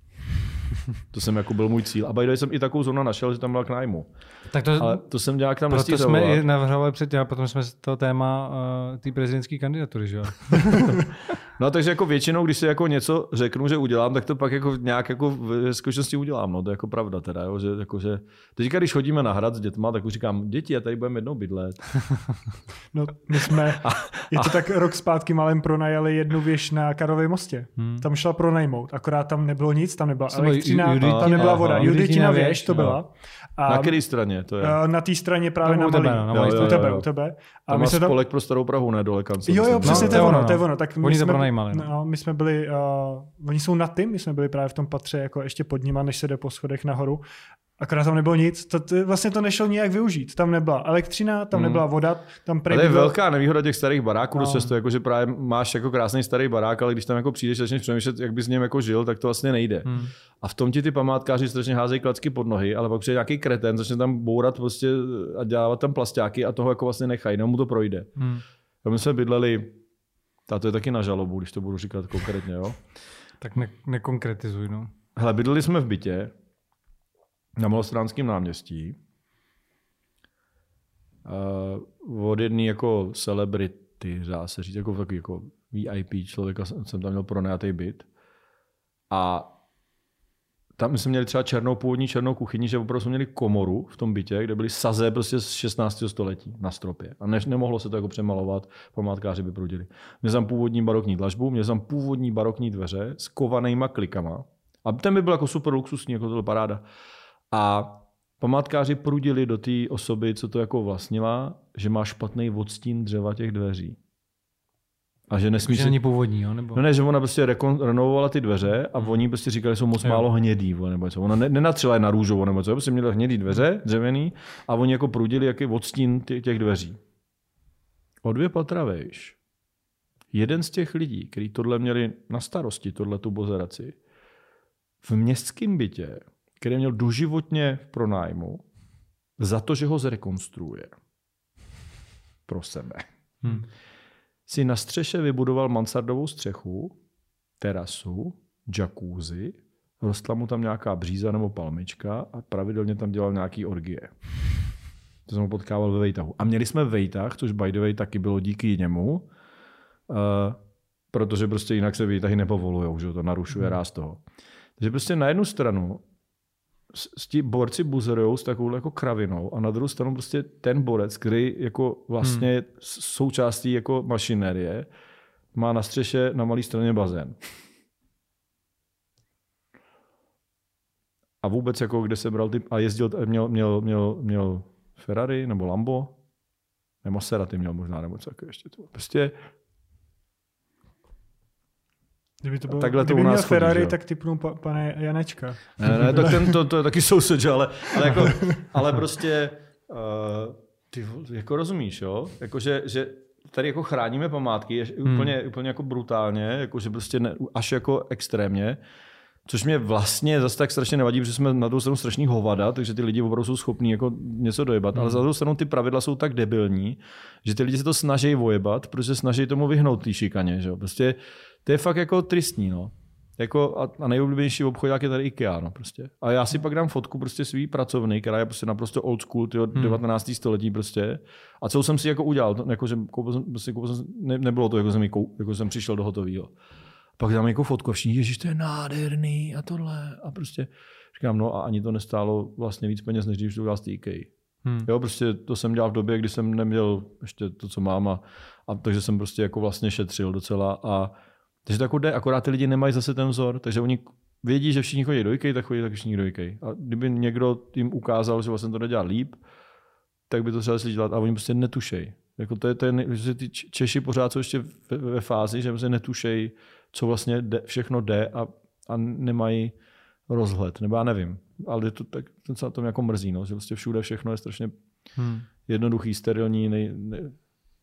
Speaker 2: To jsem jako byl můj cíl. A by jsem i takovou zónu našel, že tam byla k nájmu.
Speaker 3: Tak to,
Speaker 2: Ale to jsem nějak tam
Speaker 3: proto jsme i navrhovali předtím, a potom jsme to téma uh, té prezidentské kandidatury, že jo?
Speaker 2: No takže jako většinou, když si jako něco řeknu, že udělám, tak to pak jako nějak jako v skutečnosti udělám. No, to je jako pravda teda, jo, že, jako, že teďka, když chodíme na hrad s dětma, tak už říkám, děti, a tady budeme jednou bydlet.
Speaker 1: No, my jsme, je to tak rok zpátky malem pronajali jednu věž na Karlově mostě.
Speaker 3: Hmm.
Speaker 1: Tam šla pronajmout, akorát tam nebylo nic, tam nebyla elektřina, tam nebyla voda. Juditina věž, to
Speaker 3: no.
Speaker 1: byla. A
Speaker 2: Na které straně to je?
Speaker 1: eh, na té straně právě
Speaker 3: Tam
Speaker 1: na malý.
Speaker 3: no, na malý
Speaker 2: jo,
Speaker 1: u
Speaker 2: jo,
Speaker 1: tebe,
Speaker 2: jo.
Speaker 1: u tebe. A
Speaker 2: Tam
Speaker 1: my jsme tam,
Speaker 2: spolek pro starou Prahu, ne dole kam
Speaker 1: Jo, jo, přesně,
Speaker 3: No,
Speaker 1: to je
Speaker 3: to je
Speaker 1: ono, to je
Speaker 3: no.
Speaker 1: ono. Tak my
Speaker 3: Oni to
Speaker 1: jsme,
Speaker 3: pronajímali, no.
Speaker 1: No, my jsme byli, uh, oni jsou nad tím, my jsme byli právě v tom patře jako ještě pod nima, než se jde po schodech nahoru. Akorát tam nebylo nic, to, to, vlastně to nešlo nijak využít. Tam nebyla elektřina, tam
Speaker 2: Hmm.
Speaker 1: nebyla voda, tam prej
Speaker 2: Ale je
Speaker 1: bylo-
Speaker 2: velká nevýhoda těch starých baráků,
Speaker 1: No.
Speaker 2: dost často, jako, že právě máš jako krásný starý barák, ale když tam jako přijdeš začneš přemýšlet, jak bys s ním jako žil, tak to vlastně nejde.
Speaker 3: Hmm.
Speaker 2: A v tom ti ty památkáři strašně házejí klacky pod nohy, ale pak přijde nějaký kreten, začne tam bourat prostě a dělat tam plastáky a toho jako vlastně nechají, no mu to projde.
Speaker 3: Hmm.
Speaker 2: A my jsme bydleli, a to je taky na žalobu, když to budu říkat konkrétně, jo.
Speaker 3: Tak ne, nekonkretizuj, no.
Speaker 2: Hele, bydleli jsme v bytě na Malostránském náměstí uh, od jedné jako celebrity, dá se říct, jako takový jako VIP člověka jsem jsem tam měl pronajatý byt. A tam jsme měli třeba černou, původní černou kuchyni, že opravdu jsme měli komoru v tom bytě, kde byly saze prostě z 16. století na stropě. A ne, nemohlo se to jako přemalovat, památkáři by prudili. Měl jsem původní barokní dlažbu, měl jsem původní barokní dveře s kovanýma klikama. A ten by byl jako super luxusní, jako tohle paráda. A památkáři prudili do té osoby, co to jako vlastnila, že má špatný odstín dřeva těch dveří. A že nesmí
Speaker 3: Že není původní, jo? Nebo...
Speaker 2: No ne, že ona prostě rekon, renovovala ty dveře a oni prostě říkali, že jsou moc
Speaker 3: Jo.
Speaker 2: málo hnědý, nebo něco. Ona ne, nenatřela je na růžovo, nebo co, prostě měla hnědý dveře, dřevěný, a oni jako prudili, jaký odstín těch, těch dveří. O dvě patra vejš. Jeden z těch lidí, kteří tohle měli na starosti, tohle tu bozeraci, v městském bytě, který měl doživotně v pronájmu, za to, že ho zrekonstruuje pro sebe
Speaker 3: Hmm.
Speaker 2: si na střeše vybudoval mansardovou střechu, terasu, jacuzzi, rostla mu tam nějaká bříza nebo palmička a pravidelně tam dělal nějaký orgie. To jsem ho potkával ve Vejtahu. A měli jsme Vejtah, což by the way taky bylo díky němu, uh, protože prostě jinak se Vejtahy nepovolujou, že to narušuje ráz toho. Takže prostě na jednu stranu ti borci buzerujou s takovou jako kravinou a na druhou stranu prostě ten borec, který jako vlastně hmm. součástí jako mašinérie, má na střeše na malé straně bazén. A vůbec jako kde se bral ty, a jezdil, měl, měl, měl, měl Ferrari nebo Lambo, nebo Maserati měl možná, nebo co jako ještě to. Prostě
Speaker 1: Kdyby to bylo,
Speaker 2: Takhle to
Speaker 1: kdyby
Speaker 2: u nás
Speaker 1: měl
Speaker 2: chodí,
Speaker 1: Ferrari,
Speaker 2: jo?
Speaker 1: tak typnu pa, pane Janečka.
Speaker 2: Ne, ne, tak ten, to, to je taky soused, že? ale, ale, jako, ale prostě, uh, ty, jako rozumíš, jo? Jako, že, že tady jako chráníme památky je,
Speaker 3: Hmm.
Speaker 2: úplně, úplně jako brutálně, jako, že prostě ne, až jako extrémně, což mě vlastně zase tak strašně nevadí, protože jsme na druhou stranu strašný hovada, takže ty lidi opravdu jsou schopní jako něco dojebat,
Speaker 3: Hmm.
Speaker 2: ale za druhou stranu ty pravidla jsou tak debilní, že ty lidi se to snaží vojebat, protože snaží tomu vyhnout té šikaně, že jo? Prostě to je fakt jako tristní, no. Jako a, a nejoblíbenější obchodák je tady IKEA, no prostě. A já si pak dám fotku prostě svý pracovny, která je prostě naprosto old school, tyjo, hmm. 19. století prostě. A co jsem si jako udělal, to, jako, že koupil jsem, prostě, koupil jsem, ne, nebylo to, jako jsem, jako jsem přišel do hotového. Pak dám jako fotku a všichni, ježiš, to je nádherný a tohle. A prostě říkám, no a ani to nestálo vlastně víc peněz, než když to udělal z IKEA. Hmm. Jo, prostě to jsem dělal v době, kdy jsem neměl ještě to, co mám a, a takže jsem prostě jako vlastně šetřil docela a takže to jako jde, akorát ty lidi nemají zase ten vzor, takže oni vědí, že všichni chodí do IKEA, tak chodí tak všichni do IKEA. A kdyby někdo jim ukázal, že vlastně to nedělá líp, tak by to třeba si dělat a oni prostě netušejí. Jako to je, to je, že ty Češi pořád jsou ještě ve, ve fázi, že prostě netušejí, co vlastně jde, všechno jde a, a nemají rozhled, nebo já nevím. Ale to, tak, ten se na tom jako mrzí, no, že prostě všude všechno je strašně hmm. jednoduchý, sterilní, nej, nej,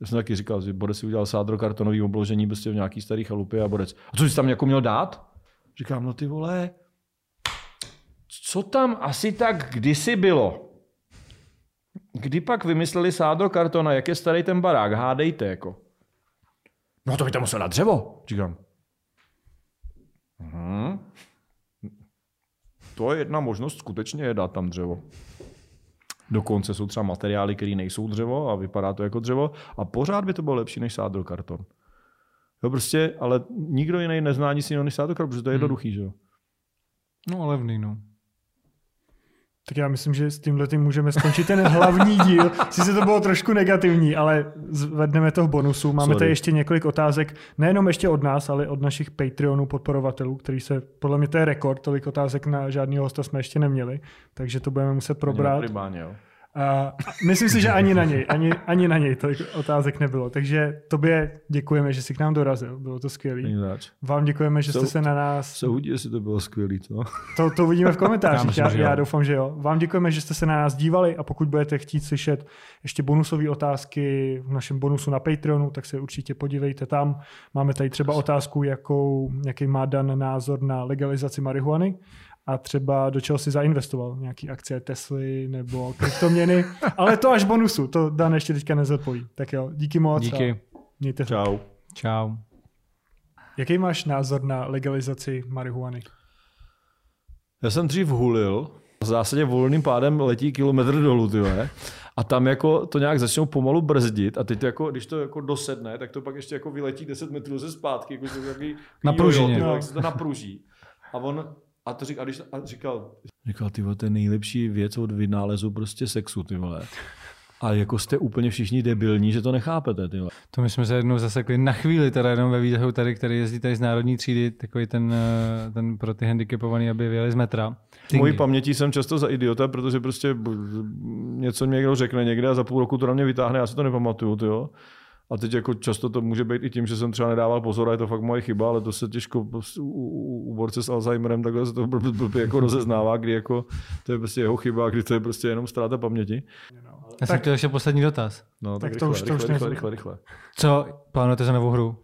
Speaker 2: já jsem taky říkal, že Borec si udělal sádro kartonový obložení prostě v nějaký starý chalupě a Borec. A co jsi tam jako měl dát? Říkám, no ty vole, co tam asi tak kdysi bylo? Kdy pak vymysleli sádro kartona, jak je starý ten barák? Hádejte jako. No to by tam musel dát dřevo. Říkám. Mhm. To je jedna možnost, skutečně je dát tam dřevo. Dokonce jsou třeba materiály, které nejsou dřevo a vypadá to jako dřevo a pořád by to bylo lepší než sádro karton. Jo, prostě, ale nikdo jiný nezná nic jiného než sádro karton, protože to je hmm. jednoduchý, že jo.
Speaker 3: No, levný, no.
Speaker 1: Tak já myslím, že s tímhle tím můžeme skončit ten hlavní díl. Sice to bylo trošku negativní, ale zvedneme to v bonusu. Máme Sorry. tady ještě několik otázek, nejenom ještě od nás, ale od našich Patreonů podporovatelů, který se, podle mě to je rekord, tolik otázek na žádného hosta jsme ještě neměli, takže to budeme muset probrat.
Speaker 2: Primárně, jo.
Speaker 1: A myslím si, že ani na něj, ani, ani na něj tolik otázek nebylo. Takže tobě děkujeme, že jsi k nám dorazil. Bylo to skvělé. Vám děkujeme, že jste se na nás...
Speaker 2: Soudí, jestli to bylo skvělé, co?
Speaker 1: To, to uvidíme v komentářích. já, já, já doufám, že jo. Vám děkujeme, že jste se na nás dívali a pokud budete chtít slyšet ještě bonusové otázky v našem bonusu na Patreonu, tak se určitě podívejte tam. Máme tady třeba otázku, jakou, jaký má Dan názor na legalizaci marihuany a třeba do čeho si zainvestoval, nějaký akcie Tesly nebo kryptoměny, ale to až bonusu, to Dan ještě teďka nezodpoví. Tak jo, díky moc.
Speaker 3: Díky.
Speaker 1: Mějte
Speaker 2: Čau.
Speaker 3: Čau.
Speaker 1: Jaký máš názor na legalizaci marihuany?
Speaker 2: Já jsem dřív hulil, v zásadě volným pádem letí kilometr dolů, ty A tam jako to nějak začnou pomalu brzdit a teď to jako, když to jako dosedne, tak to pak ještě jako vyletí 10 metrů ze zpátky, jako to jaký,
Speaker 3: na pružině.
Speaker 2: Jo, se to napruží. A on a to řík, a když, a říkal, říkal, ty vole, to je nejlepší věc od vynálezu prostě sexu, ty vole. A jako jste úplně všichni debilní, že to nechápete, ty vole.
Speaker 3: To my jsme se jednou zasekli na chvíli, teda jenom ve výtahu tady, který jezdí tady z národní třídy, takový ten, eh, ten pro ty handicapovaný, aby vyjeli z metra.
Speaker 2: V mojí paměti jsem často za idiota, protože prostě něco mě někdo řekne někde a za půl roku to na mě vytáhne, já si to nepamatuju, ty jo. A teď jako často to může být i tím, že jsem třeba nedával pozor a je to fakt moje chyba, ale to se těžko prostě u, u, u borce s Alzheimerem takhle se to blbě jako rozeznává, kdy jako to je prostě jeho chyba, kdy to je prostě jenom ztráta paměti.
Speaker 3: Já jsem chtěl ještě poslední dotaz.
Speaker 2: No, tak, tak rychle, to už, rychle, to už rychle, rychle, rychle,
Speaker 3: Co plánujete za novou hru?